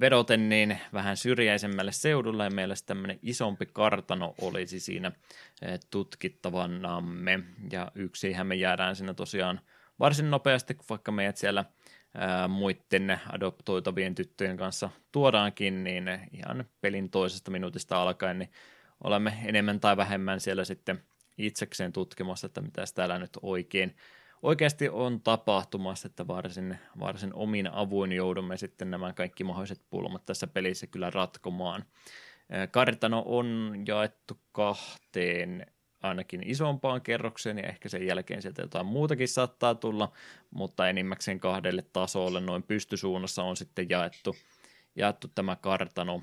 vedoten niin vähän syrjäisemmälle seudulle ja meillä tämmöinen isompi kartano olisi siinä eh, tutkittavanamme. Ja yksihän me jäädään siinä tosiaan varsin nopeasti, vaikka meidät siellä eh, muiden adoptoitavien tyttöjen kanssa tuodaankin, niin ihan pelin toisesta minuutista alkaen niin olemme enemmän tai vähemmän siellä sitten itsekseen tutkimassa, että mitä täällä nyt oikein oikeasti on tapahtumassa, että varsin, varsin omin avuin joudumme sitten nämä kaikki mahdolliset pulmat tässä pelissä kyllä ratkomaan. Kartano on jaettu kahteen ainakin isompaan kerrokseen ja ehkä sen jälkeen sieltä jotain muutakin saattaa tulla, mutta enimmäkseen kahdelle tasolle noin pystysuunnassa on sitten jaettu, jaettu tämä kartano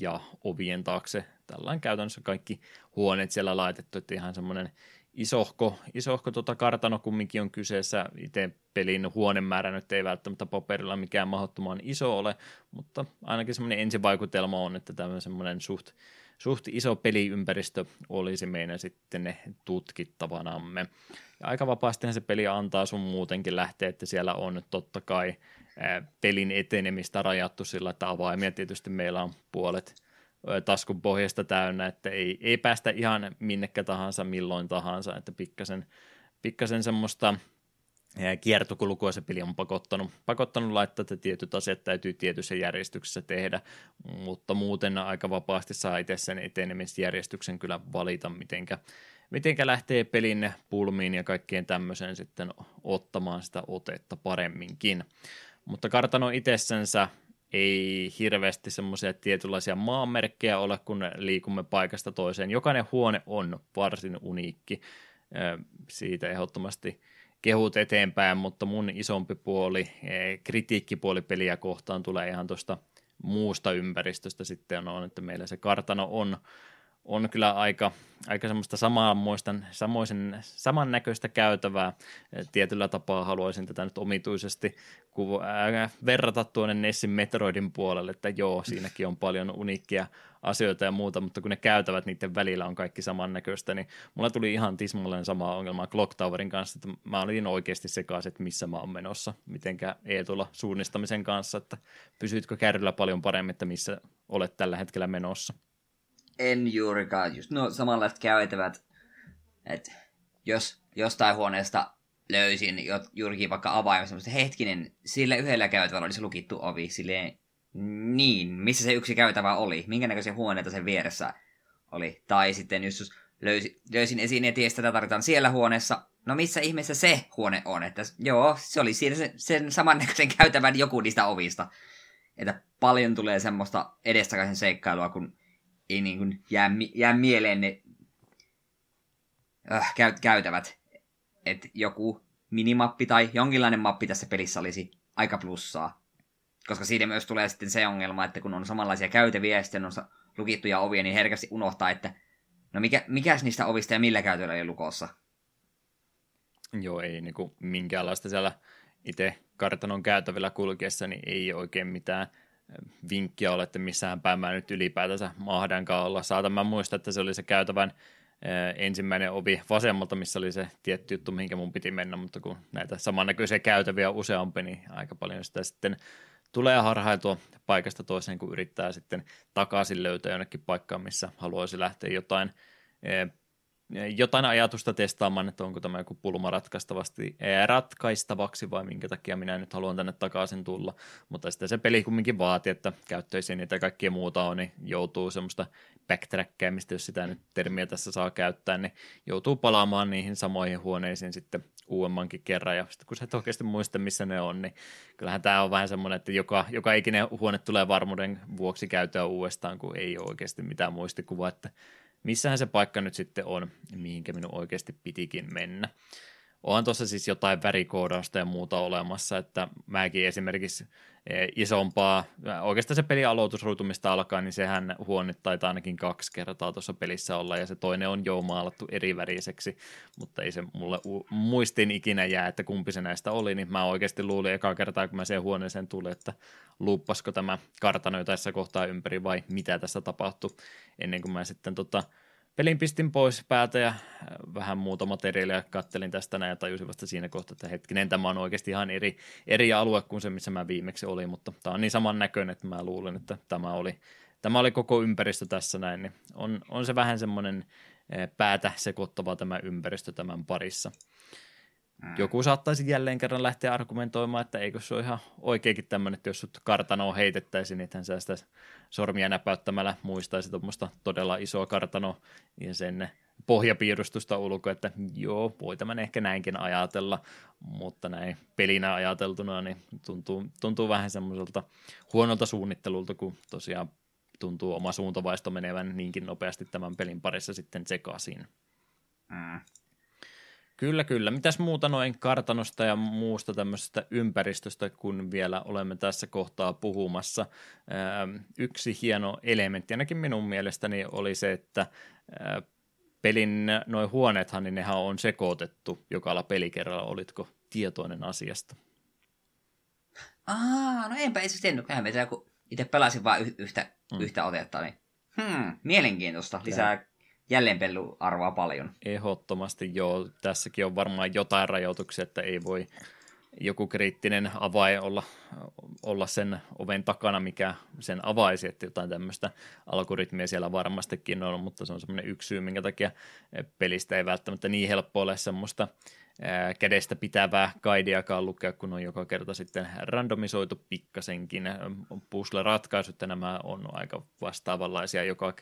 ja ovien taakse. Tällainen käytännössä kaikki huoneet siellä laitettu, että ihan semmoinen isohko, isohko tota kartano kumminkin on kyseessä. Itse pelin huonemäärä nyt ei välttämättä paperilla mikään mahdottoman iso ole, mutta ainakin semmoinen ensivaikutelma on, että tämä semmoinen suht, suht iso peliympäristö olisi meidän sitten tutkittavanamme. Ja aika vapaastihan se peli antaa sun muutenkin lähteä, että siellä on totta kai pelin etenemistä rajattu sillä, että avaimia tietysti meillä on puolet taskun pohjasta täynnä, että ei, ei päästä ihan minnekä tahansa milloin tahansa, että pikkasen, pikkasen semmoista kiertokulkua se peli on pakottanut, pakottanut laittaa, että tietyt asiat täytyy tietyssä järjestyksessä tehdä, mutta muuten aika vapaasti saa itse sen etenemisjärjestyksen kyllä valita, mitenkä, mitenkä lähtee pelin pulmiin ja kaikkeen tämmöiseen sitten ottamaan sitä otetta paremminkin. Mutta kartano itsessensä ei hirveästi semmoisia tietynlaisia maanmerkkejä ole, kun liikumme paikasta toiseen. Jokainen huone on varsin uniikki. Siitä ehdottomasti kehut eteenpäin, mutta mun isompi puoli, kritiikkipuoli peliä kohtaan tulee ihan tuosta muusta ympäristöstä sitten on, että meillä se kartano on on kyllä aika, aika semmoista muistan, samoisen, samannäköistä käytävää. Tietyllä tapaa haluaisin tätä nyt omituisesti kuva, ää, verrata tuonne Nessin Metroidin puolelle, että joo, siinäkin on paljon uniikkia asioita ja muuta, mutta kun ne käytävät niiden välillä on kaikki samannäköistä, niin mulla tuli ihan tismalleen sama ongelma Clock Towerin kanssa, että mä olin oikeasti sekaisin, että missä mä oon menossa, mitenkä tulla suunnistamisen kanssa, että pysyitkö kärryllä paljon paremmin, että missä olet tällä hetkellä menossa en juurikaan. Just no samanlaiset käytävät, että jos jostain huoneesta löysin juurikin vaikka avaimen semmoista, hetkinen, sillä yhdellä käytävällä olisi lukittu ovi, silleen, niin, missä se yksi käytävä oli, minkä näköisiä huoneita sen vieressä oli. Tai sitten jos löysin, löysin esiin tiestä, että tarvitaan siellä huoneessa, no missä ihmeessä se huone on, että joo, se oli siinä sen, sen samannäköisen käytävän joku niistä ovista. Että paljon tulee semmoista edestakaisin seikkailua, kun ei niin kuin jää, jää mieleen ne äh, käy, käytävät. Että joku minimappi tai jonkinlainen mappi tässä pelissä olisi aika plussaa. Koska siitä myös tulee sitten se ongelma, että kun on samanlaisia käytäviä ja sitten on lukittuja ovia, niin herkästi unohtaa, että no mikä, mikäs niistä ovista ja millä käytöllä oli lukossa. Joo, ei niin kuin minkäänlaista siellä itse kartanon käytävillä kulkeessa, niin ei oikein mitään – vinkkiä ole, että missähän päin mä nyt ylipäätänsä mahdankaan olla. Saatan mä muistaa, että se oli se käytävän ensimmäinen ovi vasemmalta, missä oli se tietty juttu, mihinkä mun piti mennä, mutta kun näitä samannäköisiä käytäviä on useampi, niin aika paljon sitä sitten tulee harhailtua paikasta toiseen, kun yrittää sitten takaisin löytää jonnekin paikkaan, missä haluaisi lähteä jotain jotain ajatusta testaamaan, että onko tämä joku pulma ratkaistavasti, ratkaistavaksi vai minkä takia minä nyt haluan tänne takaisin tulla. Mutta sitten se peli kumminkin vaatii, että käyttöisiä niitä kaikkia muuta on, niin joutuu semmoista backtrackkaamista, jos sitä nyt termiä tässä saa käyttää, niin joutuu palaamaan niihin samoihin huoneisiin sitten uudemmankin kerran, ja sitten kun sä et oikeasti muista, missä ne on, niin kyllähän tämä on vähän semmoinen, että joka, joka ikinen huone tulee varmuuden vuoksi käyttöön uudestaan, kun ei ole oikeasti mitään muistikuvaa, että missähän se paikka nyt sitten on, mihinkä minun oikeasti pitikin mennä. Onhan tuossa siis jotain värikoodausta ja muuta olemassa, että mäkin esimerkiksi eh, isompaa, oikeastaan se pelin aloitusruutumista alkaa, niin sehän huone taitaa ainakin kaksi kertaa tuossa pelissä olla, ja se toinen on jo maalattu eri väriseksi, mutta ei se mulle muistin ikinä jää, että kumpi se näistä oli, niin mä oikeasti luulin eka kertaa, kun mä sen huoneeseen tulin, että luuppasko tämä kartano tässä kohtaa ympäri vai mitä tässä tapahtui, ennen kuin mä sitten tota, pelin pistin pois päältä ja äh, vähän muuta materiaalia kattelin tästä näin ja tajusin vasta siinä kohtaa, että hetkinen, tämä on oikeasti ihan eri, eri alue kuin se, missä mä viimeksi olin, mutta tämä on niin saman näköinen, että mä luulen, että tämä oli, tämä oli koko ympäristö tässä näin, niin on, on se vähän semmoinen äh, päätä sekoittava tämä ympäristö tämän parissa. Mm. Joku saattaisi jälleen kerran lähteä argumentoimaan, että eikö se ole ihan oikeakin tämmöinen, että jos sut kartanoa heitettäisiin, niin hän sitä sormia näpäyttämällä muistaisi tuommoista todella isoa kartanoa ja sen pohjapiirustusta ulkoa, että joo, voi tämän ehkä näinkin ajatella, mutta näin pelinä ajateltuna niin tuntuu, tuntuu vähän semmoiselta huonolta suunnittelulta, kun tosiaan tuntuu oma suuntavaisto menevän niinkin nopeasti tämän pelin parissa sitten sekaisin. Mm. Kyllä, kyllä. Mitäs muuta noin kartanosta ja muusta tämmöisestä ympäristöstä, kun vielä olemme tässä kohtaa puhumassa. Yksi hieno elementti, ainakin minun mielestäni, oli se, että pelin noin huoneethan, niin nehän on sekoitettu jokalla pelikerralla. Olitko tietoinen asiasta? Aa, no enpä itse tiennyt. Mehän kun itse pelasin vain yhtä, mm. yhtä otetta, niin hmm, mielenkiintoista. Lisää jälleenpeluarvoa paljon. Ehdottomasti joo. Tässäkin on varmaan jotain rajoituksia, että ei voi joku kriittinen avain olla, olla sen oven takana, mikä sen avaisi, että jotain tämmöistä algoritmia siellä varmastikin on, mutta se on semmoinen yksi syy, minkä takia pelistä ei välttämättä niin helppo ole semmoista kädestä pitävää kaidiakaan lukea, kun on joka kerta sitten randomisoitu pikkasenkin. Puzzle-ratkaisut ja nämä on aika vastaavanlaisia joka,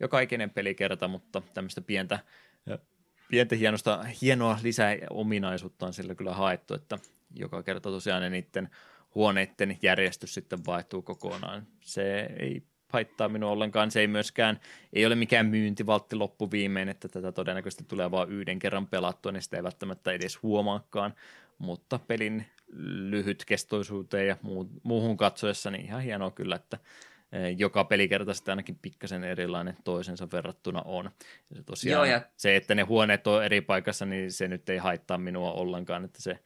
joka ikinen pelikerta, mutta tämmöistä pientä, pientä hienosta, hienoa lisäominaisuutta on sillä kyllä haettu, että joka kerta tosiaan ne niiden huoneiden järjestys sitten vaihtuu kokonaan. Se ei haittaa minua ollenkaan. Se ei myöskään, ei ole mikään myyntivaltti loppuviimein, että tätä todennäköisesti tulee vain yhden kerran pelattua, niin sitä ei välttämättä edes huomaakaan. Mutta pelin lyhytkestoisuuteen ja muuhun katsoessa, niin ihan hienoa kyllä, että e, joka pelikerta sitten ainakin pikkasen erilainen toisensa verrattuna on. Ja se tosiaan, Joo, ja... se, että ne huoneet on eri paikassa, niin se nyt ei haittaa minua ollenkaan, että se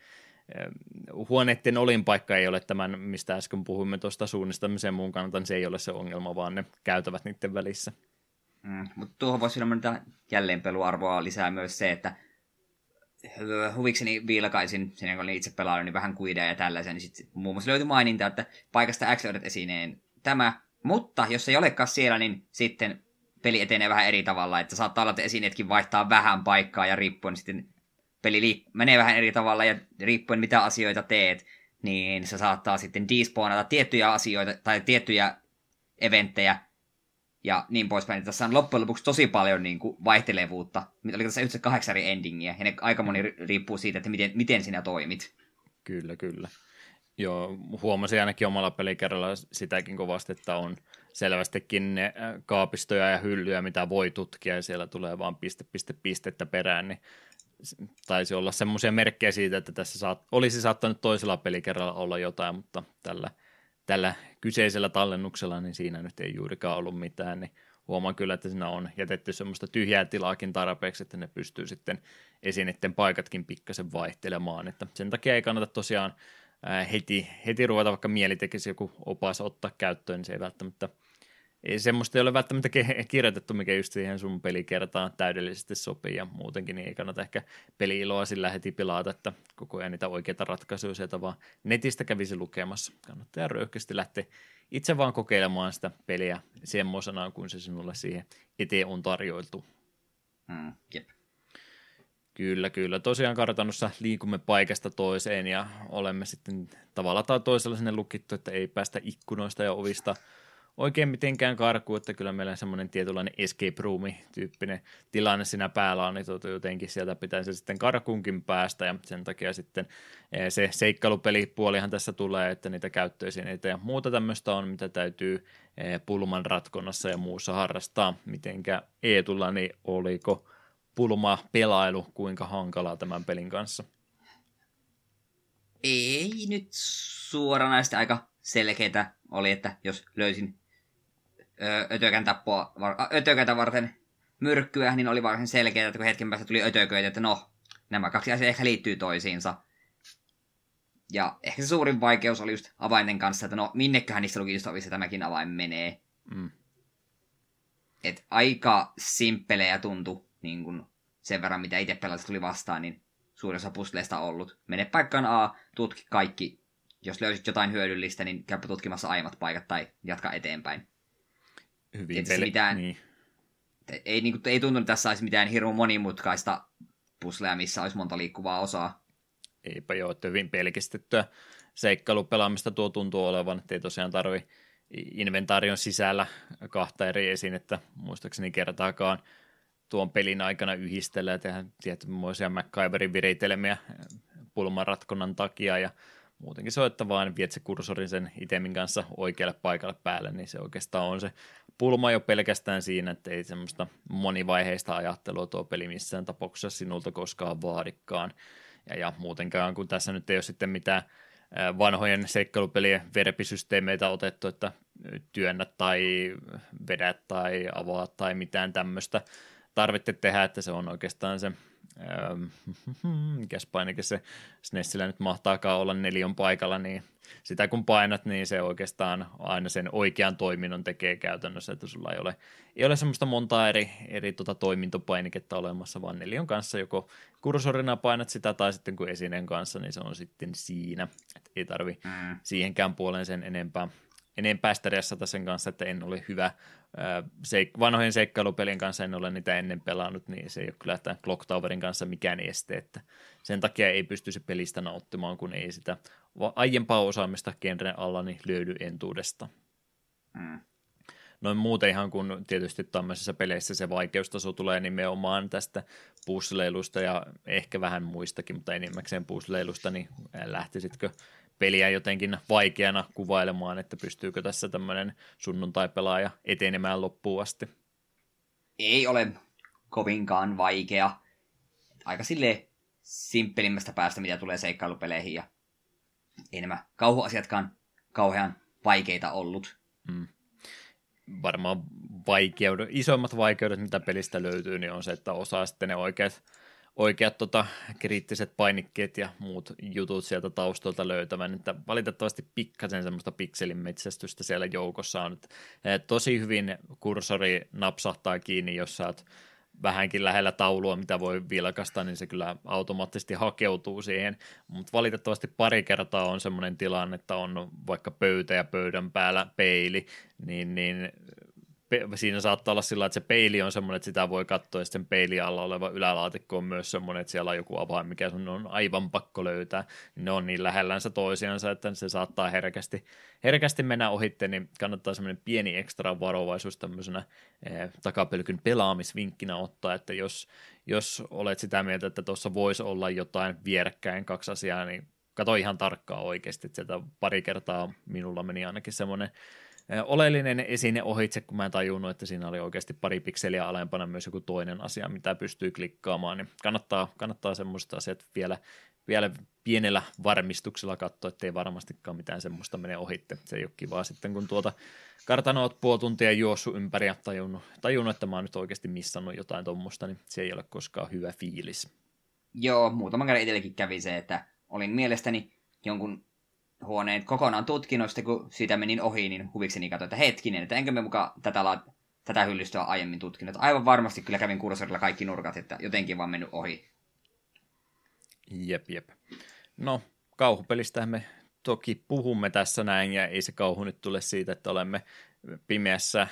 huoneiden olinpaikka ei ole tämän, mistä äsken puhuimme tuosta suunnistamisen muun kannalta, niin se ei ole se ongelma, vaan ne käytävät niiden välissä. Mm, mutta tuohon voisi ilman jälleenpeluarvoa lisää myös se, että huvikseni viilakaisin, siinä kun olin itse pelannut, niin vähän kuidea ja tällaisen, niin sitten muun muassa löytyi maininta, että paikasta X löydät esineen tämä, mutta jos ei olekaan siellä, niin sitten peli etenee vähän eri tavalla, että saattaa olla, että esineetkin vaihtaa vähän paikkaa ja riippuen sitten peli liik- menee vähän eri tavalla ja riippuen mitä asioita teet, niin se saattaa sitten despawnata tiettyjä asioita tai tiettyjä eventtejä ja niin poispäin. Tässä on loppujen lopuksi tosi paljon niin kuin vaihtelevuutta. Oli tässä yhdessä kahdeksan eri endingiä, ja ne aika moni riippuu siitä, että miten, miten sinä toimit. Kyllä, kyllä. Joo, huomasin ainakin omalla pelikerralla sitäkin kovasti, että on selvästikin ne äh, kaapistoja ja hyllyjä, mitä voi tutkia, ja siellä tulee vaan piste, piste, pistettä perään, niin taisi olla semmoisia merkkejä siitä, että tässä saat, olisi saattanut toisella pelikerralla olla jotain, mutta tällä, tällä kyseisellä tallennuksella niin siinä nyt ei juurikaan ollut mitään, niin huomaan kyllä, että siinä on jätetty semmoista tyhjää tilaakin tarpeeksi, että ne pystyy sitten esineiden paikatkin pikkasen vaihtelemaan, että sen takia ei kannata tosiaan heti, heti ruveta vaikka mieli tekisi joku opas ottaa käyttöön, niin se ei välttämättä ei semmoista ei ole välttämättä kirjoitettu, mikä just siihen sun pelikertaan täydellisesti sopii ja muutenkin niin ei kannata ehkä peli-iloa sillä heti pilata, että koko ajan niitä oikeita ratkaisuja sieltä vaan netistä kävisi lukemassa. Kannattaa röyhkeästi lähteä itse vaan kokeilemaan sitä peliä semmoisena, kuin se sinulle siihen eteen on tarjoiltu. Mm, jep. Kyllä, kyllä. Tosiaan kartanossa liikumme paikasta toiseen ja olemme sitten tavalla tai toisella sinne lukittu, että ei päästä ikkunoista ja ovista oikein mitenkään karku, että kyllä meillä semmoinen tietynlainen escape room-tyyppinen tilanne siinä päällä on, niin tuota, jotenkin sieltä pitäisi sitten karkuunkin päästä, ja sen takia sitten eh, se seikkailupelipuolihan tässä tulee, että niitä käyttöesineitä ja muuta tämmöistä on, mitä täytyy eh, pulman ratkonnassa ja muussa harrastaa. Mitenkä Eetulla, niin oliko pulma pelailu kuinka hankalaa tämän pelin kanssa? Ei nyt suoranaisesti aika selkeitä oli, että jos löysin ötökän tappoa, ötököitä varten myrkkyä, niin oli varsin selkeää, että kun hetken päästä tuli ötököitä, että no, nämä kaksi asiaa ehkä liittyy toisiinsa. Ja ehkä se suurin vaikeus oli just avainten kanssa, että no minneköhän niistä lukitustovissa tämäkin avain menee. Mm. Et aika simppelejä tuntui niin kun sen verran, mitä itse pelasin tuli vastaan, niin suurin osa puzzleista ollut. Mene paikkaan A, tutki kaikki. Jos löysit jotain hyödyllistä, niin käypä tutkimassa aiemmat paikat tai jatka eteenpäin hyvin peli. Mitään, niin. ei, niin kuin, ei tuntunut, että tässä olisi mitään hirveän monimutkaista puslea, missä olisi monta liikkuvaa osaa. Eipä joo, että hyvin pelkistettyä seikkailupelaamista tuo tuntuu olevan, että ei tosiaan tarvi inventaarion sisällä kahta eri esinettä muistaakseni kertaakaan tuon pelin aikana yhdistellä ja tehdä tietynmoisia MacGyverin viritelmiä pulmanratkonnan takia ja muutenkin se on, että vaan viet se kursorin sen itemin kanssa oikealle paikalle päälle, niin se oikeastaan on se pulma jo pelkästään siinä, että ei semmoista monivaiheista ajattelua tuo peli missään tapauksessa sinulta koskaan vaadikaan. Ja, ja muutenkaan, kun tässä nyt ei ole sitten mitään vanhojen seikkailupelien verpisysteemeitä otettu, että työnnät tai vedät tai avaat tai mitään tämmöistä tarvitse tehdä, että se on oikeastaan se [laughs] mikäs painike se SNESillä nyt mahtaakaan olla neljän paikalla, niin sitä kun painat, niin se oikeastaan aina sen oikean toiminnon tekee käytännössä, että sulla ei ole, ei ole semmoista montaa eri, eri tota toimintopainiketta olemassa, vaan neljän kanssa joko kursorina painat sitä tai sitten kun esineen kanssa, niin se on sitten siinä, että ei tarvi mm. siihenkään puoleen sen enempää enempää stressata sen kanssa, että en ole hyvä seik- vanhojen seikkailupelien kanssa, en ole niitä ennen pelannut, niin se ei ole kyllä tämän Clock Towerin kanssa mikään este, että sen takia ei pysty se pelistä nauttimaan, kun ei sitä aiempaa osaamista genren alla niin löydy entuudesta. Mm. Noin muuten ihan kun tietysti tämmöisissä peleissä se vaikeustaso tulee nimenomaan tästä pussleilusta ja ehkä vähän muistakin, mutta enimmäkseen pussleilusta, niin lähtisitkö peliä jotenkin vaikeana kuvailemaan, että pystyykö tässä tämmöinen sunnuntai-pelaaja etenemään loppuun asti? Ei ole kovinkaan vaikea. Aika sille simppelimmästä päästä, mitä tulee seikkailupeleihin. Ja ei nämä kauhuasiatkaan kauhean vaikeita ollut. Mm. Varmaan vaikeudet, isoimmat vaikeudet, mitä pelistä löytyy, niin on se, että osaa sitten ne oikeat oikeat tota, kriittiset painikkeet ja muut jutut sieltä taustalta löytävän, että valitettavasti pikkasen semmoista pikselimetsästystä siellä joukossa on, että eh, tosi hyvin kursori napsahtaa kiinni, jos sä oot vähänkin lähellä taulua, mitä voi vilkasta, niin se kyllä automaattisesti hakeutuu siihen, mutta valitettavasti pari kertaa on semmoinen tilanne, että on vaikka pöytä ja pöydän päällä peili, niin, niin siinä saattaa olla sillä, että se peili on semmoinen, että sitä voi katsoa, ja sitten peili alla oleva ylälaatikko on myös semmoinen, että siellä on joku avain, mikä sun on aivan pakko löytää. Ne on niin lähellänsä toisiansa, että se saattaa herkästi, herkästi mennä ohitte, niin kannattaa semmoinen pieni ekstra varovaisuus tämmöisenä eh, takapelkyn pelaamisvinkkinä ottaa, että jos, jos olet sitä mieltä, että tuossa voisi olla jotain vierekkäin kaksi asiaa, niin kato ihan tarkkaan oikeasti, että sieltä pari kertaa minulla meni ainakin semmoinen oleellinen esine ohitse, kun mä en tajunnut, että siinä oli oikeasti pari pikseliä alempana myös joku toinen asia, mitä pystyy klikkaamaan, niin kannattaa, kannattaa semmoista asiat vielä, vielä pienellä varmistuksella katsoa, ettei varmastikaan mitään semmoista mene ohitte. Se ei ole kivaa sitten, kun tuota kartanoa oot puoli tuntia juossut ympäri ja tajunnut, tajunnut, että mä oon nyt oikeasti missannut jotain tuommoista, niin se ei ole koskaan hyvä fiilis. Joo, muutaman kerran itsellekin kävi se, että olin mielestäni jonkun huoneen kokonaan tutkinut, sitten kun siitä menin ohi, niin huvikseni katsoin, että hetkinen, että enkö me mukaan tätä, la- tätä hyllystöä aiemmin tutkinut. Aivan varmasti kyllä kävin kursorilla kaikki nurkat, että jotenkin vaan mennyt ohi. Jep, jep. No, kauhupelistä me toki puhumme tässä näin, ja ei se kauhu nyt tule siitä, että olemme pimeässä, äh,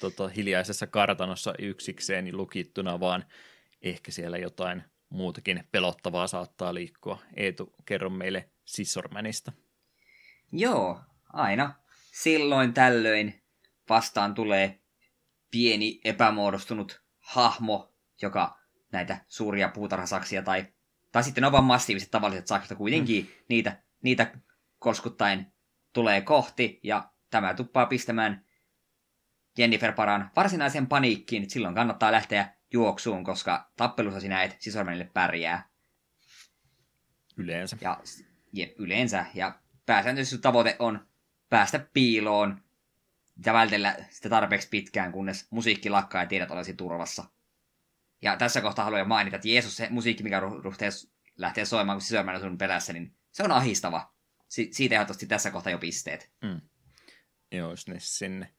tota, hiljaisessa kartanossa yksikseen lukittuna, vaan ehkä siellä jotain muutakin pelottavaa saattaa liikkua. Eetu, kerro meille Scissormanista. Joo, aina. Silloin tällöin vastaan tulee pieni epämuodostunut hahmo, joka näitä suuria puutarhasaksia tai, tai sitten on vain massiiviset tavalliset sakset kuitenkin mm. niitä, niitä kolskuttaen tulee kohti ja tämä tuppaa pistämään Jennifer Paran varsinaisen paniikkiin. Silloin kannattaa lähteä juoksuun, koska tappelussa sinä et sisormenille pärjää. Yleensä. Ja Jep, yleensä. Ja pääsääntöisesti tavoite on päästä piiloon ja vältellä sitä tarpeeksi pitkään, kunnes musiikki lakkaa ja tiedät olesi turvassa. Ja tässä kohtaa haluan mainita, että Jeesus, se musiikki, mikä ruhteessa lähtee soimaan, kun sisämään sun perässä, niin se on ahistava. Si- siitä ehdottomasti tässä kohtaa jo pisteet. Mm. Joo, sinne sinne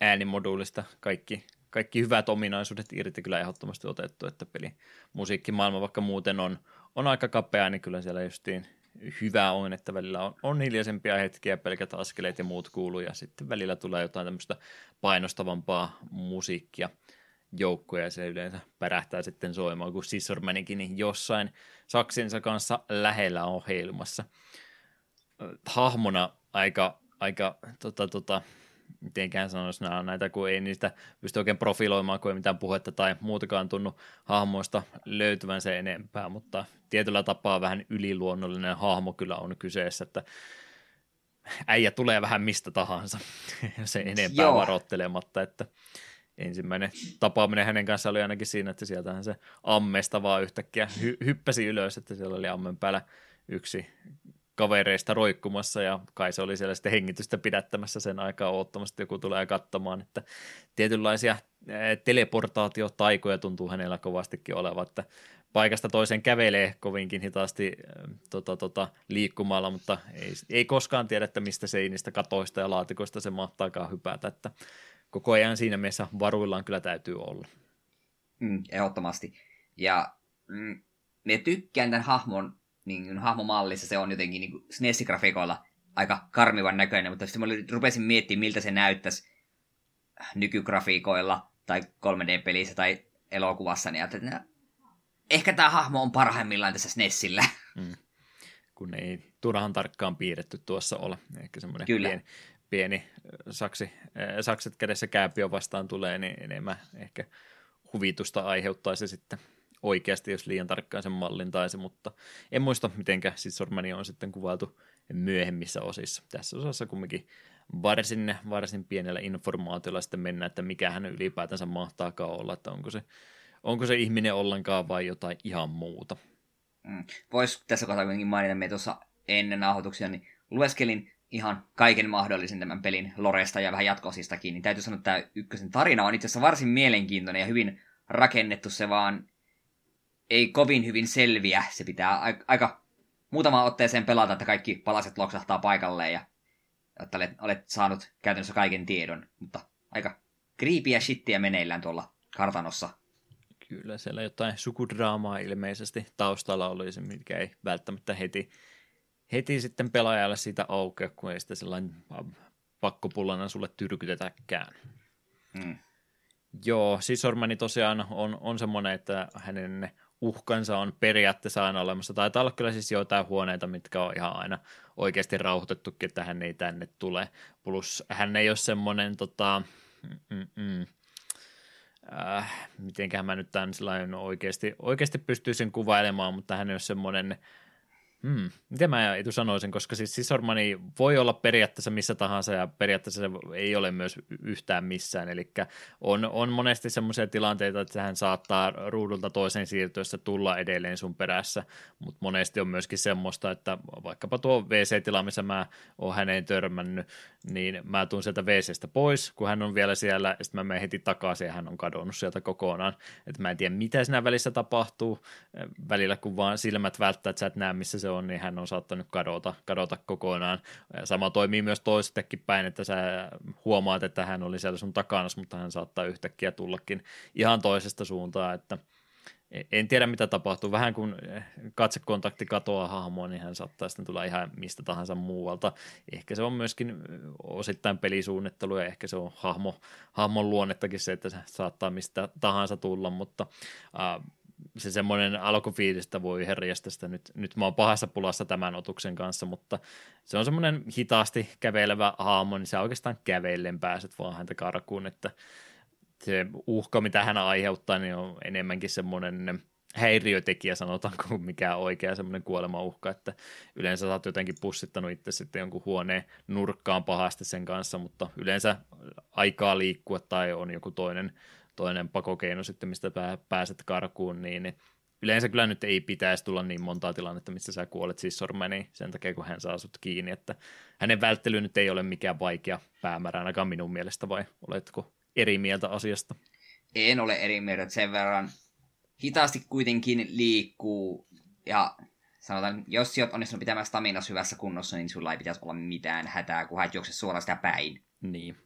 äänimoduulista kaikki, kaikki hyvät ominaisuudet irti kyllä ehdottomasti otettu, että peli musiikkimaailma vaikka muuten on, on aika kapea, niin kyllä siellä justiin hyvä on, että välillä on, on hiljaisempia hetkiä, pelkät askeleet ja muut kuuluu, ja sitten välillä tulee jotain tämmöistä painostavampaa musiikkia joukkoja, ja se yleensä pärähtää sitten soimaan, kun Scissormanikin niin jossain saksinsa kanssa lähellä on heilumassa. Hahmona aika, aika tota, tota, mitenkään sanoisi, nämä näitä, kun ei niistä pysty oikein profiloimaan, kun ei mitään puhetta tai muutakaan tunnu hahmoista löytyvän se enempää, mutta tietyllä tapaa vähän yliluonnollinen hahmo kyllä on kyseessä, että äijä tulee vähän mistä tahansa, [laughs] se enempää Joo. varoittelematta, että ensimmäinen tapaaminen hänen kanssa oli ainakin siinä, että sieltähän se ammesta vaan yhtäkkiä hy- hyppäsi ylös, että siellä oli ammen päällä yksi kavereista roikkumassa ja kai se oli siellä sitten hengitystä pidättämässä sen aikaa oottamassa, että joku tulee katsomaan, että tietynlaisia teleportaatiotaikoja tuntuu hänellä kovastikin olevan, että paikasta toiseen kävelee kovinkin hitaasti tota, tota, liikkumalla, mutta ei, ei koskaan tiedä, että mistä seinistä, katoista ja laatikoista se mahtaakaan hypätä, että koko ajan siinä mielessä varuillaan kyllä täytyy olla. Mm, ehdottomasti. Ja mm, me tykkään tämän hahmon niin hahmomallissa, se on jotenkin niin SNES-grafiikoilla aika karmivan näköinen, mutta sitten mä rupesin miettimään, miltä se näyttäisi nykygrafiikoilla tai 3D-pelissä tai elokuvassa, niin että no, ehkä tämä hahmo on parhaimmillaan tässä SNESillä. Mm. Kun ei turhan tarkkaan piirretty tuossa ole. Ehkä semmoinen Kyllä. pieni, pieni saksi, sakset kädessä kääpiö vastaan tulee, niin enemmän ehkä huvitusta aiheuttaisi sitten oikeasti, jos liian tarkkaan sen mallin taisi, mutta en muista, mitenkä Sormani on sitten kuvailtu myöhemmissä osissa. Tässä osassa kumminkin varsin, varsin pienellä informaatiolla sitten mennä, että mikä hän ylipäätänsä mahtaakaan olla, että onko se, onko se ihminen ollenkaan vai jotain ihan muuta. Mm. Voisi tässä kohtaa kuitenkin mainita, että tuossa ennen nauhoituksia, niin lueskelin ihan kaiken mahdollisen tämän pelin loresta ja vähän jatkosistakin, niin täytyy sanoa, että tämä ykkösen tarina on itse asiassa varsin mielenkiintoinen ja hyvin rakennettu. Se vaan ei kovin hyvin selviä. Se pitää aika muutama otteeseen pelata, että kaikki palaset loksahtaa paikalleen ja että olet, olet saanut käytännössä kaiken tiedon. Mutta aika kriipiä shittiä meneillään tuolla kartanossa. Kyllä, siellä jotain sukudraamaa ilmeisesti taustalla olisi, mikä ei välttämättä heti, heti sitten pelaajalle siitä aukea, kun ei sitä sellainen pakkopullana sulle tyrkytetäkään. Hmm. Joo, Sisormani tosiaan on, on semmoinen, että hänen uhkansa on periaatteessa aina olemassa. Taitaa olla kyllä siis joitain huoneita, mitkä on ihan aina oikeasti rauhoitettukin, että hän ei tänne tule. Plus hän ei ole semmoinen, tota, mm, mm, äh, mitenköhän mä nyt tämän oikeasti, oikeasti pystyisin kuvailemaan, mutta hän ei ole semmoinen Hmm. Miten mä etu sanoisin, koska siis Sisormani voi olla periaatteessa missä tahansa ja periaatteessa se ei ole myös yhtään missään, eli on, on monesti semmoisia tilanteita, että hän saattaa ruudulta toiseen siirtyessä tulla edelleen sun perässä, mutta monesti on myöskin semmoista, että vaikkapa tuo WC-tila, missä mä oon häneen törmännyt, niin mä tuun sieltä WCstä pois, kun hän on vielä siellä, ja sitten mä menen heti takaisin ja hän on kadonnut sieltä kokonaan, että mä en tiedä mitä siinä välissä tapahtuu, välillä kun vaan silmät välttää, että sä et näe missä se on, niin hän on saattanut kadota, kadota kokonaan. Sama toimii myös toistekin päin, että sä huomaat, että hän oli siellä sun takana, mutta hän saattaa yhtäkkiä tullakin ihan toisesta suuntaan, että en tiedä mitä tapahtuu. Vähän kun katsekontakti katoaa hahmoa, niin hän saattaa sitten tulla ihan mistä tahansa muualta. Ehkä se on myöskin osittain pelisuunnittelu ja ehkä se on hahmo, hahmon luonnettakin se, että se saattaa mistä tahansa tulla, mutta äh, se semmoinen alkufiilistä voi herjasta sitä nyt, nyt mä oon pahassa pulassa tämän otuksen kanssa, mutta se on semmoinen hitaasti kävelevä hahmo, niin sä oikeastaan kävellen pääset vaan häntä karkuun, että se uhka, mitä hän aiheuttaa, niin on enemmänkin semmoinen häiriötekijä, sanotaanko, kuin [laughs] mikä oikea semmoinen kuolemauhka, että yleensä sä oot jotenkin pussittanut itse sitten jonkun huoneen nurkkaan pahasti sen kanssa, mutta yleensä aikaa liikkua tai on joku toinen toinen pakokeino sitten, mistä pääset karkuun, niin yleensä kyllä nyt ei pitäisi tulla niin montaa tilannetta, missä sä kuolet siis sormeni sen takia, kun hän saa sut kiinni, että hänen välttely nyt ei ole mikään vaikea päämäärä, ainakaan minun mielestä, vai oletko eri mieltä asiasta? En ole eri mieltä, sen verran hitaasti kuitenkin liikkuu, ja sanotaan, jos sinä olet onnistunut pitämään staminas hyvässä kunnossa, niin sulla ei pitäisi olla mitään hätää, kun hän juokse suoraan sitä päin. Niin,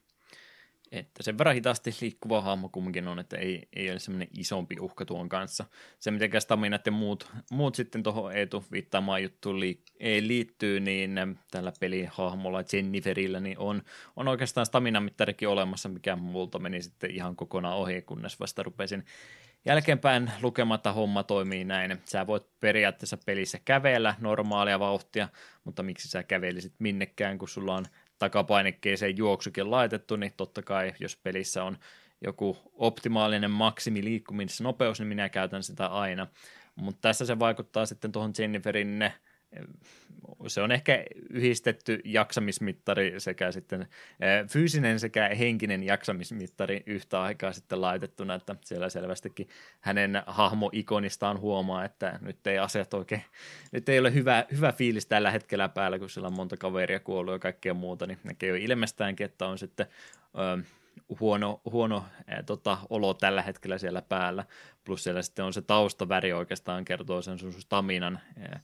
että sen verran hitaasti liikkuva hahmo kumminkin on, että ei, ei ole semmoinen isompi uhka tuon kanssa. Se, miten staminat ja muut, muut sitten tuohon Eetu viittaamaan juttuun li, ei liittyy, niin tällä pelihahmolla Jenniferillä niin on, on oikeastaan stamina-mittarikin olemassa, mikä multa meni sitten ihan kokonaan ohi, kunnes vasta rupesin jälkeenpäin lukematta homma toimii näin. Sä voit periaatteessa pelissä kävellä normaalia vauhtia, mutta miksi sä kävelisit minnekään, kun sulla on takapainikkeeseen juoksukin laitettu, niin totta kai jos pelissä on joku optimaalinen maksimi liikkumisnopeus, niin minä käytän sitä aina. Mutta tässä se vaikuttaa sitten tuohon Jenniferin se on ehkä yhdistetty jaksamismittari sekä sitten fyysinen sekä henkinen jaksamismittari yhtä aikaa sitten laitettuna, että siellä selvästikin hänen hahmo-ikonistaan huomaa, että nyt ei asiat oikein, nyt ei ole hyvä, hyvä fiilis tällä hetkellä päällä, kun siellä on monta kaveria kuollut ja kaikkea muuta, niin näkee jo ilmestäänkin, että on sitten ö, huono, huono ää, tota, olo tällä hetkellä siellä päällä, plus siellä sitten on se taustaväri oikeastaan kertoo sen sun staminan ää,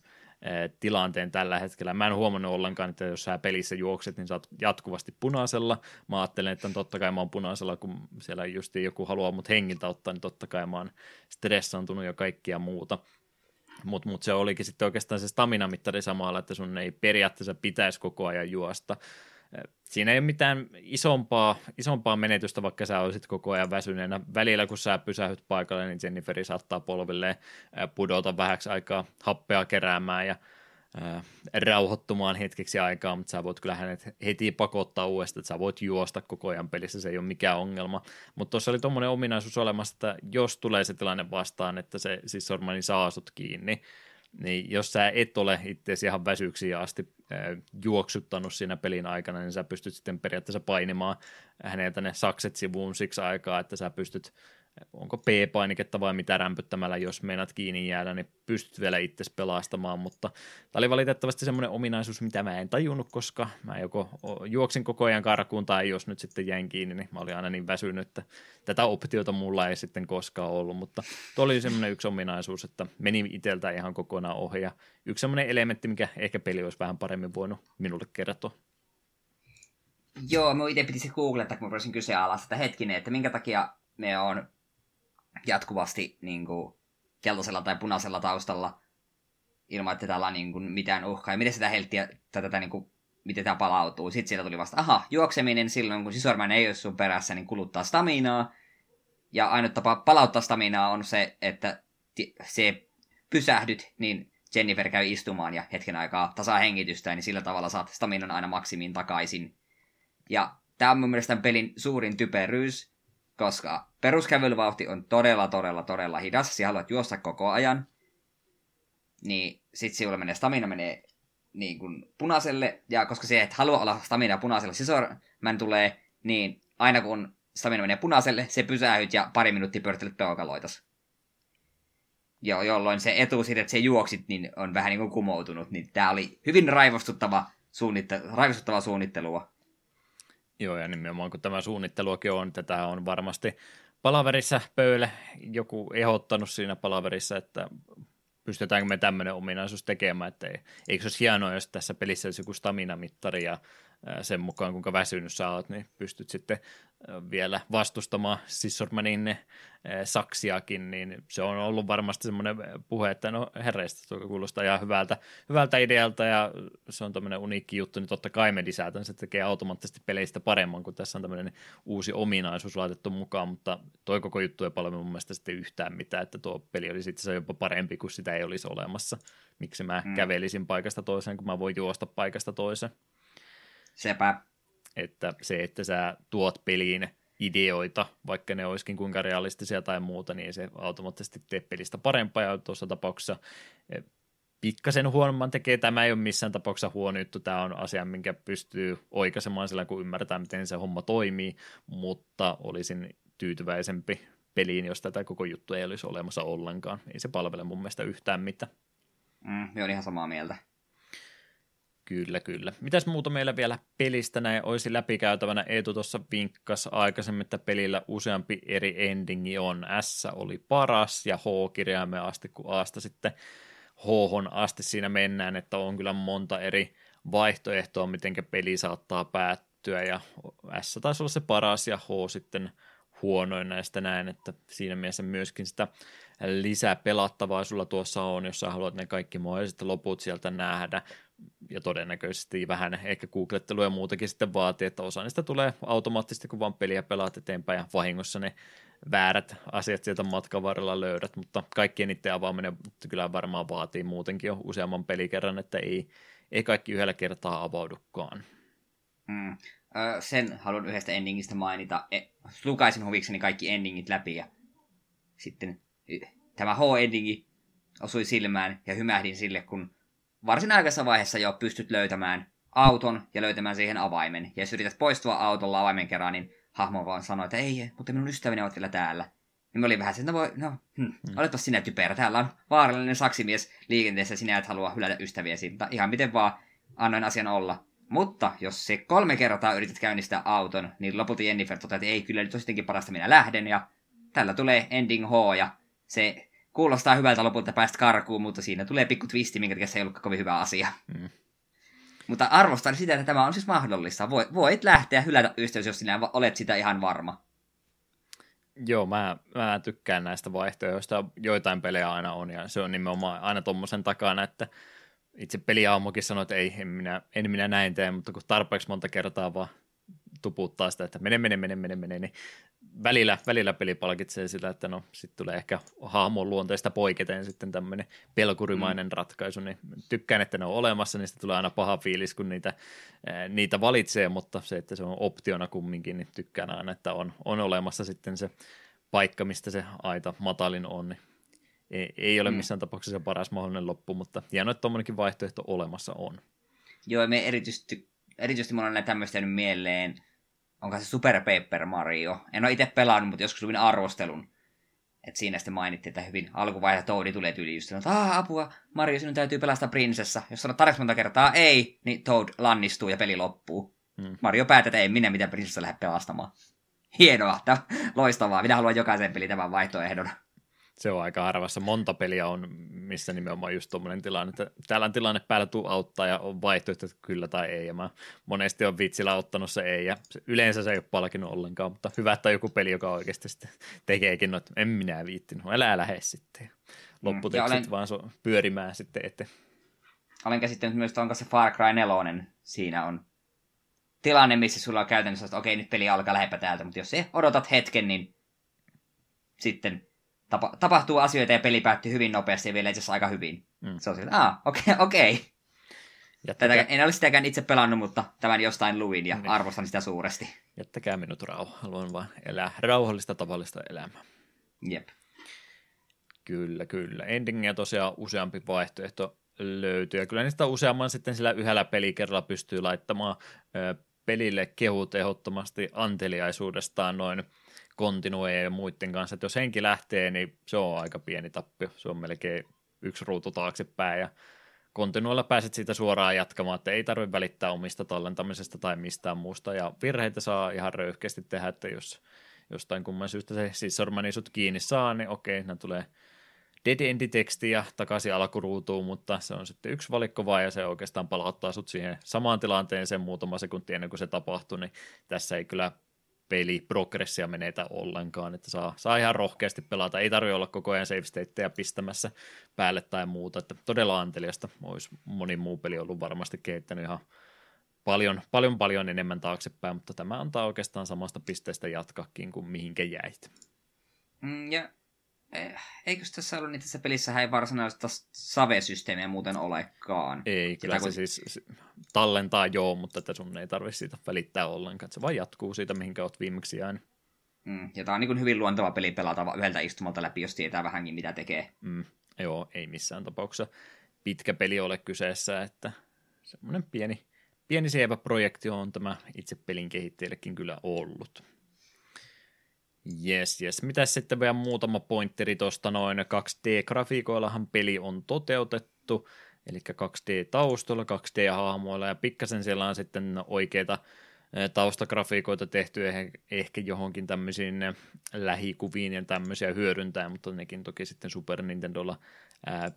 tilanteen tällä hetkellä. Mä en huomannut ollenkaan, että jos sä pelissä juokset, niin sä oot jatkuvasti punaisella. Mä ajattelen, että totta kai mä oon punaisella, kun siellä just joku haluaa mut hengiltä ottaa, niin totta kai mä oon stressaantunut ja kaikkia muuta. Mutta mut se olikin sitten oikeastaan se stamina-mittari samalla, että sun ei periaatteessa pitäisi koko ajan juosta siinä ei ole mitään isompaa, isompaa menetystä, vaikka sä olisit koko ajan väsyneenä. Välillä, kun sä pysähyt paikalle, niin Jenniferi saattaa polvilleen pudota vähäksi aikaa happea keräämään ja rauhoittumaan hetkeksi aikaa, mutta sä voit kyllä hänet heti pakottaa uudestaan, että sä voit juosta koko ajan pelissä, se ei ole mikään ongelma. Mutta tuossa oli tuommoinen ominaisuus olemassa, että jos tulee se tilanne vastaan, että se siis sormani saa sut kiinni, niin jos sä et ole itseäsi ihan väsyksiä asti juoksuttanut siinä pelin aikana, niin sä pystyt sitten periaatteessa painimaan häneltä ne sakset sivuun siksi aikaa, että sä pystyt onko P-painiketta vai mitä rämpyttämällä, jos meinat kiinni jäädä, niin pystyt vielä itse pelastamaan, mutta tämä oli valitettavasti semmoinen ominaisuus, mitä mä en tajunnut, koska mä joko juoksin koko ajan karkuun tai jos nyt sitten jäin kiinni, niin mä olin aina niin väsynyt, että tätä optiota mulla ei sitten koskaan ollut, mutta tuo oli semmoinen yksi ominaisuus, että meni itseltä ihan kokonaan ohi ja yksi semmoinen elementti, mikä ehkä peli olisi vähän paremmin voinut minulle kertoa. Joo, mä itse piti se googletta, kun mä voisin kyseenalaista, että hetkinen, että minkä takia ne on jatkuvasti niin kuin, keltaisella tai punaisella taustalla ilman, että täällä on niin kuin, mitään uhkaa. Ja miten sitä helttiä, tätä, niin kuin, miten tämä palautuu. Sitten sieltä tuli vasta, aha, juokseminen silloin, kun sisormainen ei ole sun perässä, niin kuluttaa staminaa. Ja ainut tapa palauttaa staminaa on se, että se pysähdyt, niin Jennifer käy istumaan ja hetken aikaa tasaa hengitystä, niin sillä tavalla saat staminan aina maksimiin takaisin. Ja tämä on mun mielestä pelin suurin typeryys, koska peruskävelyvauhti on todella, todella, todella hidas, sä haluat juosta koko ajan, niin sit sinulla menee stamina menee niin kuin punaiselle, ja koska se et halua olla stamina punaisella sisormän tulee, niin aina kun stamina menee punaiselle, se pysähyt ja pari minuuttia pyörittelet peukaloitas. Joo, jolloin se etu siitä, että se juoksit, niin on vähän niin kuin kumoutunut. Niin tämä oli hyvin raivostuttava, suunnitte- raivostuttava suunnittelua. Joo, ja nimenomaan kun tämä suunnitteluakin on, että tämä on varmasti palaverissa pöydälle joku ehdottanut siinä palaverissa, että pystytäänkö me tämmöinen ominaisuus tekemään, että ei, eikö se olisi hienoa, jos tässä pelissä olisi joku stamina-mittari ja sen mukaan kuinka väsynyt sä oot, niin pystyt sitten vielä vastustamaan Sissormanin saksiakin, niin se on ollut varmasti semmoinen puhe, että no herreistä tuo kuulostaa ihan hyvältä, hyvältä idealta ja se on tämmöinen uniikki juttu, niin totta kai me lisätään, se tekee automaattisesti peleistä paremman, kun tässä on tämmöinen uusi ominaisuus laitettu mukaan, mutta toi koko juttu ei paljon mun mielestä sitten yhtään mitään, että tuo peli olisi itse jopa parempi, kun sitä ei olisi olemassa. Miksi mä mm. kävelisin paikasta toiseen, kun mä voin juosta paikasta toiseen. Sepä. Että se, että sä tuot peliin ideoita, vaikka ne olisikin kuinka realistisia tai muuta, niin se automaattisesti tee pelistä parempaa, ja tuossa tapauksessa eh, pikkasen huonomman tekee. Tämä ei ole missään tapauksessa huono juttu, tämä on asia, minkä pystyy oikaisemaan sillä, kun ymmärtää, miten se homma toimii, mutta olisin tyytyväisempi peliin, jos tätä koko juttu ei olisi olemassa ollenkaan. Ei se palvele mun mielestä yhtään mitään. Mm, on ihan samaa mieltä. Kyllä, kyllä. Mitäs muuta meillä vielä pelistä näin olisi läpikäytävänä? Eetu tuossa vinkkas aikaisemmin, että pelillä useampi eri endingi on. S oli paras ja H kirjaimen asti, kun Asta sitten h asti siinä mennään, että on kyllä monta eri vaihtoehtoa, miten peli saattaa päättyä ja S taisi olla se paras ja H sitten huonoin näistä näin, että siinä mielessä myöskin sitä lisää pelattavaa sulla tuossa on, jos sä haluat ne kaikki mahdolliset loput sieltä nähdä ja todennäköisesti vähän ehkä googlettelu ja muutakin sitten vaatii, että osa niistä tulee automaattisesti, kun vaan peliä pelaat eteenpäin ja vahingossa ne väärät asiat sieltä matkan varrella löydät, mutta kaikkien niiden avaaminen kyllä varmaan vaatii muutenkin jo useamman pelikerran, että ei, ei kaikki yhdellä kertaa avaudukaan. Mm. Sen haluan yhdestä endingistä mainita. E, lukaisin huvikseni kaikki endingit läpi ja sitten tämä H-endingi osui silmään ja hymähdin sille, kun varsin aikaisessa vaiheessa jo pystyt löytämään auton ja löytämään siihen avaimen. Ja jos yrität poistua autolla avaimen kerran, niin hahmo vaan sanoi, että ei, mutta minun ystäväni ovat vielä täällä. Niin me oli vähän se, että no, voi, no hm, hmm. oletpa sinä typerä. Täällä on vaarallinen saksimies liikenteessä, sinä et halua hylätä ystäviäsi. Mutta ihan miten vaan annoin asian olla. Mutta jos se kolme kertaa yrität käynnistää auton, niin lopulta Jennifer toteaa, että ei, kyllä nyt on sittenkin parasta minä lähden. Ja tällä tulee ending H, ja se kuulostaa hyvältä lopulta päästä karkuun, mutta siinä tulee pikku twisti, minkä se ei ollut kovin hyvä asia. Mm. Mutta arvostan sitä, että tämä on siis mahdollista. Voit, voit lähteä hylätä ystävyys, jos sinä olet sitä ihan varma. Joo, mä, mä tykkään näistä vaihtoehdoista. Joitain pelejä aina on, ja se on nimenomaan aina tuommoisen takana, että itse peliaamokin sanoi, että ei, en minä, en minä näin tee, mutta kun tarpeeksi monta kertaa vaan tuputtaa sitä, että mene, mene, mene, mene, mene, niin välillä, välillä peli palkitsee sitä, että no sitten tulee ehkä hahmon luonteesta poiketen sitten tämmöinen pelkurimainen mm. ratkaisu, niin tykkään, että ne on olemassa, niin tulee aina paha fiilis, kun niitä, niitä valitsee, mutta se, että se on optiona kumminkin, niin tykkään aina, että on, on olemassa sitten se paikka, mistä se aita matalin on, niin ei, ei ole mm. missään tapauksessa paras mahdollinen loppu, mutta hienoa, että tuommoinenkin vaihtoehto olemassa on. Joo, me erityisesti, erityisesti mulla on näin tämmöistä mieleen, onko se Super Paper Mario. En ole itse pelannut, mutta joskus luin arvostelun. Et siinä sitten mainittiin, että hyvin alkuvaiheessa Toadi tulee tyyli just että ah, apua, Mario, sinun täytyy pelastaa prinsessa. Jos sanot tarpeeksi monta kertaa ei, niin Toad lannistuu ja peli loppuu. Hmm. Mario päättää, että ei minä mitä prinsessa lähde pelastamaan. Hienoa, loistavaa. Minä haluan jokaisen peli tämän vaihtoehdon se on aika harvassa. Monta peliä on, missä nimenomaan just tuommoinen tilanne, että täällä on tilanne päällä, tuu auttaa ja on vaihtoehto, että kyllä tai ei. Ja mä monesti on vitsillä ottanut se ei ja yleensä se ei ole palkinut ollenkaan, mutta hyvä, että on joku peli, joka oikeasti sitten tekeekin, no, että en minä viittinyt, älä lähde sitten. Lopputekstit mm, olen... vaan so, pyörimään sitten eteen. Olen käsittänyt myös, että onko se Far Cry 4 siinä on tilanne, missä sulla on käytännössä, että okei, nyt peli alkaa lähepä täältä, mutta jos se odotat hetken, niin sitten tapa, tapahtuu asioita ja peli päättyy hyvin nopeasti ja vielä itse asiassa aika hyvin. Mm. Se on sillä, ah, okei, okay, [laughs] okei. Okay. Tätä, en ole sitäkään itse pelannut, mutta tämän jostain luin ja niin. arvostan sitä suuresti. Jättäkää minut rauha. Haluan vain elää rauhallista tavallista elämää. Jep. Kyllä, kyllä. Endingiä tosiaan useampi vaihtoehto löytyy. Ja kyllä niistä useamman sitten sillä yhdellä pelikerralla pystyy laittamaan ö, pelille kehut ehdottomasti anteliaisuudestaan noin kontinueja ja muiden kanssa, että jos henki lähtee, niin se on aika pieni tappio, se on melkein yksi ruutu taaksepäin ja kontinuilla pääset siitä suoraan jatkamaan, että ei tarvitse välittää omista tallentamisesta tai mistään muusta. Ja virheitä saa ihan röyhkeästi tehdä, että jos jostain kumman syystä se siis sormani sut kiinni saa, niin okei, ne tulee dead teksti ja takaisin alkuruutuun, mutta se on sitten yksi valikko vaan ja se oikeastaan palauttaa sut siihen samaan tilanteeseen muutama sekunti ennen kuin se tapahtui, niin tässä ei kyllä peli progressia menetä ollenkaan, että saa, saa ihan rohkeasti pelata, ei tarvitse olla koko ajan save stateja pistämässä päälle tai muuta, että todella anteliasta olisi moni muu peli ollut varmasti kehittänyt ihan paljon, paljon, paljon enemmän taaksepäin, mutta tämä antaa oikeastaan samasta pisteestä jatkakin kuin mihinkä jäit. Mm, ja Eh, eikö tässä ollut niin tässä pelissä ei varsinaista save-systeemiä muuten olekaan? Ei, kyllä Sitä, se kun... siis tallentaa joo, mutta että sun ei tarvitse siitä välittää ollenkaan. Se vaan jatkuu siitä, mihinkä oot viimeksi jäänyt. Mm, ja tämä on niin hyvin luonteva peli pelata yhdeltä istumalta läpi, jos tietää vähänkin mitä tekee. Mm, joo, ei missään tapauksessa pitkä peli ole kyseessä, että semmoinen pieni, pieni sievä projekti on tämä itse pelin kehittäjällekin kyllä ollut. Yes, yes. Mitäs sitten vielä muutama pointteri tuosta noin 2D-grafiikoillahan peli on toteutettu, eli 2D-taustoilla, 2D-hahmoilla ja pikkasen siellä on sitten oikeita taustagrafiikoita tehty ehkä johonkin tämmöisiin lähikuviin ja tämmöisiä hyödyntää, mutta nekin toki sitten Super Nintendolla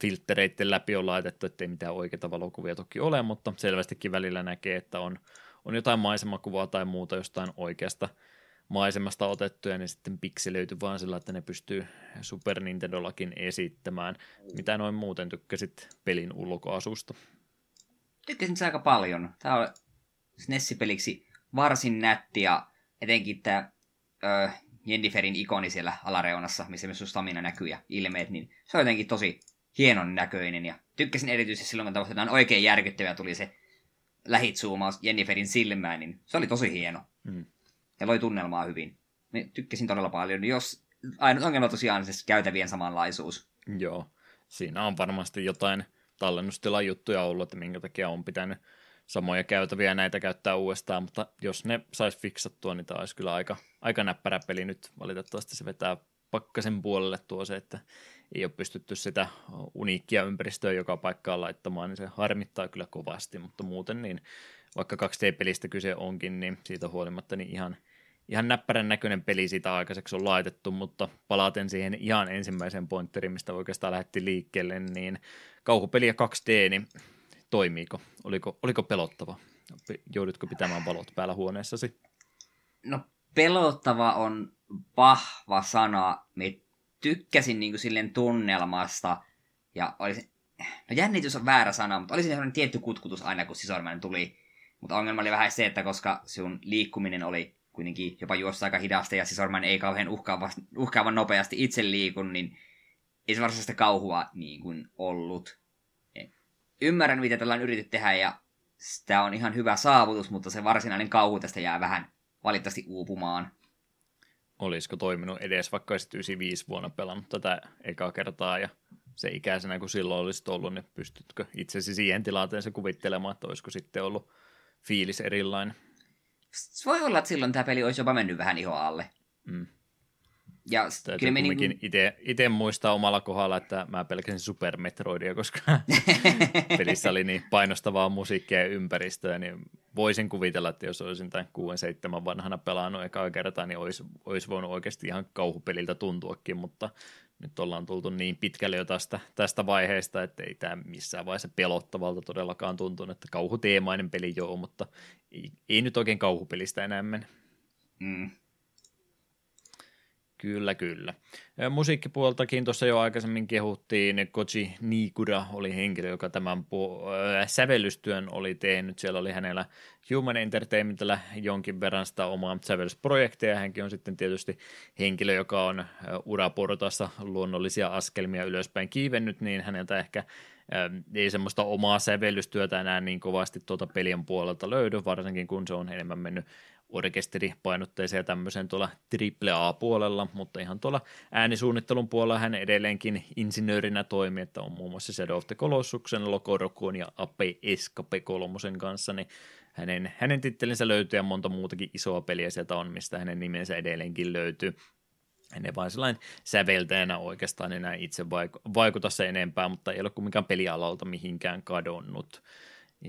filttereiden läpi on laitettu, ettei mitään oikeita valokuvia toki ole, mutta selvästikin välillä näkee, että on, on jotain maisemakuvaa tai muuta jostain oikeasta maisemasta otettuja, niin sitten pikselöity vaan sillä, että ne pystyy Super Nintendollakin esittämään. Mitä noin muuten tykkäsit pelin ulkoasusta? Tykkäsin se aika paljon. Tämä on SNES-peliksi varsin nätti ja etenkin tämä ö, Jenniferin ikoni siellä alareunassa, missä myös stamina näkyy ja ilmeet, niin se on jotenkin tosi hienon näköinen ja tykkäsin erityisesti silloin, kun tavoitetaan oikein järkyttävä tuli se lähitsoomaus Jenniferin silmään, niin se oli tosi hieno. Mm. Ja loi tunnelmaa hyvin. Me tykkäsin todella paljon. Jos ainut ongelma tosiaan se käytävien samanlaisuus. Joo, siinä on varmasti jotain tallennustilan juttuja ollut, että minkä takia on pitänyt samoja käytäviä näitä käyttää uudestaan, mutta jos ne sais fiksattua, niin tämä olisi kyllä aika, aika näppärä peli nyt. Valitettavasti se vetää pakkasen puolelle tuo se, että ei ole pystytty sitä uniikkia ympäristöä joka paikkaan laittamaan, niin se harmittaa kyllä kovasti, mutta muuten niin vaikka 2D-pelistä kyse onkin, niin siitä huolimatta niin ihan, ihan näppärän näköinen peli siitä aikaiseksi on laitettu, mutta palaten siihen ihan ensimmäiseen pointeriin, mistä oikeastaan lähti liikkeelle, niin kauhupeliä 2D, niin toimiiko? Oliko, oliko pelottava? Joudutko pitämään valot päällä huoneessasi? No pelottava on vahva sana. Me tykkäsin niin kuin silleen tunnelmasta. Ja olisi, no jännitys on väärä sana, mutta oli sellainen tietty kutkutus aina, kun sisormainen tuli. Mutta ongelma oli vähän se, että koska sun liikkuminen oli kuitenkin jopa juossa aika hidasta ja sisormainen ei kauhean uhkaavan, uhkaavan nopeasti itse liikun, niin ei se varsinaista kauhua niin kuin ollut. Ymmärrän, mitä tällä on yritetty tehdä ja sitä on ihan hyvä saavutus, mutta se varsinainen kauhu tästä jää vähän valitettavasti uupumaan olisiko toiminut edes, vaikka olisit 95 vuonna pelannut tätä ekaa kertaa ja se ikäisenä kuin silloin olisit ollut, niin pystytkö itsesi siihen tilanteeseen kuvittelemaan, että olisiko sitten ollut fiilis erilainen? Voi olla, että silloin tämä peli olisi jopa mennyt vähän iho alle. Mm. Ja kyllä me niin itse muistaa omalla kohdalla, että mä pelkäsin Super Metroidia, koska [laughs] pelissä oli niin painostavaa musiikkia ja ympäristöä, niin voisin kuvitella, että jos olisin tämän 6-7 vanhana pelannut ekaa kertaa, niin olisi, olisi voinut oikeasti ihan kauhupeliltä tuntuakin, mutta nyt ollaan tultu niin pitkälle jo tästä, tästä vaiheesta, että ei tämä missään vaiheessa pelottavalta todellakaan tuntunut, että kauhuteemainen peli joo, mutta ei, ei nyt oikein kauhupelistä enää mene. Mm. Kyllä, kyllä. Musiikkipuoltakin tuossa jo aikaisemmin kehuttiin, Koji Nikura oli henkilö, joka tämän pu- äh, sävellystyön oli tehnyt. Siellä oli hänellä Human Entertainmentillä jonkin verran sitä omaa sävellysprojekteja. Hänkin on sitten tietysti henkilö, joka on uraportaassa luonnollisia askelmia ylöspäin kiivennyt, niin häneltä ehkä ei semmoista omaa sävellystyötä enää niin kovasti tuota pelien puolelta löydy, varsinkin kun se on enemmän mennyt orkesteripainotteisia tämmöisen tuolla AAA-puolella, mutta ihan tuolla äänisuunnittelun puolella hän edelleenkin insinöörinä toimii, että on muun muassa Shadow of the Colossuksen, Lokorokun ja Ape Escape kolmosen kanssa, niin hänen, hänen tittelinsä löytyy ja monta muutakin isoa peliä sieltä on, mistä hänen nimensä edelleenkin löytyy. Hän ei vain sellainen säveltäjänä oikeastaan enää itse vaikuta se enempää, mutta ei ole kumminkaan pelialalta mihinkään kadonnut.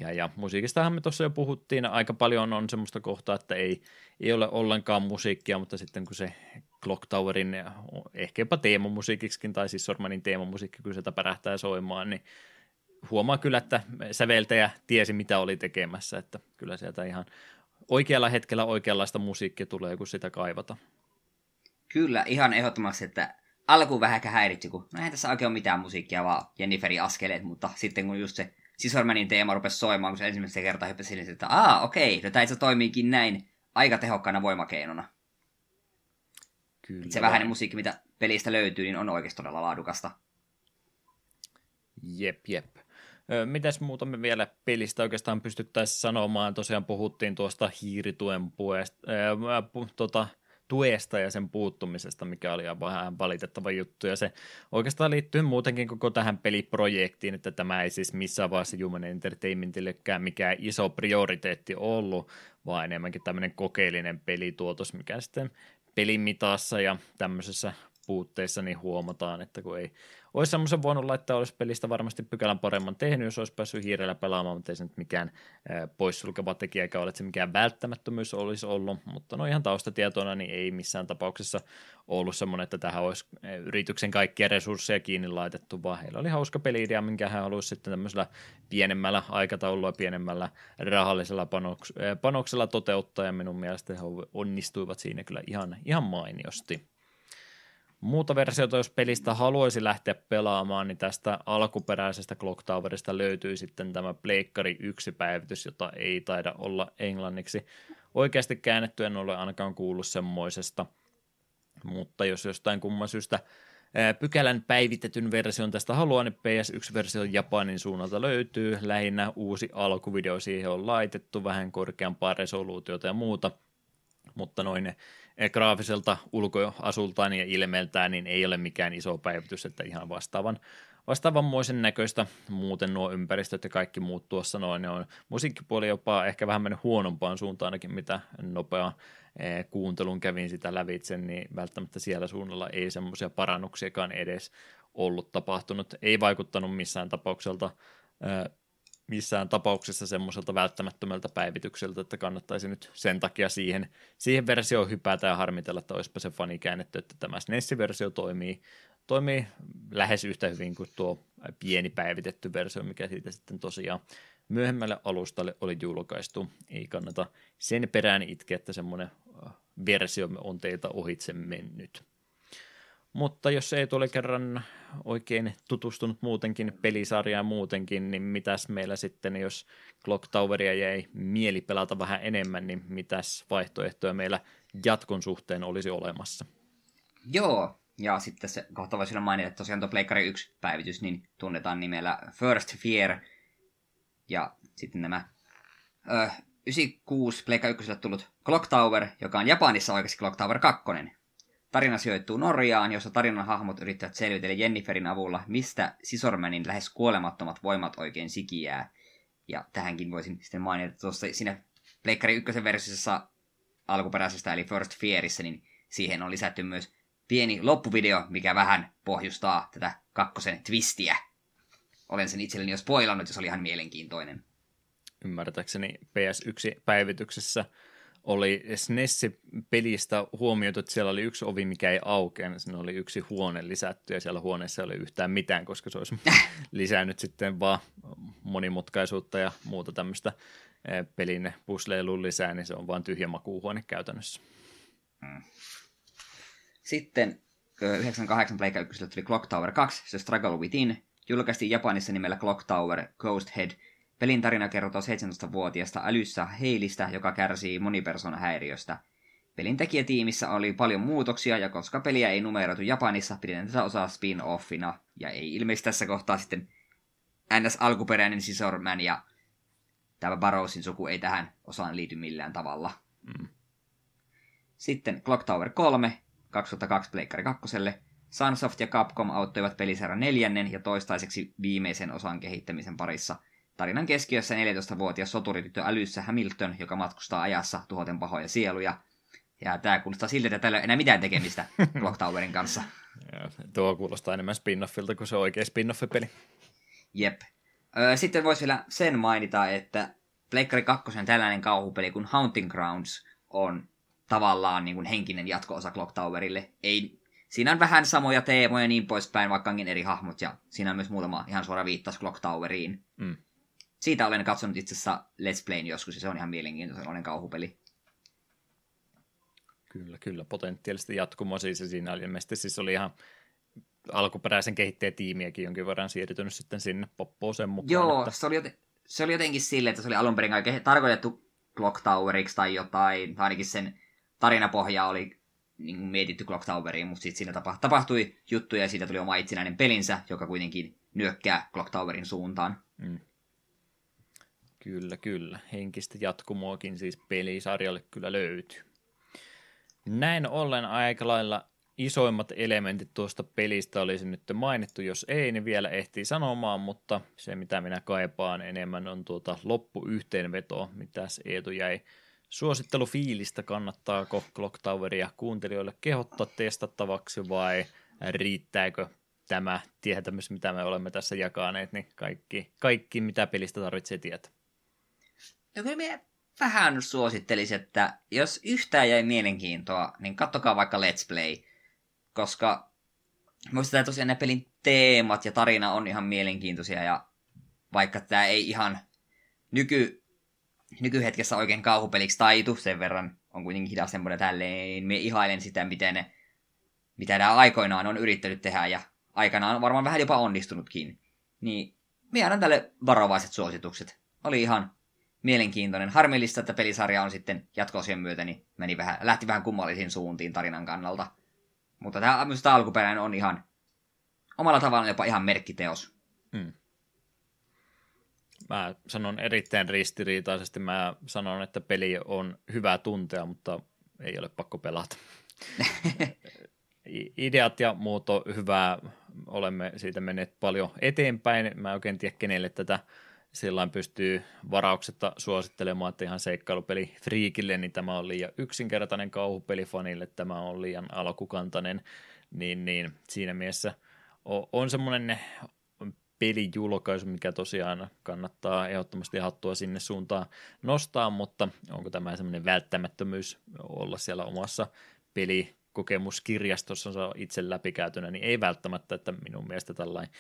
Ja, ja musiikistahan me tuossa jo puhuttiin, aika paljon on semmoista kohtaa, että ei, ei ole ollenkaan musiikkia, mutta sitten kun se Clock Towerin ehkä jopa teemamusiikiksikin, tai siis Sormanin teemamusiikki, kun sieltä pärähtää soimaan, niin huomaa kyllä, että säveltäjä tiesi, mitä oli tekemässä, että kyllä sieltä ihan oikealla hetkellä oikeanlaista musiikkia tulee, kun sitä kaivata. Kyllä, ihan ehdottomasti, että alkuun vähän häiritsi, kun no eihän tässä oikein ole mitään musiikkia, vaan Jenniferin askeleet, mutta sitten kun just se Scissormanin teema rupesi soimaan, kun se ensimmäistä kertaa hyppäsi että aa, okei, no tämä itse toimiikin näin aika tehokkaana voimakeinona. Kyllä. Se vähäinen musiikki, mitä pelistä löytyy, niin on oikeasti todella laadukasta. Jep, jep. Mitäs muuta me vielä pelistä oikeastaan pystyttäisiin sanomaan? Tosiaan puhuttiin tuosta hiirituen puesta, äh, pu, tota, tuesta ja sen puuttumisesta, mikä oli vähän valitettava juttu. Ja se oikeastaan liittyy muutenkin koko tähän peliprojektiin, että tämä ei siis missään vaiheessa Human Entertainmentillekään mikään iso prioriteetti ollut, vaan enemmänkin tämmöinen kokeellinen pelituotos, mikä sitten pelimitassa ja tämmöisessä puutteissa niin huomataan, että kun ei olisi semmoisen voinut laittaa, olisi pelistä varmasti pykälän paremman tehnyt, jos olisi päässyt hiirellä pelaamaan, mutta ei se nyt mikään poissulkeva tekijä, eikä ole, että se mikään välttämättömyys olisi ollut, mutta no ihan taustatietona niin ei missään tapauksessa ollut semmoinen, että tähän olisi yrityksen kaikkia resursseja kiinni laitettu, vaan heillä oli hauska peli-idea, minkä hän halusi sitten tämmöisellä pienemmällä aikataululla pienemmällä rahallisella panoks- panoksella toteuttaa, ja minun mielestä he onnistuivat siinä kyllä ihan, ihan mainiosti muuta versiota, jos pelistä haluaisi lähteä pelaamaan, niin tästä alkuperäisestä Clock Towerista löytyy sitten tämä Pleikkari 1 päivitys, jota ei taida olla englanniksi. Oikeasti käännetty en ole ainakaan kuullut semmoisesta, mutta jos jostain kumman syystä pykälän päivitetyn version tästä haluan, niin PS1-versio Japanin suunnalta löytyy. Lähinnä uusi alkuvideo siihen on laitettu, vähän korkeampaa resoluutiota ja muuta. Mutta noin graafiselta ulkoasultaan ja ilmeeltään niin ei ole mikään iso päivitys, että ihan vastaavan, vastaavanmoisen näköistä. Muuten nuo ympäristöt ja kaikki muut tuossa noin, ne on musiikkipuoli jopa ehkä vähän mennyt huonompaan suuntaan ainakin, mitä nopea Eh, kuuntelun kävin sitä lävitse, niin välttämättä siellä suunnalla ei semmoisia parannuksiakaan edes ollut tapahtunut. Ei vaikuttanut missään tapaukselta eh, missään tapauksessa semmoiselta välttämättömältä päivitykseltä, että kannattaisi nyt sen takia siihen, siihen versioon hypätä ja harmitella, että olisipa se fani käännetty, että tämä SNES-versio toimii, toimii lähes yhtä hyvin kuin tuo pieni päivitetty versio, mikä siitä sitten tosiaan myöhemmälle alustalle oli julkaistu. Ei kannata sen perään itkeä, että semmoinen äh, versio on teiltä ohitse mennyt. Mutta jos ei tule kerran oikein tutustunut muutenkin pelisarjaan muutenkin, niin mitäs meillä sitten, jos Clock Toweria jäi mieli pelata vähän enemmän, niin mitäs vaihtoehtoja meillä jatkon suhteen olisi olemassa? Joo, ja sitten se kohta voisi mainita, että tosiaan tuo Pleikkari 1 päivitys niin tunnetaan nimellä First Fear – ja sitten nämä ö, 96 Pleikka 1 tullut Clock Tower, joka on Japanissa oikeasti Clock Tower 2. Tarina sijoittuu Norjaan, jossa tarinan hahmot yrittävät selvitellä Jenniferin avulla, mistä Sisormanin lähes kuolemattomat voimat oikein sikiää. Ja tähänkin voisin sitten mainita, tuossa siinä Pleikkari 1 versiossa alkuperäisestä, eli First Fearissä, niin siihen on lisätty myös pieni loppuvideo, mikä vähän pohjustaa tätä kakkosen twistiä olen sen itselleni jo spoilannut, ja se oli ihan mielenkiintoinen. Ymmärtääkseni PS1-päivityksessä oli SNES-pelistä huomioitu, että siellä oli yksi ovi, mikä ei aukea, sinne oli yksi huone lisätty, ja siellä huoneessa ei ole yhtään mitään, koska se olisi [laughs] lisännyt sitten vaan monimutkaisuutta ja muuta tämmöistä eh, pelin pusleilun lisää, niin se on vain tyhjä makuuhuone käytännössä. Hmm. Sitten 98 Pleikka 1 tuli Clock Tower 2, se Struggle Within, julkaistiin Japanissa nimellä Clock Tower Ghost Head. Pelin tarina kertoo 17-vuotiaasta älyssä Heilistä, joka kärsii monipersonahäiriöstä. Pelin tekijätiimissä oli paljon muutoksia, ja koska peliä ei numeroitu Japanissa, pidetään tätä osaa spin-offina. Ja ei ilmeisesti tässä kohtaa sitten NS alkuperäinen Scissorman ja tämä Barrowsin suku ei tähän osaan liity millään tavalla. Mm. Sitten Clock Tower 3, 2002 Pleikkari 2, Sunsoft ja Capcom auttoivat pelisarjan neljännen ja toistaiseksi viimeisen osan kehittämisen parissa. Tarinan keskiössä 14-vuotias soturityttö älyssä Hamilton, joka matkustaa ajassa tuhoten pahoja sieluja. Ja tämä kuulostaa siltä, että tällä ei enää mitään tekemistä [laughs] Clock Towerin kanssa. Ja, tuo kuulostaa enemmän spin-offilta kuin se oikea spin-off-peli. Jep. Sitten voisi vielä sen mainita, että Pleikkari 2 tällainen kauhupeli kuin Haunting Grounds on tavallaan niin kuin henkinen jatko-osa Clock Towerille. Ei siinä on vähän samoja teemoja ja niin poispäin, vaikka onkin eri hahmot, ja siinä on myös muutama ihan suora viittaus Clock Toweriin. Mm. Siitä olen katsonut itse asiassa Let's Playin joskus, ja se on ihan mielenkiintoinen kauhupeli. Kyllä, kyllä, potentiaalisesti jatkumo siis, siinä oli ilmeisesti siis oli ihan alkuperäisen kehittäjätiimiäkin jonkin verran siirtynyt sitten sinne poppooseen mukaan. Joo, että... se, oli joten, se oli jotenkin silleen, että se oli alun perin tarkoitettu Clock Toweriksi tai jotain, tai ainakin sen tarinapohja oli niin kuin mietitty Clock Toweriin, mutta sitten siinä tapahtui juttuja ja siitä tuli oma itsenäinen pelinsä, joka kuitenkin nyökkää Clock Towerin suuntaan. Mm. Kyllä, kyllä. Henkistä jatkumoakin siis pelisarjalle kyllä löytyy. Näin ollen aika lailla isoimmat elementit tuosta pelistä olisi nyt mainittu. Jos ei, niin vielä ehtii sanomaan, mutta se mitä minä kaipaan enemmän on tuota loppuyhteenveto, mitä Eetu jäi suosittelufiilistä, kannattaako Clock Toweria kuuntelijoille kehottaa testattavaksi vai riittääkö tämä tietämys, mitä me olemme tässä jakaneet, niin kaikki, kaikki mitä pelistä tarvitsee tietää? No kyllä minä vähän suosittelisin, että jos yhtään jäi mielenkiintoa, niin kattokaa vaikka Let's Play, koska muistetaan tosiaan ne pelin teemat ja tarina on ihan mielenkiintoisia ja vaikka tämä ei ihan nyky nykyhetkessä oikein kauhupeliksi taitu, sen verran on kuitenkin hidas semmoinen tälleen, me ihailen sitä, miten ne, mitä nämä aikoinaan on yrittänyt tehdä ja aikanaan on varmaan vähän jopa onnistunutkin. Niin minä annan tälle varovaiset suositukset. Oli ihan mielenkiintoinen. Harmillista, että pelisarja on sitten jatkoosien myötä, niin meni vähän, lähti vähän kummallisiin suuntiin tarinan kannalta. Mutta tämä, tämä alkuperäinen on ihan omalla tavallaan jopa ihan merkkiteos. Hmm. Mä sanon erittäin ristiriitaisesti. Mä sanon, että peli on hyvä tuntea, mutta ei ole pakko pelata. [laughs] Ideat ja muut on hyvää. Olemme siitä menneet paljon eteenpäin. Mä en oikein tiedä, kenelle tätä sillä pystyy varauksetta suosittelemaan, että ihan seikkailupeli friikille, niin tämä on liian yksinkertainen kauhupeli fanille, tämä on liian alkukantainen, niin, niin siinä mielessä on, on semmoinen pelijulkaisu, mikä tosiaan kannattaa ehdottomasti hattua sinne suuntaan nostaa, mutta onko tämä semmoinen välttämättömyys olla siellä omassa pelikokemuskirjastossa itse läpikäytönä, niin ei välttämättä, että minun mielestä tällainen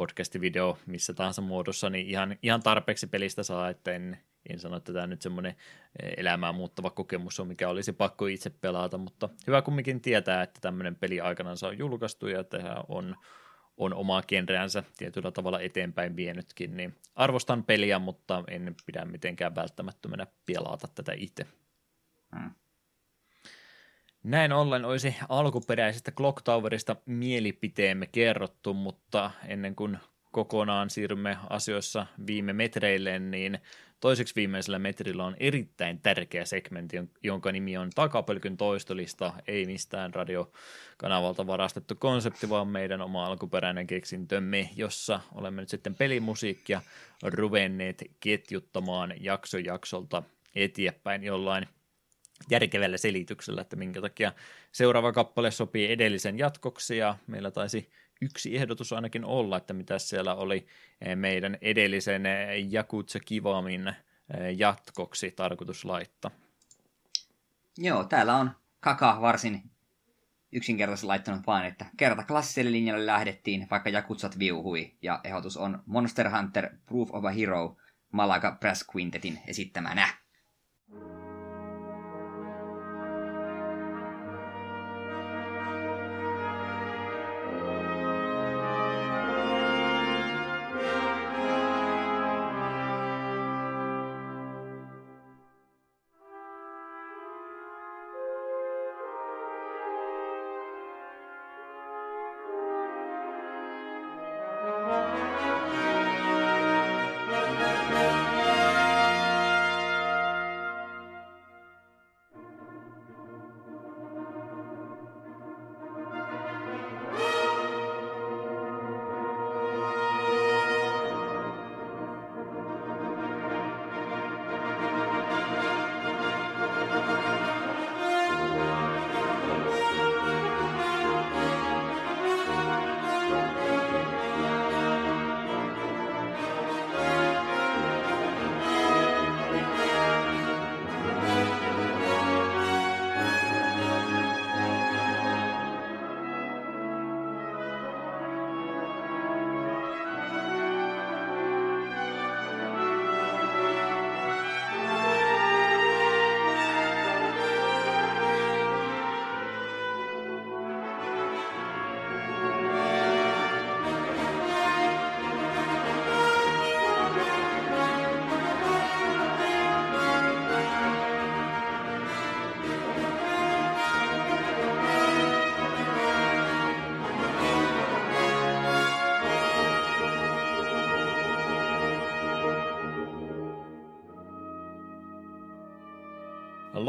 podcast-video missä tahansa muodossa, niin ihan, ihan tarpeeksi pelistä saa, että en, en sano, että tämä nyt semmoinen eh, elämää muuttava kokemus on, mikä olisi pakko itse pelata, mutta hyvä kumminkin tietää, että tämmöinen peli aikanaan on julkaistu ja että on, on omaa genreänsä tietyllä tavalla eteenpäin vienytkin, niin arvostan peliä, mutta en pidä mitenkään välttämättömänä pelata tätä itse. Hmm. Näin ollen olisi alkuperäisestä Clock Towerista mielipiteemme kerrottu, mutta ennen kuin kokonaan siirrymme asioissa viime metreille, niin toiseksi viimeisellä metrillä on erittäin tärkeä segmentti, jonka nimi on Takapölkyn toistolista, ei mistään radiokanavalta varastettu konsepti, vaan meidän oma alkuperäinen keksintömme, jossa olemme nyt sitten pelimusiikkia ruvenneet ketjuttamaan jakso jaksolta eteenpäin jollain järkevällä selityksellä, että minkä takia seuraava kappale sopii edellisen jatkoksi, ja meillä taisi yksi ehdotus ainakin olla, että mitä siellä oli eh, meidän edellisen eh, Jakutsa Kivamin eh, jatkoksi tarkoitus laittaa. Joo, täällä on Kaka varsin yksinkertaisesti laittanut vain, että kerta klassiselle linjalle lähdettiin, vaikka Jakutsat viuhui, ja ehdotus on Monster Hunter Proof of a Hero Malaga Brass Quintetin esittämänä.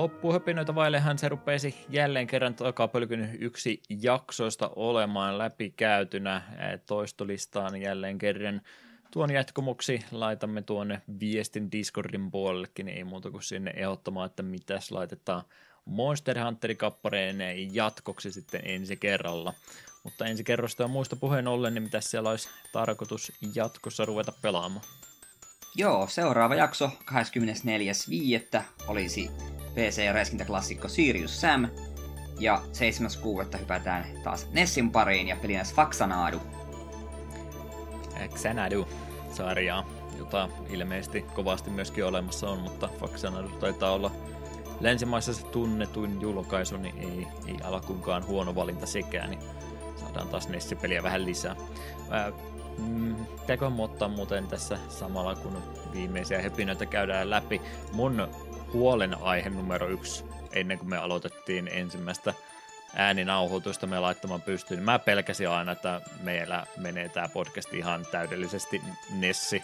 Loppuhöpinöitä vaillehan se rupesi jälleen kerran takapölkyn yksi jaksoista olemaan läpikäytynä toistolistaan jälleen kerran. Tuon jatkomuksi laitamme tuonne viestin Discordin puolellekin, niin ei muuta kuin sinne ehdottamaan, että mitäs laitetaan Monster Hunterin kappareen jatkoksi sitten ensi kerralla. Mutta ensi kerrosta ja muista puheen ollen, niin mitä siellä olisi tarkoitus jatkossa ruveta pelaamaan? Joo, seuraava jakso 24.5. olisi PC-räiskintäklassikko Sirius Sam. Ja 7.6. hypätään taas Nessin pariin ja pelinäs Faxanadu. Xanadu sarjaa, jota ilmeisesti kovasti myöskin olemassa on, mutta Faxanadu taitaa olla länsimaissa se tunnetuin julkaisu, niin ei, ei alkuunkaan huono valinta sekään, niin saadaan taas Nessi-peliä vähän lisää. Ää, mm, ottaa muuten tässä samalla, kun viimeisiä hepinöitä käydään läpi. Mun huolenaihe numero yksi ennen kuin me aloitettiin ensimmäistä ääninauhoitusta me laittamaan pystyyn, mä pelkäsin aina, että meillä menee tämä podcast ihan täydellisesti Nessi,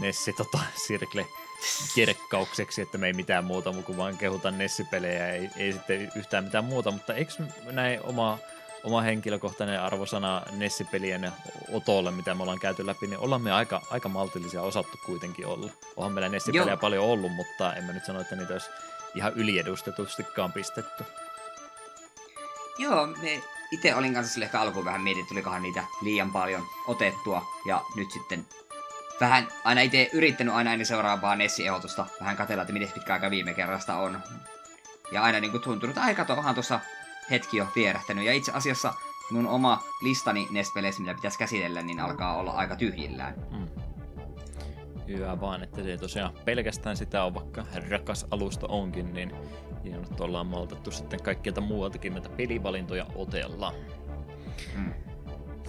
Nessi tota, Sirkle kirkkaukseksi, että me ei mitään muuta kuin vaan kehuta Nessi-pelejä, ei, ei sitten yhtään mitään muuta, mutta eikö näin oma, oma henkilökohtainen arvosana Nessi-pelien otolle, mitä me ollaan käyty läpi, niin ollaan me aika, aika maltillisia osattu kuitenkin olla. Onhan meillä Nessi-pelejä paljon ollut, mutta en mä nyt sano, että niitä olisi ihan yliedustetustikaan pistetty. Joo, me itse olin kanssa sille ehkä alkuun vähän mietin, tulikohan niitä liian paljon otettua. Ja nyt sitten vähän aina itse yrittänyt aina ennen seuraavaa Nessi-ehdotusta vähän katella, että miten pitkä aika viime kerrasta on. Ja aina niin kuin tuntunut, että aika onhan tuossa hetki jo vierähtänyt. Ja itse asiassa mun oma listani Nest-peleissä, mitä pitäisi käsitellä, niin alkaa olla aika tyhjillään. Mm. Hyvä vaan, että se tosiaan pelkästään sitä on, vaikka rakas alusta onkin, niin hienoa, että ollaan maltettu sitten kaikkialta muualtakin näitä pelivalintoja otella. Mm.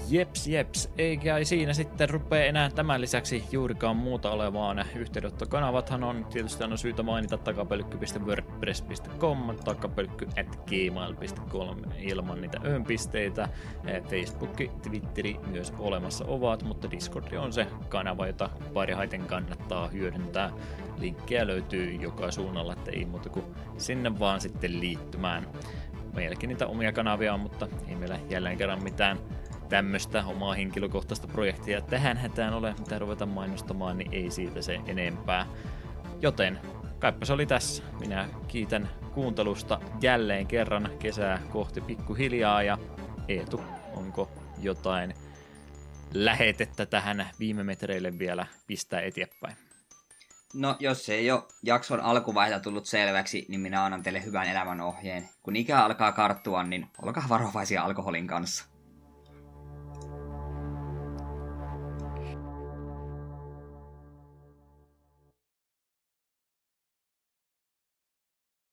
Jeps, jeps. Eikä siinä sitten rupea enää tämän lisäksi juurikaan muuta olevaan. Yhteydenottokanavathan on tietysti aina syytä mainita takapelkky.wordpress.com, takapelkky at gmail.com ilman niitä öönpisteitä. Eh, Facebook, Twitteri myös olemassa ovat, mutta Discord on se kanava, jota parhaiten kannattaa hyödyntää. Linkkejä löytyy joka suunnalla, että ei muuta kuin sinne vaan sitten liittymään. Meilläkin niitä omia kanavia on, mutta ei meillä jälleen kerran mitään tämmöistä omaa henkilökohtaista projektia tähän hätään ole, mitä ruveta mainostamaan, niin ei siitä se enempää. Joten kaipa se oli tässä. Minä kiitän kuuntelusta jälleen kerran kesää kohti pikkuhiljaa ja Eetu, onko jotain lähetettä tähän viime metreille vielä pistää eteenpäin? No, jos se ei ole jakson alkuvaiheella tullut selväksi, niin minä annan teille hyvän elämän ohjeen. Kun ikä alkaa karttua, niin olkaa varovaisia alkoholin kanssa.